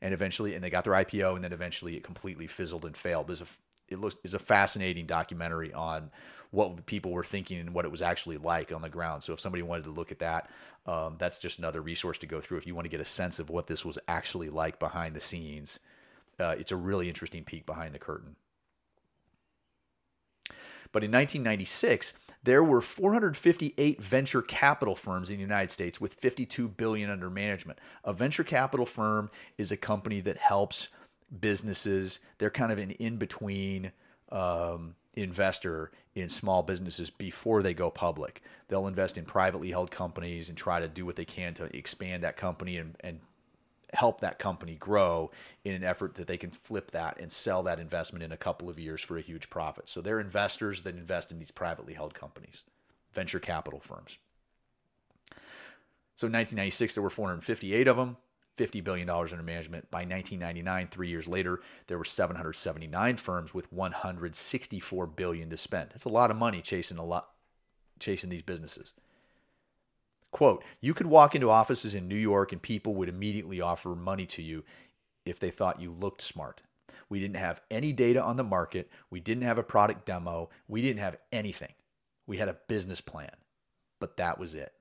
and eventually and they got their IPO and then eventually it completely fizzled and failed. A, it looks is a fascinating documentary on what people were thinking and what it was actually like on the ground. So if somebody wanted to look at that um, that's just another resource to go through if you want to get a sense of what this was actually like behind the scenes. Uh, it's a really interesting peek behind the curtain but in 1996, there were 458 venture capital firms in the United States with 52 billion under management. A venture capital firm is a company that helps businesses. They're kind of an in-between um, investor in small businesses before they go public. They'll invest in privately held companies and try to do what they can to expand that company and, and help that company grow in an effort that they can flip that and sell that investment in a couple of years for a huge profit. So they're investors that invest in these privately held companies, venture capital firms. So in 1996, there were 458 of them, $50 billion under management. By 1999, three years later, there were 779 firms with 164 billion to spend. That's a lot of money chasing a lot, chasing these businesses. Quote, you could walk into offices in New York and people would immediately offer money to you if they thought you looked smart. We didn't have any data on the market. We didn't have a product demo. We didn't have anything. We had a business plan, but that was it.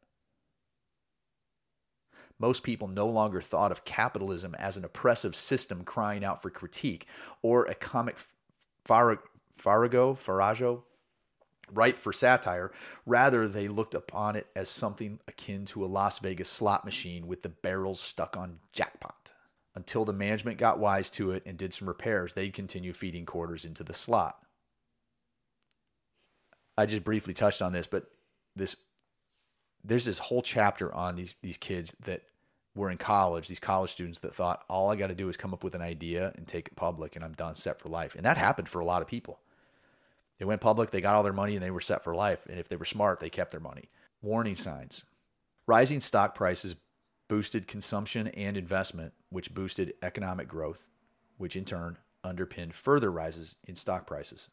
Most people no longer thought of capitalism as an oppressive system crying out for critique or a comic Farago, Farago, ripe for satire. Rather, they looked upon it as something akin to a Las Vegas slot machine with the barrels stuck on jackpot. Until the management got wise to it and did some repairs, they'd continue feeding quarters into the slot. I just briefly touched on this, but this there's this whole chapter on these these kids that were in college, these college students that thought all I got to do is come up with an idea and take it public and I'm done set for life. And that happened for a lot of people. They went public, they got all their money and they were set for life. And if they were smart, they kept their money. Warning signs. Rising stock prices boosted consumption and investment, which boosted economic growth, which in turn underpinned further rises in stock prices.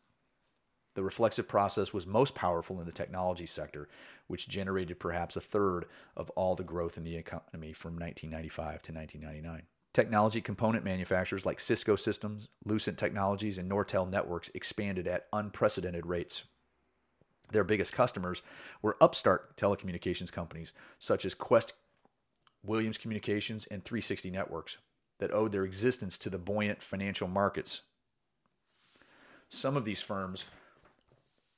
The reflexive process was most powerful in the technology sector, which generated perhaps a third of all the growth in the economy from 1995 to 1999. Technology component manufacturers like Cisco Systems, Lucent Technologies, and Nortel Networks expanded at unprecedented rates. Their biggest customers were upstart telecommunications companies such as Qwest, Williams Communications, and 360 Networks that owed their existence to the buoyant financial markets. Some of these firms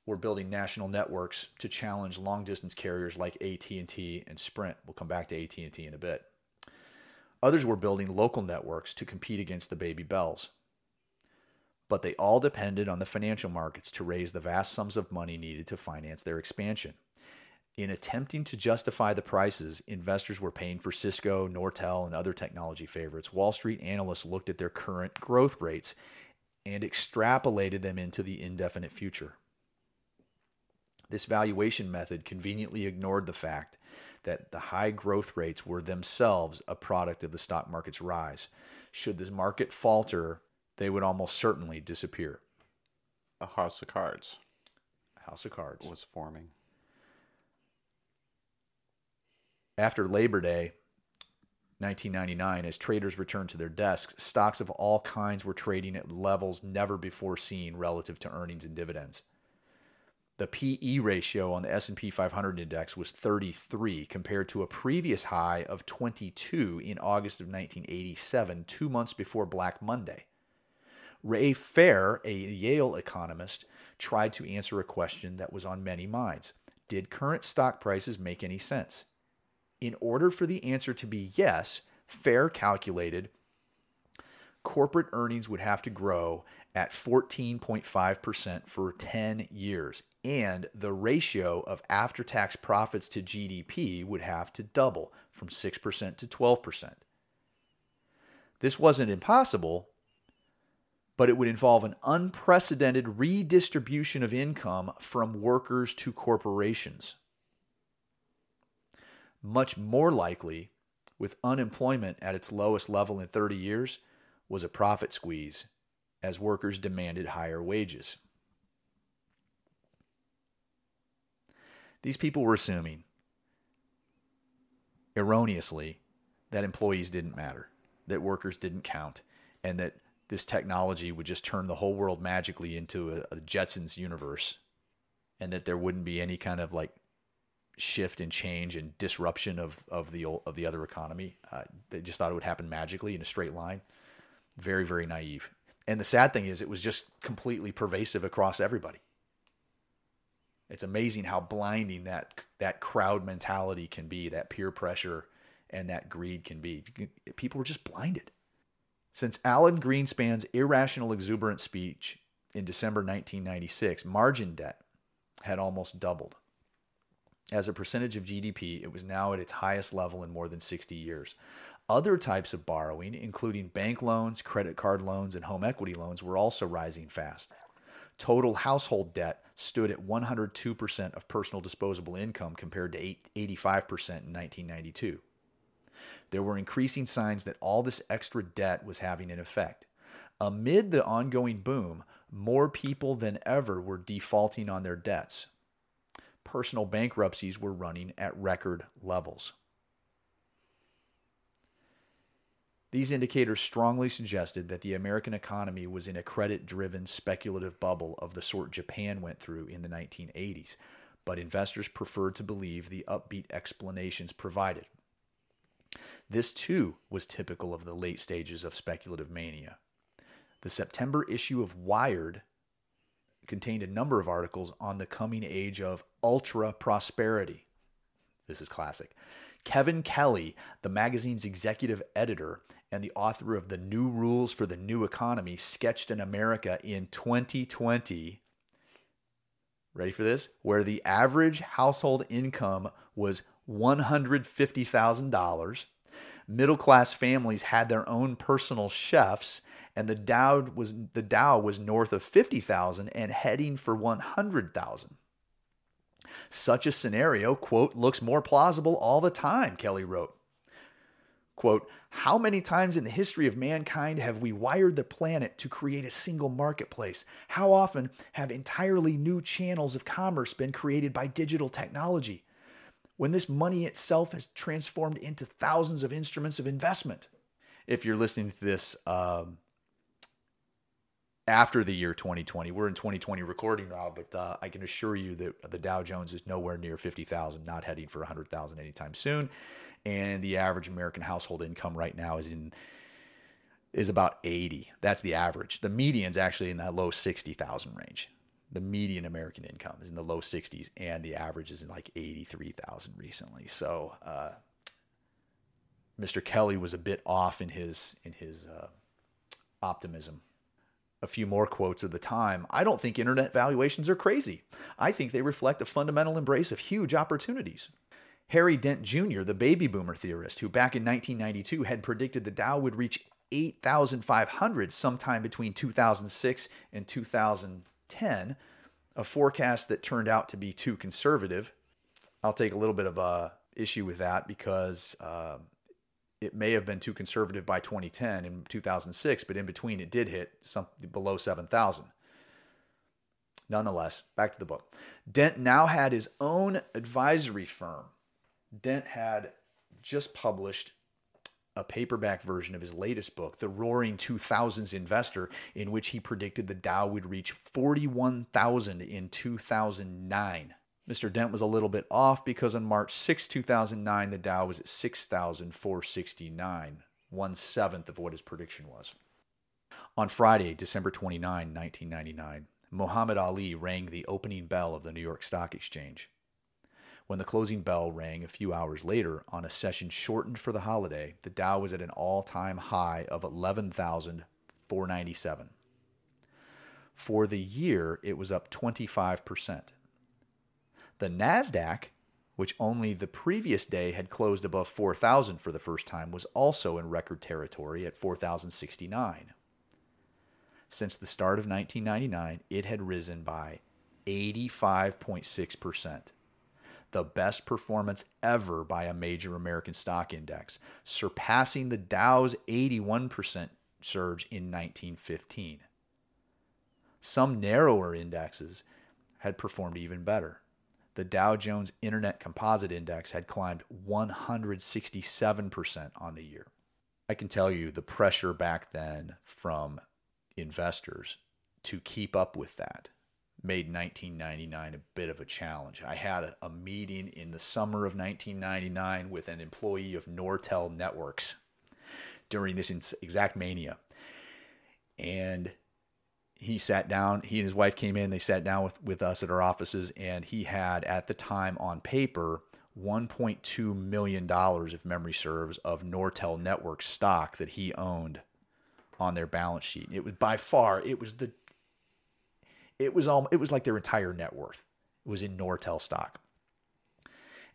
were building national networks to challenge long-distance carriers like AT&T and Sprint. We'll come back to AT&T in a bit. Others were building local networks to compete against the baby bells. But they all depended on the financial markets to raise the vast sums of money needed to finance their expansion. In attempting to justify the prices investors were paying for Cisco, Nortel, and other technology favorites, Wall Street analysts looked at their current growth rates and extrapolated them into the indefinite future. This valuation method conveniently ignored the fact that the high growth rates were themselves a product of the stock market's rise. Should the market falter, they would almost certainly disappear. A house of cards. A house of cards was forming. After Labor Day, 1999, as traders returned to their desks, stocks of all kinds were trading at levels never before seen relative to earnings and dividends. The PE ratio on the S&P 500 index was 33 compared to a previous high of 22 in August of 1987, 2 months before Black Monday. Ray Fair, a Yale economist, tried to answer a question that was on many minds. Did current stock prices make any sense? In order for the answer to be yes, Fair calculated corporate earnings would have to grow at 14.5% for 10 years, and the ratio of after tax profits to GDP would have to double from 6% to 12%. This wasn't impossible, but it would involve an unprecedented redistribution of income from workers to corporations. Much more likely, with unemployment at its lowest level in 30 years, was a profit squeeze as workers demanded higher wages. These people were assuming, erroneously, that employees didn't matter, that workers didn't count, and that this technology would just turn the whole world magically into a, a Jetsons universe, and that there wouldn't be any kind of like shift and change and disruption of, of the of the other economy. Uh, they just thought it would happen magically in a straight line. Very very naive. And the sad thing is, it was just completely pervasive across everybody. It's amazing how blinding that that crowd mentality can be, that peer pressure and that greed can be. People were just blinded. Since Alan Greenspan's irrational, exuberant speech in December 1996, margin debt had almost doubled. As a percentage of GDP, it was now at its highest level in more than 60 years. Other types of borrowing, including bank loans, credit card loans, and home equity loans, were also rising fast. Total household debt stood at 102% of personal disposable income compared to 85% in 1992. There were increasing signs that all this extra debt was having an effect. Amid the ongoing boom, more people than ever were defaulting on their debts. Personal bankruptcies were running at record levels. These indicators strongly suggested that the American economy was in a credit driven speculative bubble of the sort Japan went through in the 1980s, but investors preferred to believe the upbeat explanations provided. This too was typical of the late stages of speculative mania. The September issue of Wired contained a number of articles on the coming age of ultra prosperity. This is classic. Kevin Kelly, the magazine's executive editor and the author of The New Rules for the New Economy, sketched an America in 2020. Ready for this? Where the average household income was $150,000. Middle class families had their own personal chefs and the Dow was the Dow was north of 50,000 and heading for 100,000. Such a scenario, quote, looks more plausible all the time, Kelly wrote. Quote, how many times in the history of mankind have we wired the planet to create a single marketplace? How often have entirely new channels of commerce been created by digital technology? When this money itself has transformed into thousands of instruments of investment. If you're listening to this um, after the year 2020. We're in 2020 recording now, but uh, I can assure you that the Dow Jones is nowhere near 50,000, not heading for 100,000 anytime soon. And the average American household income right now is in is about 80. That's the average. The median's actually in that low 60,000 range. The median American income is in the low 60s, and the average is in like 83,000 recently. So, uh, Mr. Kelly was a bit off in his in his uh, optimism a few more quotes of the time. I don't think internet valuations are crazy. I think they reflect a fundamental embrace of huge opportunities. Harry Dent Jr., the baby boomer theorist, who back in 1992 had predicted the Dow would reach 8,500 sometime between 2006 and 2010, a forecast that turned out to be too conservative. I'll take a little bit of a issue with that because uh, it may have been too conservative by 2010 and 2006, but in between it did hit something below 7,000. Nonetheless, back to the book. Dent now had his own advisory firm. Dent had just published a paperback version of his latest book, The Roaring 2000s Investor, in which he predicted the Dow would reach 41,000 in 2009. Mr. Dent was a little bit off because on March 6, 2009, the Dow was at 6,469, one seventh of what his prediction was. On Friday, December 29, 1999, Muhammad Ali rang the opening bell of the New York Stock Exchange. When the closing bell rang a few hours later on a session shortened for the holiday, the Dow was at an all time high of 11,497. For the year, it was up 25%. The NASDAQ, which only the previous day had closed above 4,000 for the first time, was also in record territory at 4,069. Since the start of 1999, it had risen by 85.6%, the best performance ever by a major American stock index, surpassing the Dow's 81% surge in 1915. Some narrower indexes had performed even better the Dow Jones Internet Composite Index had climbed 167% on the year. I can tell you the pressure back then from investors to keep up with that made 1999 a bit of a challenge. I had a, a, meeting in the summer of 1999 with an employee of Nortel Networks during this exact mania. And he sat down he and his wife came in they sat down with, with us at our offices and he had at the time on paper 1.2 million dollars if memory serves of nortel network stock that he owned on their balance sheet it was by far it was the it was all it was like their entire net worth it was in nortel stock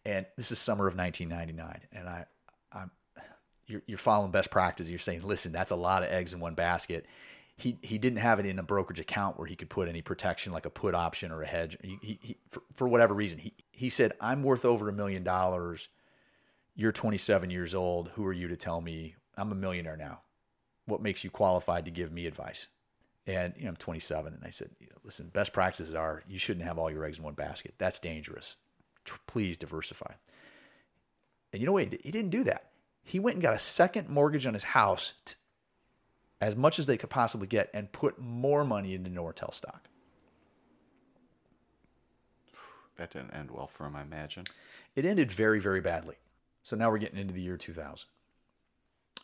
and this is summer of 1999 and i i'm you're, you're following best practice you're saying listen that's a lot of eggs in one basket he he didn't have it in a brokerage account where he could put any protection like a put option or a hedge. He, he, he for, for whatever reason he he said I'm worth over a million dollars. You're 27 years old. Who are you to tell me I'm a millionaire now? What makes you qualified to give me advice? And you know, I'm 27, and I said, listen, best practices are you shouldn't have all your eggs in one basket. That's dangerous. Please diversify. And you know what? He didn't do that. he went and got a second mortgage on his house, t- as much as they could possibly get, and put more money into Nortel stock. That didn't end well for him, I imagine. It ended very, very badly. So now we're getting into the year 2000.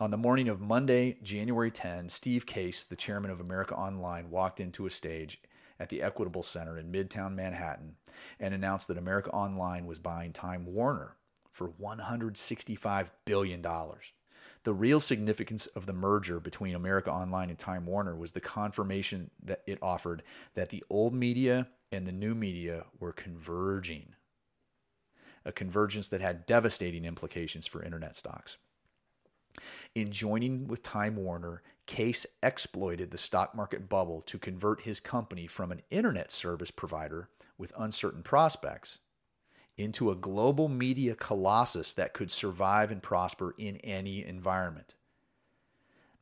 On the morning of Monday, January 10, Steve Case, the chairman of America Online, walked into a stage at the Equitable Center in Midtown Manhattan and announced that America Online was buying Time Warner for $165 billion. The real significance of the merger between America Online and Time Warner was the confirmation that it offered that the old media and the new media were converging, a convergence that had devastating implications for internet stocks. In joining with Time Warner, Case exploited the stock market bubble to convert his company from an internet service provider with uncertain prospects into a global media colossus that could survive and prosper in any environment.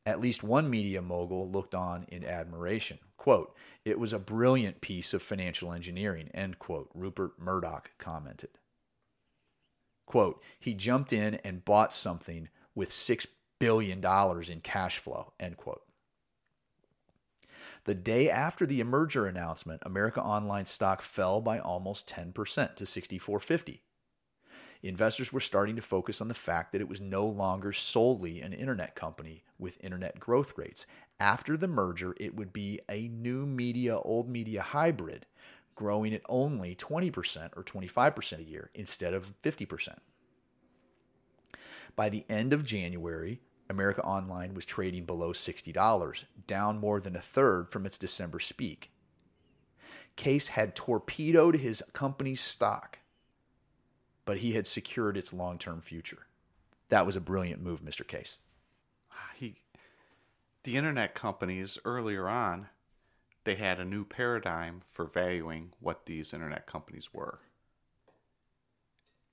At least one media mogul looked on in admiration. Quote, it was a brilliant piece of financial engineering, end quote, Rupert Murdoch commented. Quote, he jumped in and bought something with $6 billion in cash flow, end quote. The day after the merger announcement, America Online stock fell by almost 10% to 64.50. Investors were starting to focus on the fact that it was no longer solely an internet company with internet growth rates. After the merger, it would be a new media, old media hybrid, growing at only 20% or 25% a year instead of 50%. By the end of January, America Online was trading below $60, down more than a third from its December speak. Case had torpedoed his company's stock, but he had secured its long term future. That was a brilliant move, Mr. Case. Ah, he, the internet companies earlier on, they had a new paradigm for valuing what these internet companies were.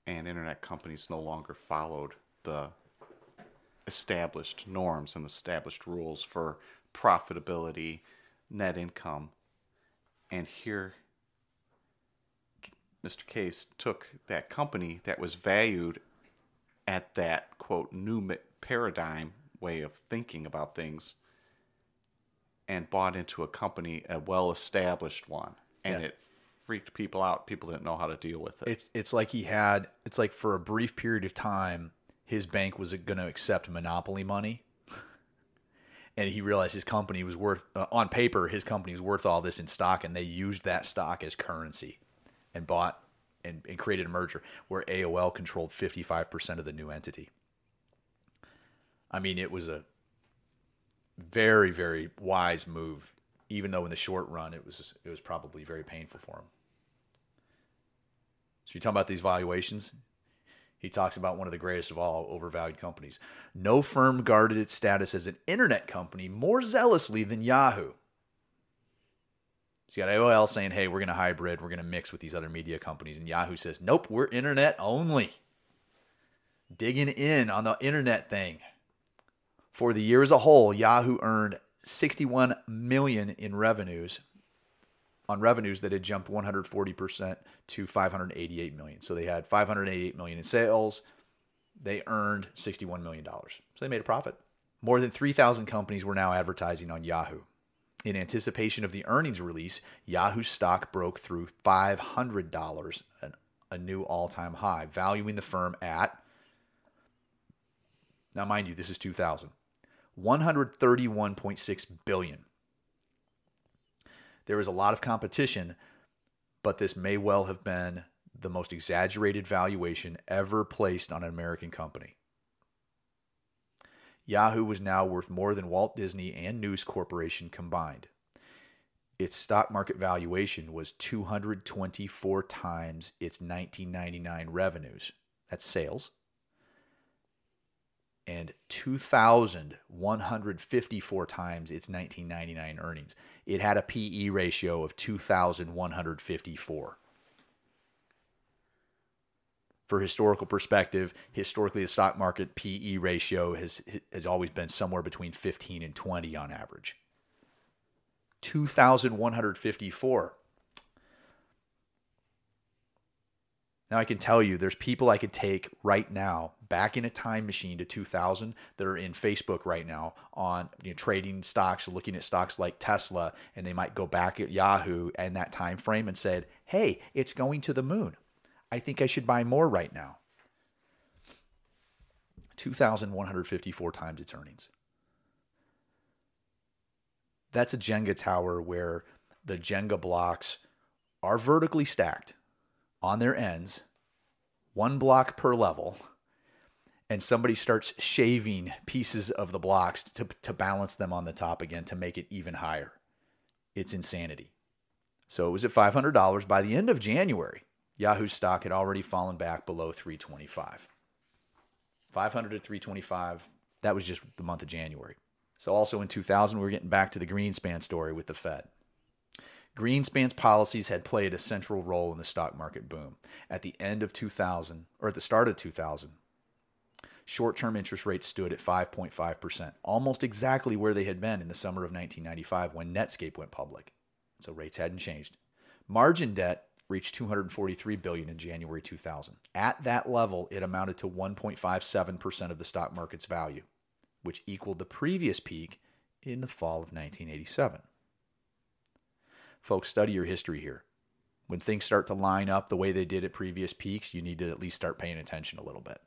And internet companies no longer followed the established norms and established rules for profitability, net income. And here, Mr. Case took that company that was valued at that quote new paradigm way of thinking about things and bought into a company, a well established one. And yeah. it freaked people out. People didn't know how to deal with it. It's it's like he had it's like for a brief period of time his bank was going to accept monopoly money. and he realized his company was worth, uh, on paper, his company was worth all this in stock, and they used that stock as currency and bought and, and created a merger where AOL controlled 55% of the new entity. I mean, it was a very, very wise move, even though in the short run it was it was probably very painful for him. So you're talking about these valuations? He talks about one of the greatest of all overvalued companies. No firm guarded its status as an internet company more zealously than Yahoo. So you got AOL saying, hey, we're going to hybrid, we're going to mix with these other media companies. And Yahoo says, nope, we're internet only. Digging in on the internet thing. For the year as a whole, Yahoo earned 61 million in revenues on revenues that had jumped 140% to 588 million. So they had 588 million in sales. They earned 61 million dollars. So they made a profit. More than 3,000 companies were now advertising on Yahoo. In anticipation of the earnings release, Yahoo stock broke through $500, a new all-time high, valuing the firm at Now mind you, this is 2000. 131.6 billion. There is a lot of competition, but this may well have been the most exaggerated valuation ever placed on an American company. Yahoo was now worth more than Walt Disney and News Corporation combined. Its stock market valuation was 224 times its 1999 revenues. That's sales and 2,154 times its 1999 earnings. It had a PE ratio of 2,154. For historical perspective, historically the stock market PE ratio has has always been somewhere between 15 and 20 on average. 2,154. Now I can tell you there's people I could take right now back in a time machine to 2000 that are in Facebook right now on you know, trading stocks, looking at stocks like Tesla, and they might go back at Yahoo and that time frame and said, "Hey, it's going to the moon. I think I should buy more right now." 2,154 times its earnings. That's a Jenga tower where the Jenga blocks are vertically stacked on their ends, one block per level, and somebody starts shaving pieces of the blocks to, to balance them on the top again to make it even higher. It's insanity. So it was at $500 by the end of January. Yahoo stock had already fallen back below 325. 500 to 325. That was just the month of January. So also in 2000, we were getting back to the Greenspan story with the Fed. Greenspan's policies had played a central role in the stock market boom. At the end of 2000, or at the start of 2000, short term interest rates stood at 5.5%, almost exactly where they had been in the summer of 1995 when Netscape went public. So rates hadn't changed. Margin debt reached 243 billion in January 2000. At that level, it amounted to 1.57% of the stock market's value, which equaled the previous peak in the fall of 1987. Folks, study your history here. When things start to line up the way they did at previous peaks, you need to at least start paying attention a little bit.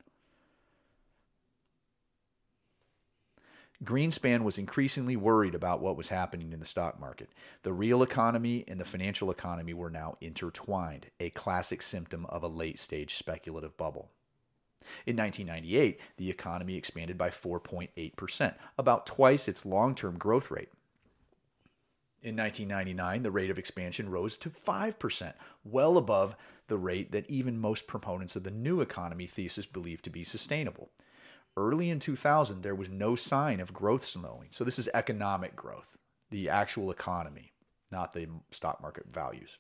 Greenspan was increasingly worried about what was happening in the stock market. The real economy and the financial economy were now intertwined, a classic symptom of a late stage speculative bubble. In 1998, the economy expanded by 4.8%, about twice its long term growth rate. In 1999, the rate of expansion rose to 5%, well above the rate that even most proponents of the new economy thesis believed to be sustainable. Early in 2000, there was no sign of growth slowing. So, this is economic growth, the actual economy, not the stock market values.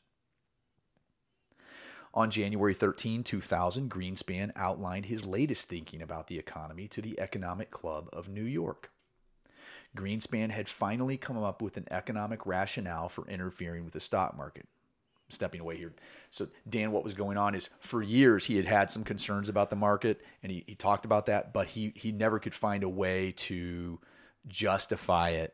On January 13, 2000, Greenspan outlined his latest thinking about the economy to the Economic Club of New York. Greenspan had finally come up with an economic rationale for interfering with the stock market. Stepping away here. So, Dan, what was going on is for years he had had some concerns about the market and he, he talked about that, but he, he never could find a way to justify it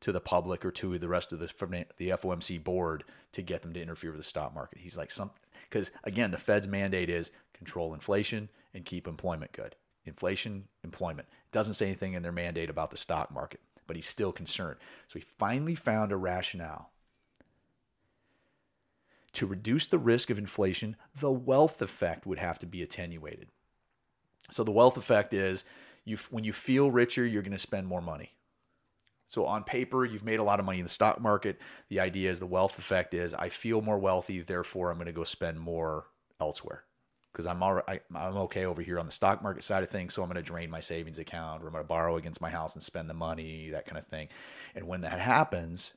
to the public or to the rest of the, the FOMC board to get them to interfere with the stock market. He's like, some, because again, the Fed's mandate is control inflation and keep employment good. Inflation, employment. Doesn't say anything in their mandate about the stock market, but he's still concerned. So he finally found a rationale. To reduce the risk of inflation, the wealth effect would have to be attenuated. So the wealth effect is you when you feel richer, you're going to spend more money. So on paper, you've made a lot of money in the stock market. The idea is the wealth effect is I feel more wealthy, therefore I'm going to go spend more elsewhere because I'm all right, I'm okay over here on the stock market side of things. So I'm going to drain my savings account or I'm going to borrow against my house and spend the money, that kind of thing. And when that happens,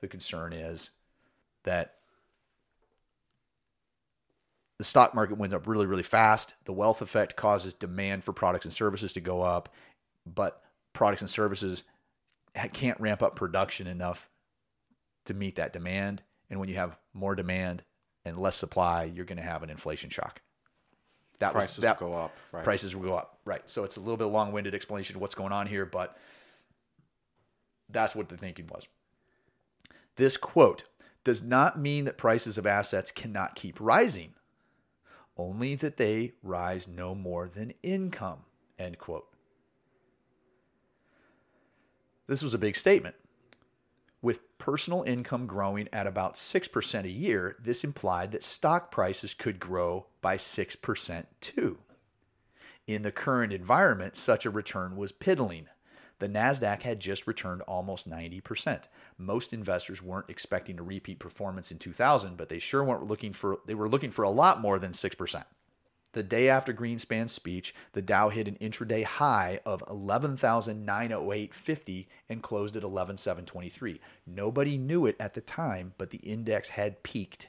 the concern is that the stock market went up really, really fast. The wealth effect causes demand for products and services to go up, but products and services can't ramp up production enough to meet that demand. And when you have more demand, and less supply, you're going to have an inflation shock. That prices was, that, will go up. Right. Prices will go up. Right. So it's a little bit long-winded explanation of what's going on here, but that's what the thinking was. This quote does not mean that prices of assets cannot keep rising, only that they rise no more than income. End quote. This was a big statement. With personal income growing at about 6% a year, this implied that stock prices could grow by 6% too. In the current environment, such a return was piddling. The NASDAQ had just returned almost 90%. Most investors weren't expecting a repeat performance in 2000, but they sure weren't looking for they were looking for a lot more than 6%. The day after Greenspan's speech, the Dow hit an intraday high of 11,908.50 and closed at 11,723. Nobody knew it at the time, but the index had peaked,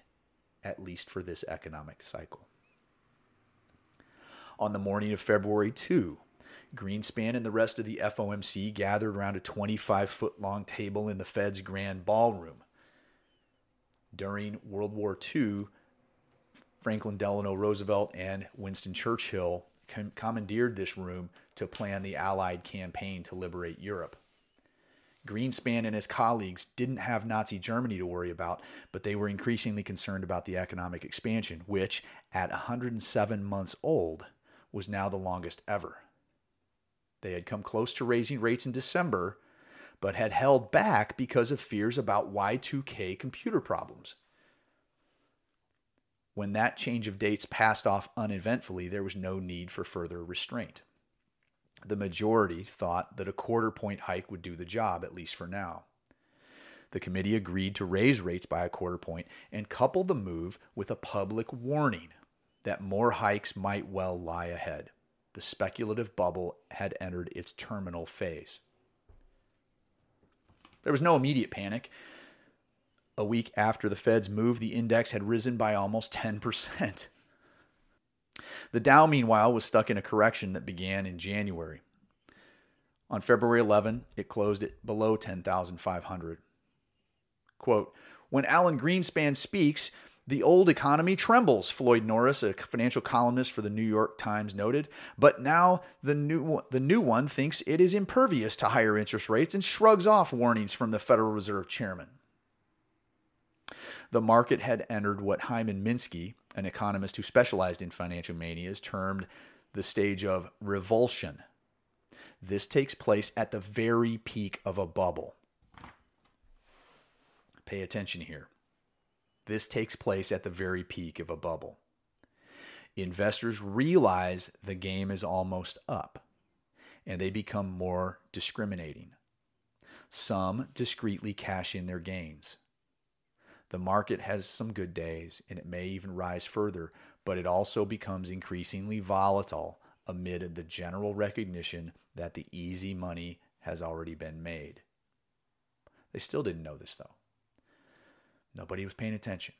at least for this economic cycle. On the morning of February 2, Greenspan and the rest of the FOMC gathered around a 25 foot long table in the Fed's grand ballroom. During World War II, Franklin Delano Roosevelt and Winston Churchill com- commandeered this room to plan the Allied campaign to liberate Europe. Greenspan and his colleagues didn't have Nazi Germany to worry about, but they were increasingly concerned about the economic expansion, which, at 107 months old, was now the longest ever. They had come close to raising rates in December, but had held back because of fears about Y2K computer problems. When that change of dates passed off uneventfully, there was no need for further restraint. The majority thought that a quarter point hike would do the job, at least for now. The committee agreed to raise rates by a quarter point and coupled the move with a public warning that more hikes might well lie ahead. The speculative bubble had entered its terminal phase. There was no immediate panic. A week after the Fed's move, the index had risen by almost 10%. The Dow, meanwhile, was stuck in a correction that began in January. On February 11, it closed at below 10,500. Quote, when Alan Greenspan speaks, the old economy trembles, Floyd Norris, a financial columnist for the New York Times, noted. But now the new, the new one thinks it is impervious to higher interest rates and shrugs off warnings from the Federal Reserve chairman. The market had entered what Hyman Minsky, an economist who specialized in financial manias, termed the stage of revulsion. This takes place at the very peak of a bubble. Pay attention here. This takes place at the very peak of a bubble. Investors realize the game is almost up and they become more discriminating. Some discreetly cash in their gains. The market has some good days and it may even rise further, but it also becomes increasingly volatile amid the general recognition that the easy money has already been made. They still didn't know this though. Nobody was paying attention.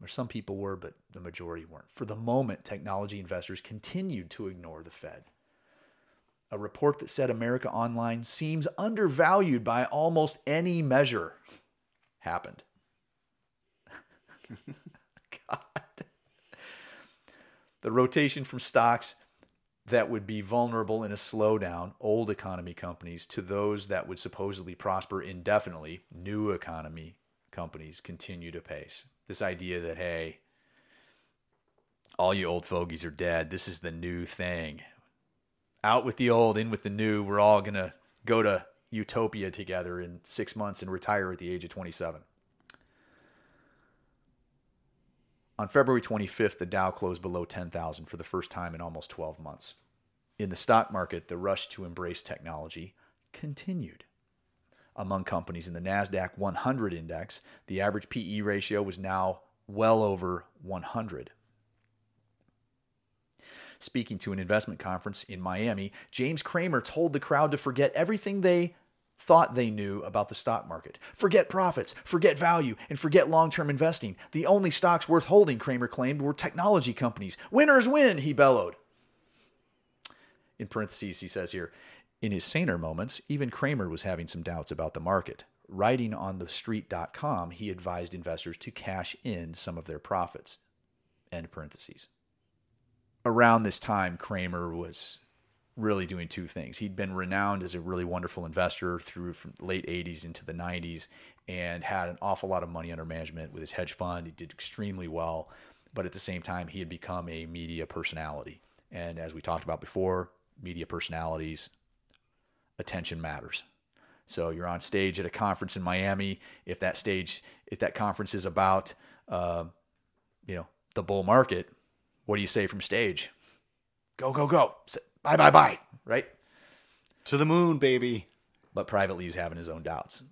Or some people were, but the majority weren't. For the moment, technology investors continued to ignore the Fed. A report that said America Online seems undervalued by almost any measure happened. God. The rotation from stocks that would be vulnerable in a slowdown, old economy companies, to those that would supposedly prosper indefinitely, new economy companies, continue to pace. This idea that, hey, all you old fogies are dead. This is the new thing. Out with the old, in with the new. We're all going to go to utopia together in six months and retire at the age of 27. On February 25th, the Dow closed below 10,000 for the first time in almost 12 months. In the stock market, the rush to embrace technology continued. Among companies in the NASDAQ 100 index, the average PE ratio was now well over 100. Speaking to an investment conference in Miami, James Cramer told the crowd to forget everything they thought they knew about the stock market. Forget profits, forget value, and forget long term investing. The only stocks worth holding, Cramer claimed, were technology companies. Winners win, he bellowed. In parentheses, he says here, in his saner moments, even Cramer was having some doubts about the market. Writing on thestreet.com, he advised investors to cash in some of their profits. End parentheses. Around this time, Cramer was really doing two things. He'd been renowned as a really wonderful investor through from late 80s into the 90s and had an awful lot of money under management with his hedge fund. He did extremely well, but at the same time he had become a media personality. And as we talked about before, media personalities attention matters. So you're on stage at a conference in Miami. If that stage, if that conference is about, uh, you know, the bull market, what do you say from stage? Go, go, go. Bye, bye, bye. Right? To the moon, baby. But privately, he's having his own doubts.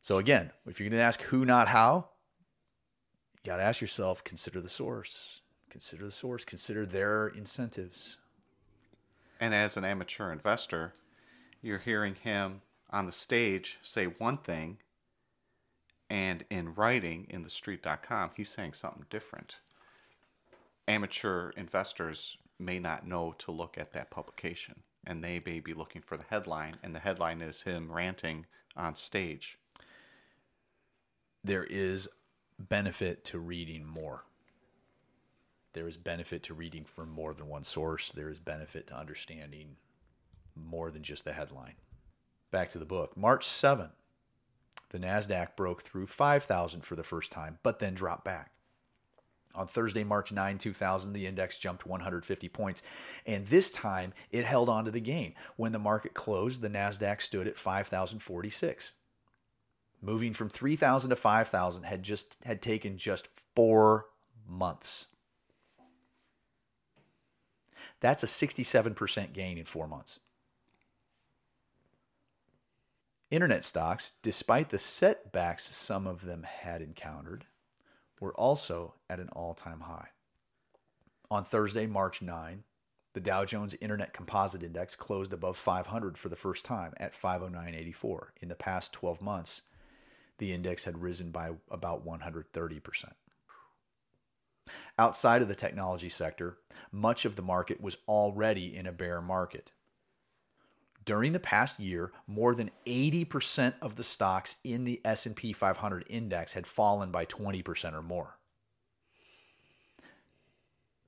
So again, if you're going to ask who, not how, you got to ask yourself, consider the source. Consider the source. Consider their incentives. And as an amateur investor, you're hearing him on the stage say one thing, and in writing in thestreet.com, he's saying something different. Amateur investors may not know to look at that publication, and they may be looking for the headline, and the headline is him ranting on stage. There is benefit to reading more. there is benefit to reading from more than one source. There is benefit to understanding more than just the headline. Back to the book. March 7, the NASDAQ broke through 5,000 for the first time, but then dropped back. On Thursday, March 9, 2000, the index jumped 150 points, and this time it held on to the gain. When the market closed, the NASDAQ stood at 5,046. Moving from 3,000 to 5,000 had just had taken just four months. That's a 67% gain in four months. Internet stocks, despite the setbacks some of them had encountered, were also at an all time high. On Thursday, March 9, the Dow Jones Internet Composite Index closed above 500 for the first time at 509.84. In the past 12 months, the index had risen by about 130%. Outside of the technology sector, much of the market was already in a bear market. During the past year, more than 80% of the stocks in the S&P 500 index had fallen by 20% or more.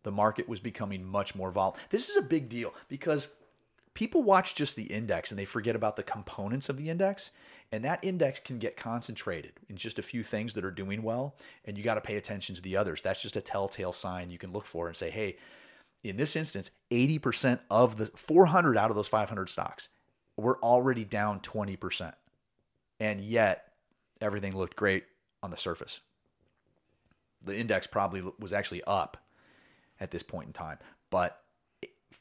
The market was becoming much more volatile. This is a big deal because people watch just the index and they forget about the components of the index, and that index can get concentrated in just a few things that are doing well, and you got to pay attention to the others. That's just a telltale sign you can look for and say, "Hey, in this instance, 80% of the 400 out of those 500 stocks were already down 20%. And yet, everything looked great on the surface. The index probably was actually up at this point in time, but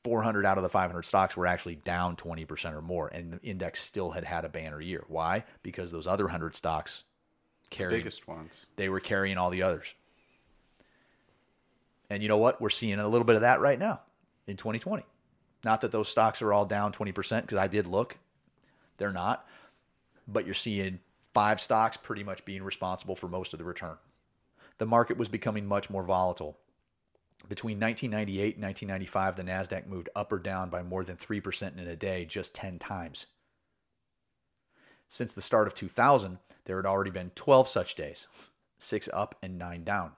400 out of the 500 stocks were actually down 20% or more, and the index still had had a banner year. Why? Because those other 100 stocks carried the biggest ones. They were carrying all the others. And you know what? We're seeing a little bit of that right now in 2020. Not that those stocks are all down 20%, because I did look. They're not. But you're seeing five stocks pretty much being responsible for most of the return. The market was becoming much more volatile. Between 1998 and 1995, the NASDAQ moved up or down by more than 3% in a day, just 10 times. Since the start of 2000, there had already been 12 such days, six up and nine down.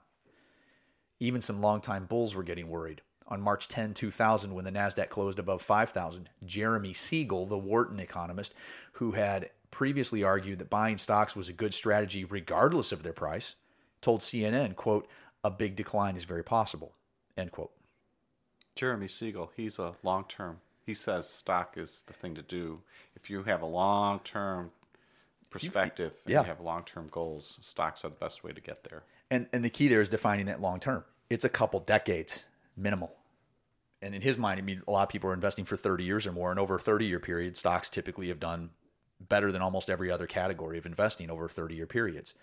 Even some longtime bulls were getting worried. On March 10, 2000, when the NASDAQ closed above 5,000, Jeremy Siegel, the Wharton economist, who had previously argued that buying stocks was a good strategy regardless of their price, told CNN, quote, a big decline is very possible, end quote. Jeremy Siegel, he's a long term. He says stock is the thing to do. If you have a long term perspective and yeah. you have long term goals, stocks are the best way to get there. And and the key there is defining that long term. It's a couple decades minimal. And in his mind, I mean, a lot of people are investing for 30 years or more. And over a 30 year period, stocks typically have done better than almost every other category of investing over 30 year periods.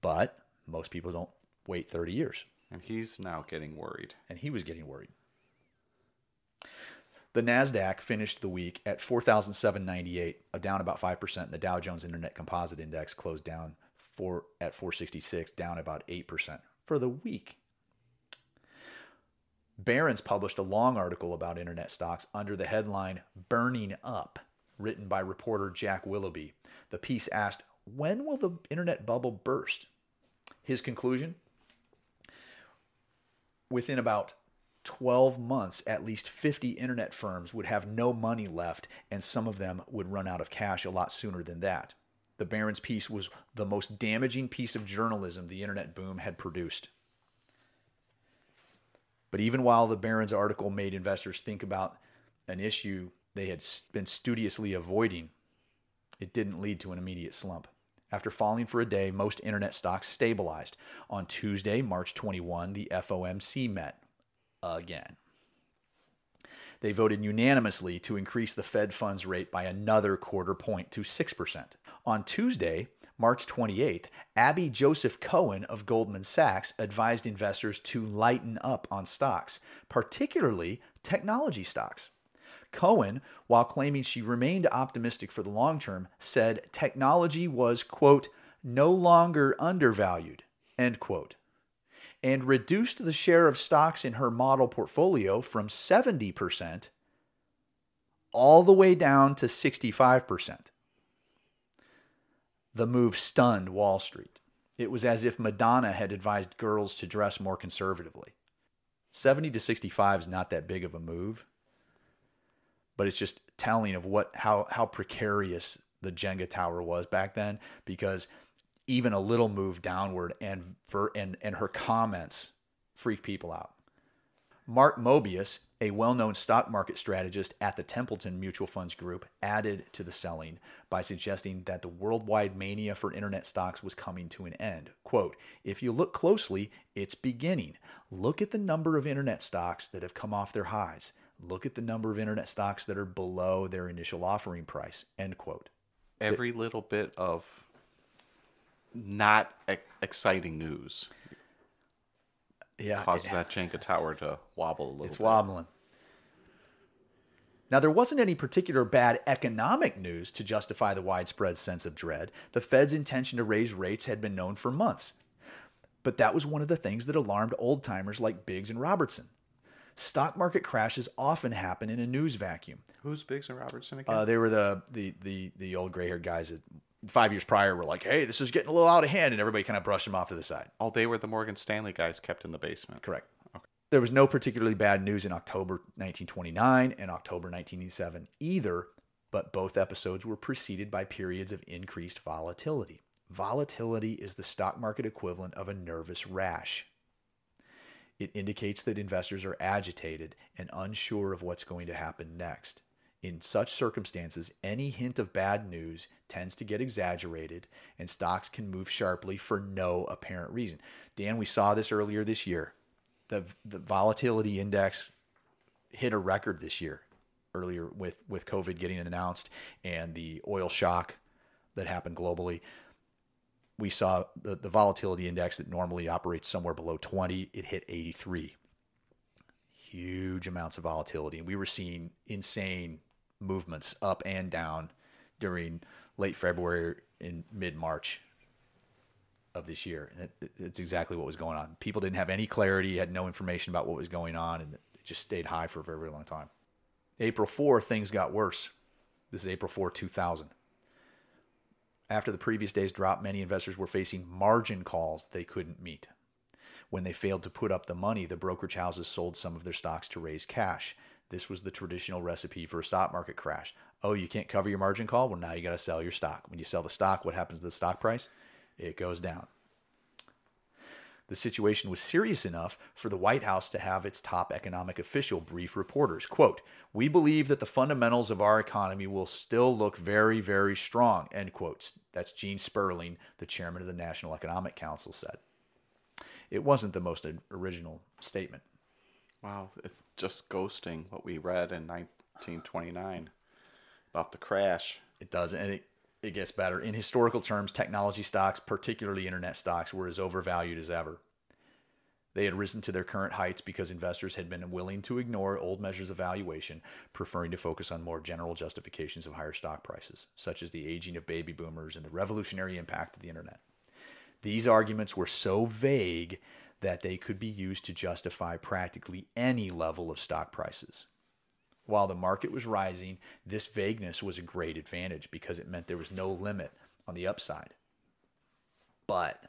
But most people don't wait 30 years. And he's now getting worried. And he was getting worried. The NASDAQ finished the week at 4,798, down about 5%. The Dow Jones Internet Composite Index closed down four, at 466, down about 8% for the week. Barron's published a long article about internet stocks under the headline Burning Up, written by reporter Jack Willoughby. The piece asked, When will the internet bubble burst? His conclusion? Within about 12 months, at least 50 internet firms would have no money left, and some of them would run out of cash a lot sooner than that. The Barron's piece was the most damaging piece of journalism the internet boom had produced. But even while the Barron's article made investors think about an issue they had been studiously avoiding, it didn't lead to an immediate slump. After falling for a day, most internet stocks stabilized. On Tuesday, March 21, the FOMC met again. They voted unanimously to increase the Fed funds rate by another quarter point to 6%. On Tuesday, March 28th, Abby Joseph Cohen of Goldman Sachs advised investors to lighten up on stocks, particularly technology stocks. Cohen, while claiming she remained optimistic for the long term, said technology was, quote, no longer undervalued, end quote, and reduced the share of stocks in her model portfolio from 70% all the way down to 65%. The move stunned Wall Street. It was as if Madonna had advised girls to dress more conservatively. 70 to 65 is not that big of a move, but it's just telling of what how how precarious the Jenga tower was back then because even a little move downward and for and and her comments freak people out. Mark Mobius, a well-known stock market strategist at the Templeton Mutual Funds Group, added to the selling by suggesting that the worldwide mania for internet stocks was coming to an end. Quote, "If you look closely, it's beginning. Look at the number of internet stocks that have come off their highs. Look at the number of internet stocks that are below their initial offering price." End quote. Every little bit of not exciting news Yeah, causes that Jenga tower to wobble a little It's bit. wobbling. Now, there wasn't any particular bad economic news to justify the widespread sense of dread. The Fed's intention to raise rates had been known for months. But that was one of the things that alarmed old timers like Biggs and Robertson. Stock market crashes often happen in a news vacuum. Who's Biggs and Robertson again? Uh, they were the the the the old gray haired guys that five years prior were like, "Hey, this is getting a little out of hand," and everybody kind of brushed them off to the side. oh, they were the Morgan Stanley guys kept in the basement. Correct. Okay. There was no particularly bad news in October 1929 and October 1987 either, but both episodes were preceded by periods of increased volatility. Volatility is the stock market equivalent of a nervous rash. It indicates that investors are agitated and unsure of what's going to happen next. In such circumstances, any hint of bad news tends to get exaggerated and stocks can move sharply for no apparent reason. Dan, we saw this earlier this year. The, the volatility index hit a record this year earlier with, with COVID getting announced and the oil shock that happened globally we saw the, the volatility index that normally operates somewhere below 20, it hit 83. Huge amounts of volatility. And we were seeing insane movements up and down during late February and mid March of this year. It, it's exactly what was going on. People didn't have any clarity, had no information about what was going on, and it just stayed high for a very, very long time. April 4, things got worse. This is April 4, 2000. After the previous day's drop, many investors were facing margin calls they couldn't meet. When they failed to put up the money, the brokerage houses sold some of their stocks to raise cash. This was the traditional recipe for a stock market crash. Oh, you can't cover your margin call? Well, now you got to sell your stock. When you sell the stock, what happens to the stock price? It goes down. The situation was serious enough for the White House to have its top economic official brief reporters. Quote, We believe that the fundamentals of our economy will still look very, very strong. End quote. That's Gene Sperling, the chairman of the National Economic Council, said. It wasn't the most original statement. Wow, it's just ghosting what we read in 1929 about the crash. It does, and it, it gets better. In historical terms, technology stocks, particularly internet stocks, were as overvalued as ever. They had risen to their current heights because investors had been willing to ignore old measures of valuation, preferring to focus on more general justifications of higher stock prices, such as the aging of baby boomers and the revolutionary impact of the internet. These arguments were so vague that they could be used to justify practically any level of stock prices. While the market was rising, this vagueness was a great advantage because it meant there was no limit on the upside. But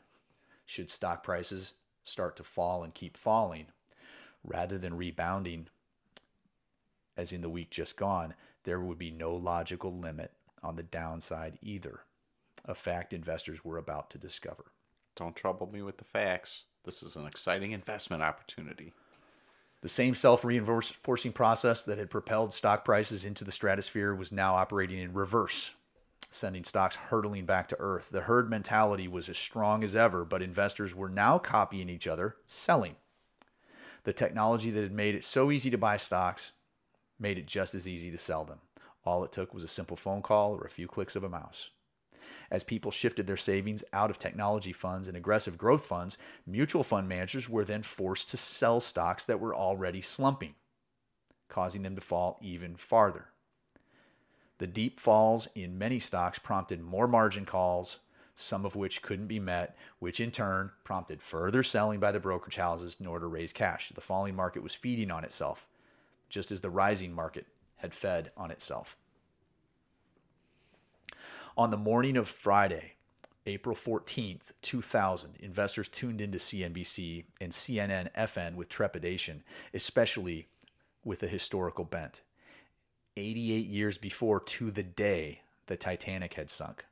should stock prices start to fall and keep falling, rather than rebounding, as in the week just gone, there would be no logical limit on the downside either, a fact investors were about to discover. Don't trouble me with the facts. This is an exciting investment opportunity. The same self reinforcing process that had propelled stock prices into the stratosphere was now operating in reverse, sending stocks hurtling back to earth. The herd mentality was as strong as ever, but investors were now copying each other, selling. The technology that had made it so easy to buy stocks made it just as easy to sell them. All it took was a simple phone call or a few clicks of a mouse. As people shifted their savings out of technology funds and aggressive growth funds, mutual fund managers were then forced to sell stocks that were already slumping, causing them to fall even farther. The deep falls in many stocks prompted more margin calls, some of which couldn't be met, which in turn prompted further selling by the brokerage houses in order to raise cash. The falling market was feeding on itself, just as the rising market had fed on itself. On the morning of Friday, April 14th, 2000, investors tuned into CNBC and CNN FN with trepidation, especially with a historical bent. 88 years before, to the day, the Titanic had sunk.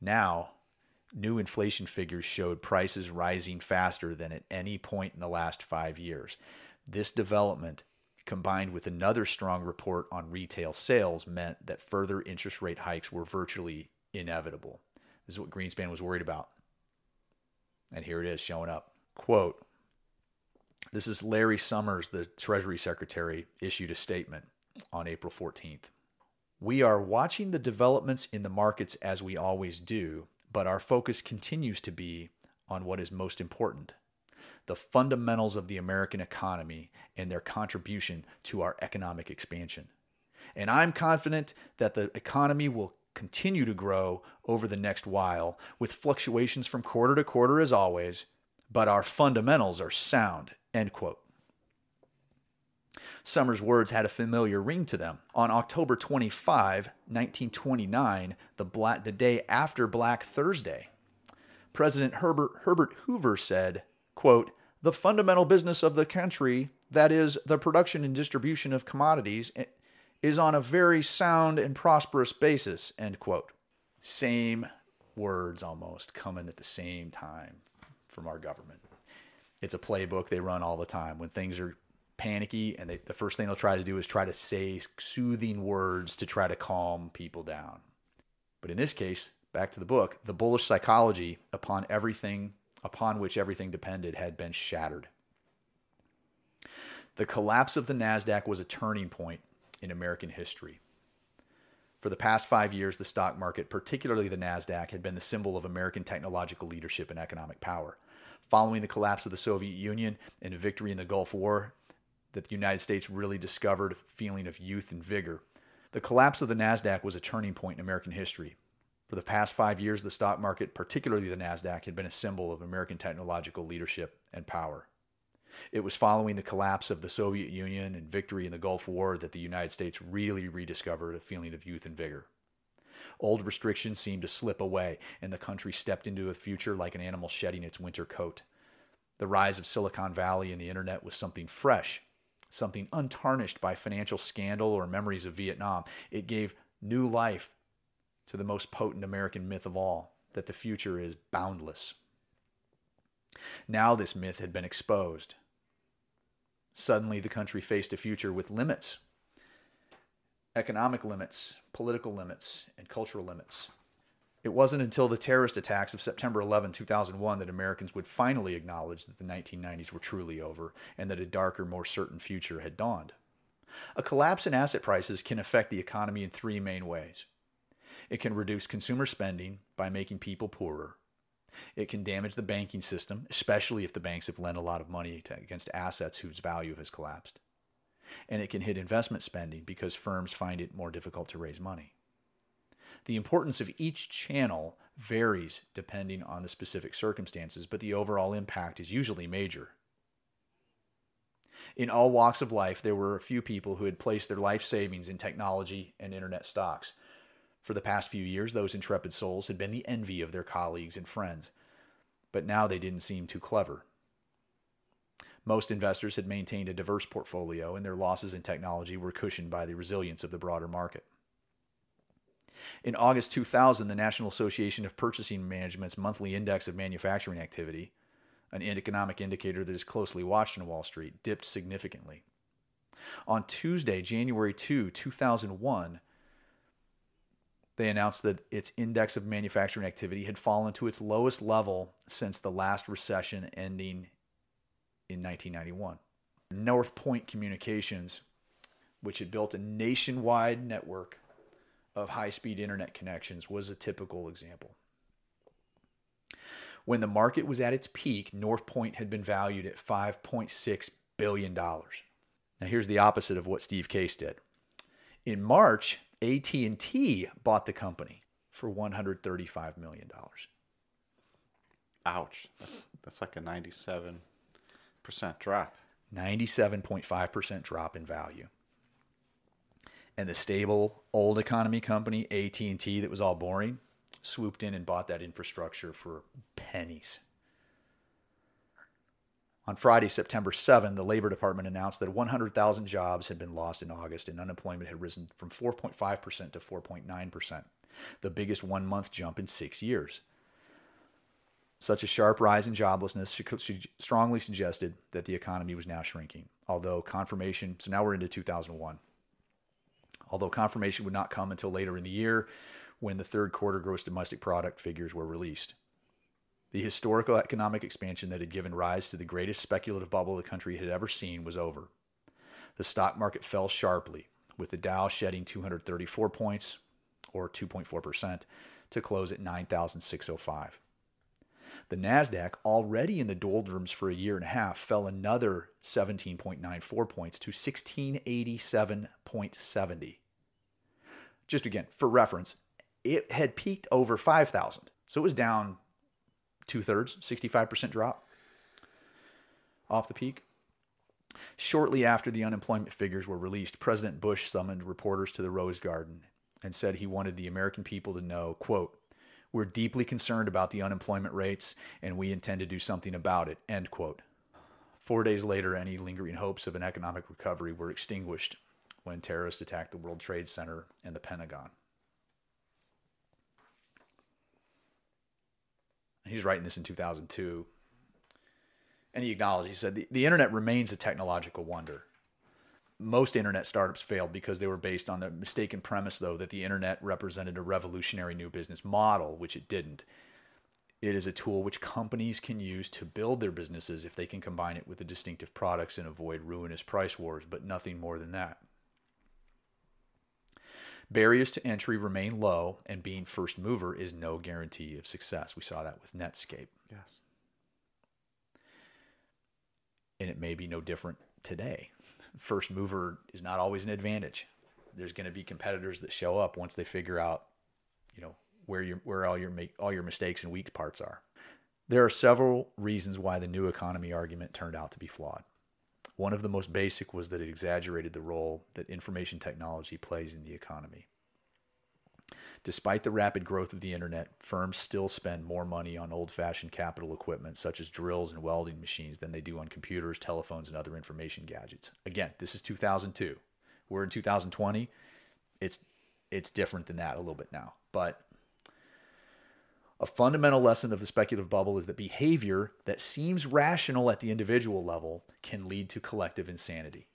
Now, new inflation figures showed prices rising faster than at any point in the last five years. This development, combined with another strong report on retail sales, meant that further interest rate hikes were virtually inevitable. This is what Greenspan was worried about. And here it is showing up. Quote This is Larry Summers, the Treasury Secretary, issued a statement on April 14th. We are watching the developments in the markets as we always do, but our focus continues to be on what is most important the fundamentals of the American economy and their contribution to our economic expansion. And I'm confident that the economy will continue to grow over the next while, with fluctuations from quarter to quarter as always, but our fundamentals are sound. End quote. Summers' words had a familiar ring to them. On October 25, 1929, the, the day after Black Thursday, President Herbert, Herbert Hoover said, quote, The fundamental business of the country, that is, the production and distribution of commodities, is on a very sound and prosperous basis, end quote. Same words almost coming at the same time from our government. It's a playbook they run all the time. When things are panicky and they, the first thing they'll try to do is try to say soothing words to try to calm people down. But in this case, back to the book, the bullish psychology upon everything upon which everything depended had been shattered. The collapse of the Nasdaq was a turning point in American history. For the past 5 years, the stock market, particularly the Nasdaq, had been the symbol of American technological leadership and economic power. Following the collapse of the Soviet Union and a victory in the Gulf War, that the United States really discovered a feeling of youth and vigor. The collapse of the NASDAQ was a turning point in American history. For the past five years, the stock market, particularly the NASDAQ, had been a symbol of American technological leadership and power. It was following the collapse of the Soviet Union and victory in the Gulf War that the United States really rediscovered a feeling of youth and vigor. Old restrictions seemed to slip away, and the country stepped into a future like an animal shedding its winter coat. The rise of Silicon Valley and the internet was something fresh something untarnished by financial scandal or memories of Vietnam. It gave new life to the most potent American myth of all that the future is boundless. Now, this myth had been exposed. Suddenly, the country faced a future with limits economic limits, political limits, and cultural limits. It wasn't until the terrorist attacks of September 11, 2001, that Americans would finally acknowledge that the 1990s were truly over and that a darker, more certain future had dawned. A collapse in asset prices can affect the economy in three main ways. It can reduce consumer spending by making people poorer. It can damage the banking system, especially if the banks have lent a lot of money to, against assets whose value has collapsed. And it can hit investment spending because firms find it more difficult to raise money. The importance of each channel varies depending on the specific circumstances, but the overall impact is usually major. In all walks of life, there were a few people who had placed their life savings in technology and internet stocks. For the past few years, those intrepid souls had been the envy of their colleagues and friends, but now they didn't seem too clever. Most investors had maintained a diverse portfolio, and their losses in technology were cushioned by the resilience of the broader market. In August 2000, the National Association of Purchasing Management's monthly index of manufacturing activity, an economic indicator that is closely watched on Wall Street, dipped significantly. On Tuesday, January 2, 2001, they announced that its index of manufacturing activity had fallen to its lowest level since the last recession ending in 1991. North Point Communications, which had built a nationwide network of high speed internet connections was a typical example. When the market was at its peak, North Point had been valued at $5.6 billion. Now here's the opposite of what Steve Case did. In March, AT&T bought the company for $135 million. Ouch. That's, that's like a 97% drop. 97.5% drop in value and the stable old economy company AT&T that was all boring swooped in and bought that infrastructure for pennies. On Friday, September 7, the Labor Department announced that 100,000 jobs had been lost in August and unemployment had risen from 4.5% to 4.9%, the biggest one month jump in six years. Such a sharp rise in joblessness strongly suggested that the economy was now shrinking, although confirmation, so now we're into 2001. Although confirmation would not come until later in the year when the third quarter gross domestic product figures were released. The historical economic expansion that had given rise to the greatest speculative bubble the country had ever seen was over. The stock market fell sharply, with the Dow shedding 234 points, or 2.4%, to close at 9,605. The NASDAQ, already in the doldrums for a year and a half, fell another 17.94 points to 1687.70. Just again, for reference, it had peaked over 5,000. So it was down two thirds, 65% drop off the peak. Shortly after the unemployment figures were released, President Bush summoned reporters to the Rose Garden and said he wanted the American people to know, quote, we're deeply concerned about the unemployment rates and we intend to do something about it, end quote. Four days later, any lingering hopes of an economic recovery were extinguished when terrorists attacked the World Trade Center and the Pentagon. He was writing this in 2002. And he acknowledged, he said, the, the internet remains a technological wonder. Most internet startups failed because they were based on the mistaken premise, though, that the internet represented a revolutionary new business model, which it didn't. It is a tool which companies can use to build their businesses if they can combine it with the distinctive products and avoid ruinous price wars, but nothing more than that. Barriers to entry remain low, and being first mover is no guarantee of success. We saw that with Netscape. Yes. And it may be no different today. First mover is not always an advantage. There's going to be competitors that show up once they figure out, you know, where your where all your make all your mistakes and weak parts are. There are several reasons why the new economy argument turned out to be flawed. One of the most basic was that it exaggerated the role that information technology plays in the economy. Despite the rapid growth of the internet, firms still spend more money on old fashioned capital equipment such as drills and welding machines than they do on computers, telephones, and other information gadgets. Again, this is 2002. We're in 2020. It's it's different than that a little bit now. But a fundamental lesson of the speculative bubble is that behavior that seems rational at the individual level can lead to collective insanity.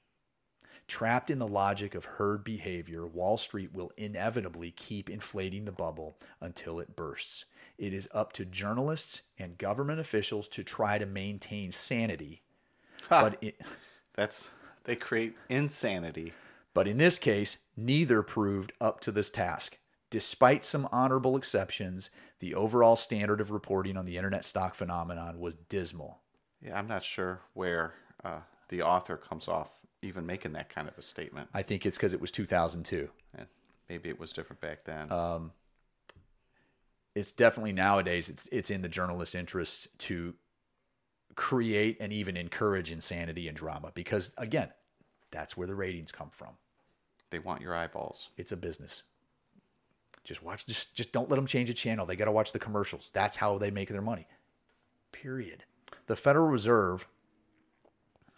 Trapped in the logic of herd behavior, Wall Street will inevitably keep inflating the bubble until it bursts. It is up to journalists and government officials to try to maintain sanity. Ha, but it, that's they create insanity. But in this case, neither proved up to this task. Despite some honorable exceptions, the overall standard of reporting on the internet stock phenomenon was dismal. Yeah, I'm not sure where uh, the author comes off even making that kind of a statement. I think it's because it was 2002. And maybe it was different back then. Um, it's definitely nowadays. It's it's in the journalist's interest to create and even encourage insanity and drama because again, that's where the ratings come from. They want your eyeballs. It's a business. Just watch. Just just don't let them change a channel. They got to watch the commercials. That's how they make their money. Period. The Federal Reserve,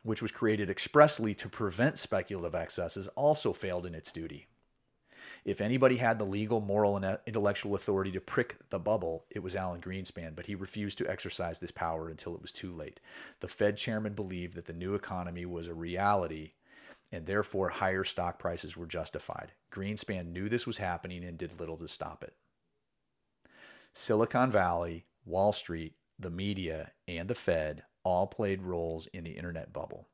which was created expressly to prevent speculative excesses, also failed in its duty. If anybody had the legal, moral, and uh, intellectual authority to prick the bubble, it was Alan Greenspan, but he refused to exercise this power until it was too late. The Fed chairman believed that the new economy was a reality and therefore higher stock prices were justified. Greenspan knew this was happening and did little to stop it. Silicon Valley, Wall Street, the media, and the Fed all played roles in the internet bubble.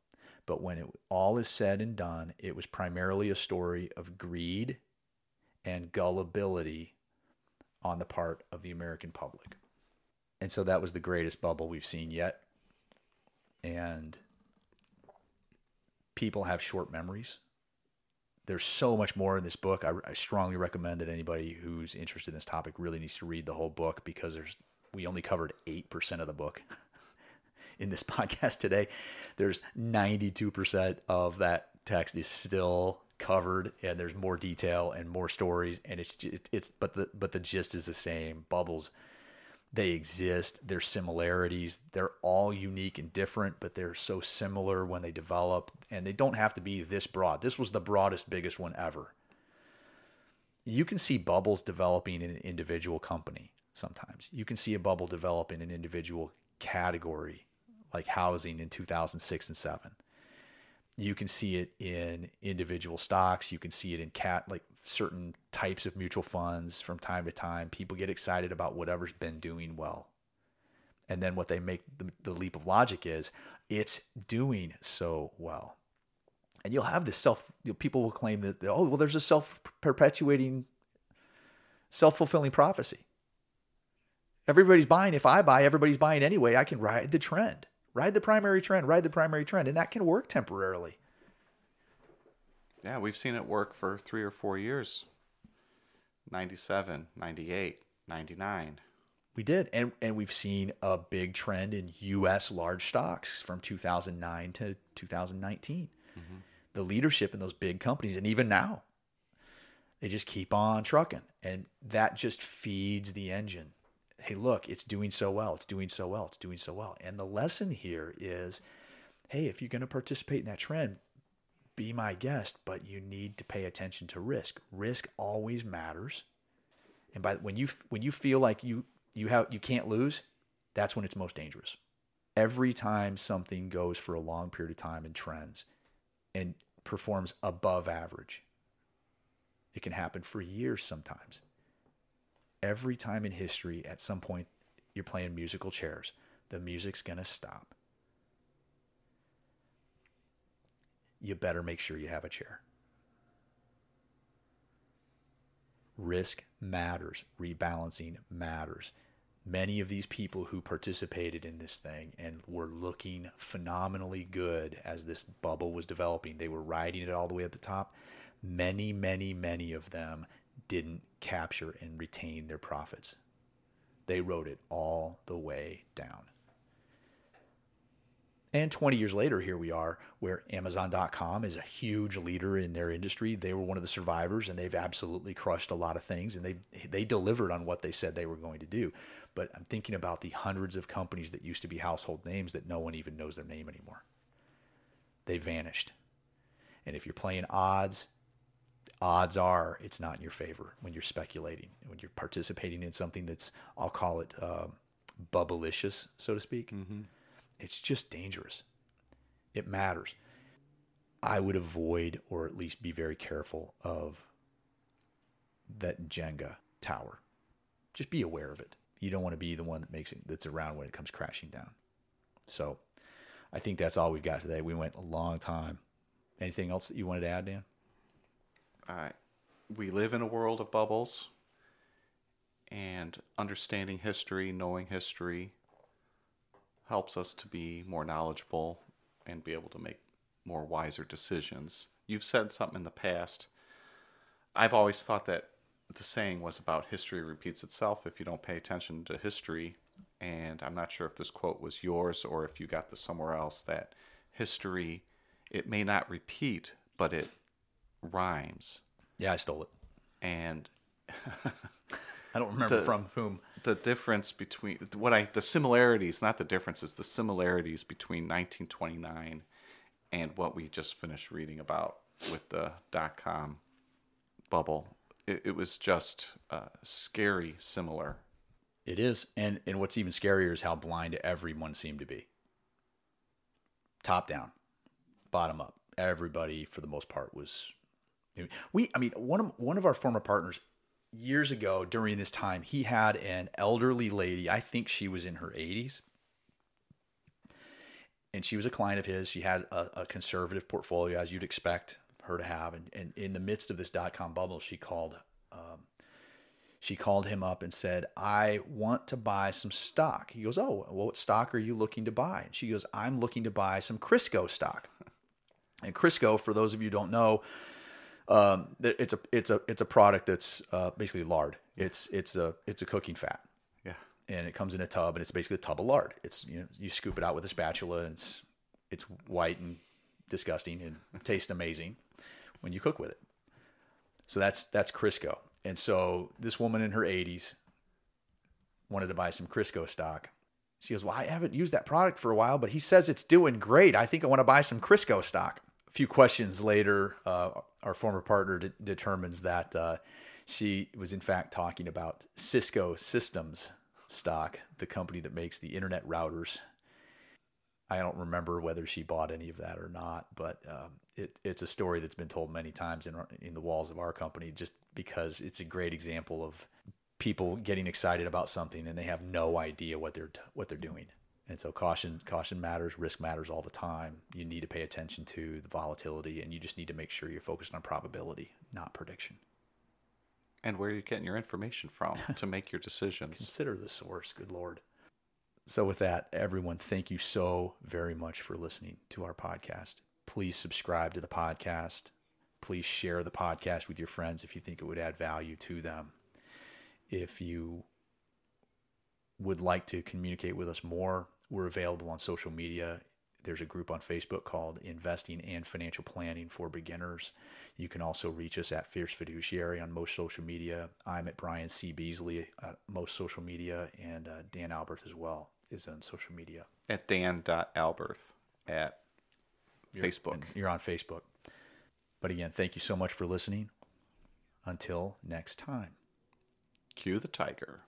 But when it all is said and done, it was primarily a story of greed and gullibility on the part of the American public. And so that was the greatest bubble we've seen yet. And people have short memories. There's so much more in this book. I, I strongly recommend that anybody who's interested in this topic really needs to read the whole book because there's we only covered 8% of the book [laughs] in this [laughs] podcast today. There's 92% of that text is still covered and there's more detail and more stories and it's it's but the but the gist is the same bubbles they exist their similarities they're all unique and different but they're so similar when they develop and they don't have to be this broad. This was the broadest biggest one ever. You can see bubbles developing in an individual company sometimes. You can see a bubble develop in an individual category like housing in 2006 and 7 you can see it in individual stocks you can see it in cat like certain types of mutual funds from time to time. People get excited about whatever's been doing well. And then what they make the, the leap of logic is it's doing so well. And you'll have this self you know, people will claim that oh well there's a self perpetuating self-fulfilling prophecy. Everybody's buying if i buy everybody's buying anyway. I can ride the trend Ride the primary trend, ride the primary trend, and that can work temporarily. Yeah, we've seen it work for three or four years 97, 98, 99. We did. And, and we've seen a big trend in U.S. large stocks from 2009 to 2019. Mm-hmm. The leadership in those big companies, and even now, they just keep on trucking. And that just feeds the engine hey, look, it's doing so well, it's doing so well, it's doing so well. And the lesson here is hey, if you're going to participate in that trend, be my guest, but you need to pay attention to risk. Risk always matters. And by when you when you feel like you you have you can't lose, that's when it's most dangerous. Every time something goes for a long period of time in trends and performs above average, it can happen for years sometimes every time in history, at some point, you're playing musical chairs. The music's going to stop. You better make sure you have a chair. Risk matters, rebalancing matters. Many of these people who participated in this thing and were looking phenomenally good as this bubble was developing, they were riding it all the way at the top. Many, many, many of them didn't capture and retain their profits. They wrote it all the way down. And 20 years later, here we are, where Amazon.com is a huge leader in their industry. They were one of the survivors, and they've absolutely crushed a lot of things, and they they delivered on what they said they were going to do. But I'm thinking about the hundreds of companies that used to be household names that no one even knows their name anymore. They vanished. And if you're playing odds, odds are it's not in your favor when you're speculating, when you're participating in something that's, I'll call it uh, bubblicious, so to speak. Mm-hmm. It's just dangerous. It matters. I would avoid or at least be very careful of that Jenga tower. Just be aware of it. You don't want to be the one that makes it that's around when it comes crashing down. So I think that's all we've got today. We went a long time. Anything else that you wanted to add, Dan? Uh, we live in a world of bubbles, and understanding history, knowing history, helps us to be more knowledgeable and be able to make more wiser decisions. You've said something in the past. I've always thought that the saying was about history repeats itself if you don't pay attention to history. And I'm not sure if this quote was yours or if you got this somewhere else that history, it may not repeat, but it rhymes. Yeah, I stole it. And [laughs] I don't remember the, from whom. The difference between what I the similarities, not the differences, the similarities between 1929 and what we just finished reading about with the dot com bubble. It, it was just uh, scary similar. It is, and and what's even scarier is how blind everyone seemed to be. Top down, bottom up. Everybody, for the most part, was we, I mean, one of one of our former partners years ago during this time, he had an elderly lady. I think she was in her 80s, and she was a client of his. She had a, a conservative portfolio, as you'd expect her to have. And, and in the midst of this dot com bubble, she called. Um, she called him up and said, I want to buy some stock. He goes, Oh, well, what stock are you looking to buy? And she goes, I'm looking to buy some Crisco stock. And Crisco, for those of you who don't know, um, it's a it's a it's a product that's uh, basically lard. It's it's a it's a cooking fat. Yeah. And it comes in a tub, and it's basically a tub of lard. It's you know you scoop it out with a spatula, and it's it's white and disgusting and tastes amazing. when you cook with it. So that's that's Crisco. And so this woman in her 80s wanted to buy some Crisco stock. She goes, "Well, I haven't used that product for a while, but he says it's doing great. I think I want to buy some Crisco stock." A few questions later, uh, our former partner de- determines that uh, she was in fact talking about Cisco Systems stock, the company that makes the internet routers. I don't remember whether she bought any of that or not, but um, it, it's a story that's been told many times in, our, in the walls of our company just because it's a great example of people getting excited about something and they have no idea what they're what they're doing. And so caution caution matters, risk matters all the time. You need to pay attention to the volatility and you just need to make sure you're focused on probability, not prediction. And where are you're getting your information from [laughs] to make your decisions. Consider the source, good lord. So with that, everyone, thank you so very much for listening to our podcast. Please subscribe to the podcast. Please share the podcast with your friends if you think it would add value to them. If you would like to communicate with us more, we're available on social media. There's a group on Facebook called Investing and Financial Planning for Beginners. You can also reach us at Fierce Fiduciary on most social media. I'm at Brian C. Beasley at most social media, and uh, Dan Albert as well is on social media. At dan.alberth at You're- Facebook. You're on Facebook. But again, thank you so much for listening. Until next time. Cue the tiger.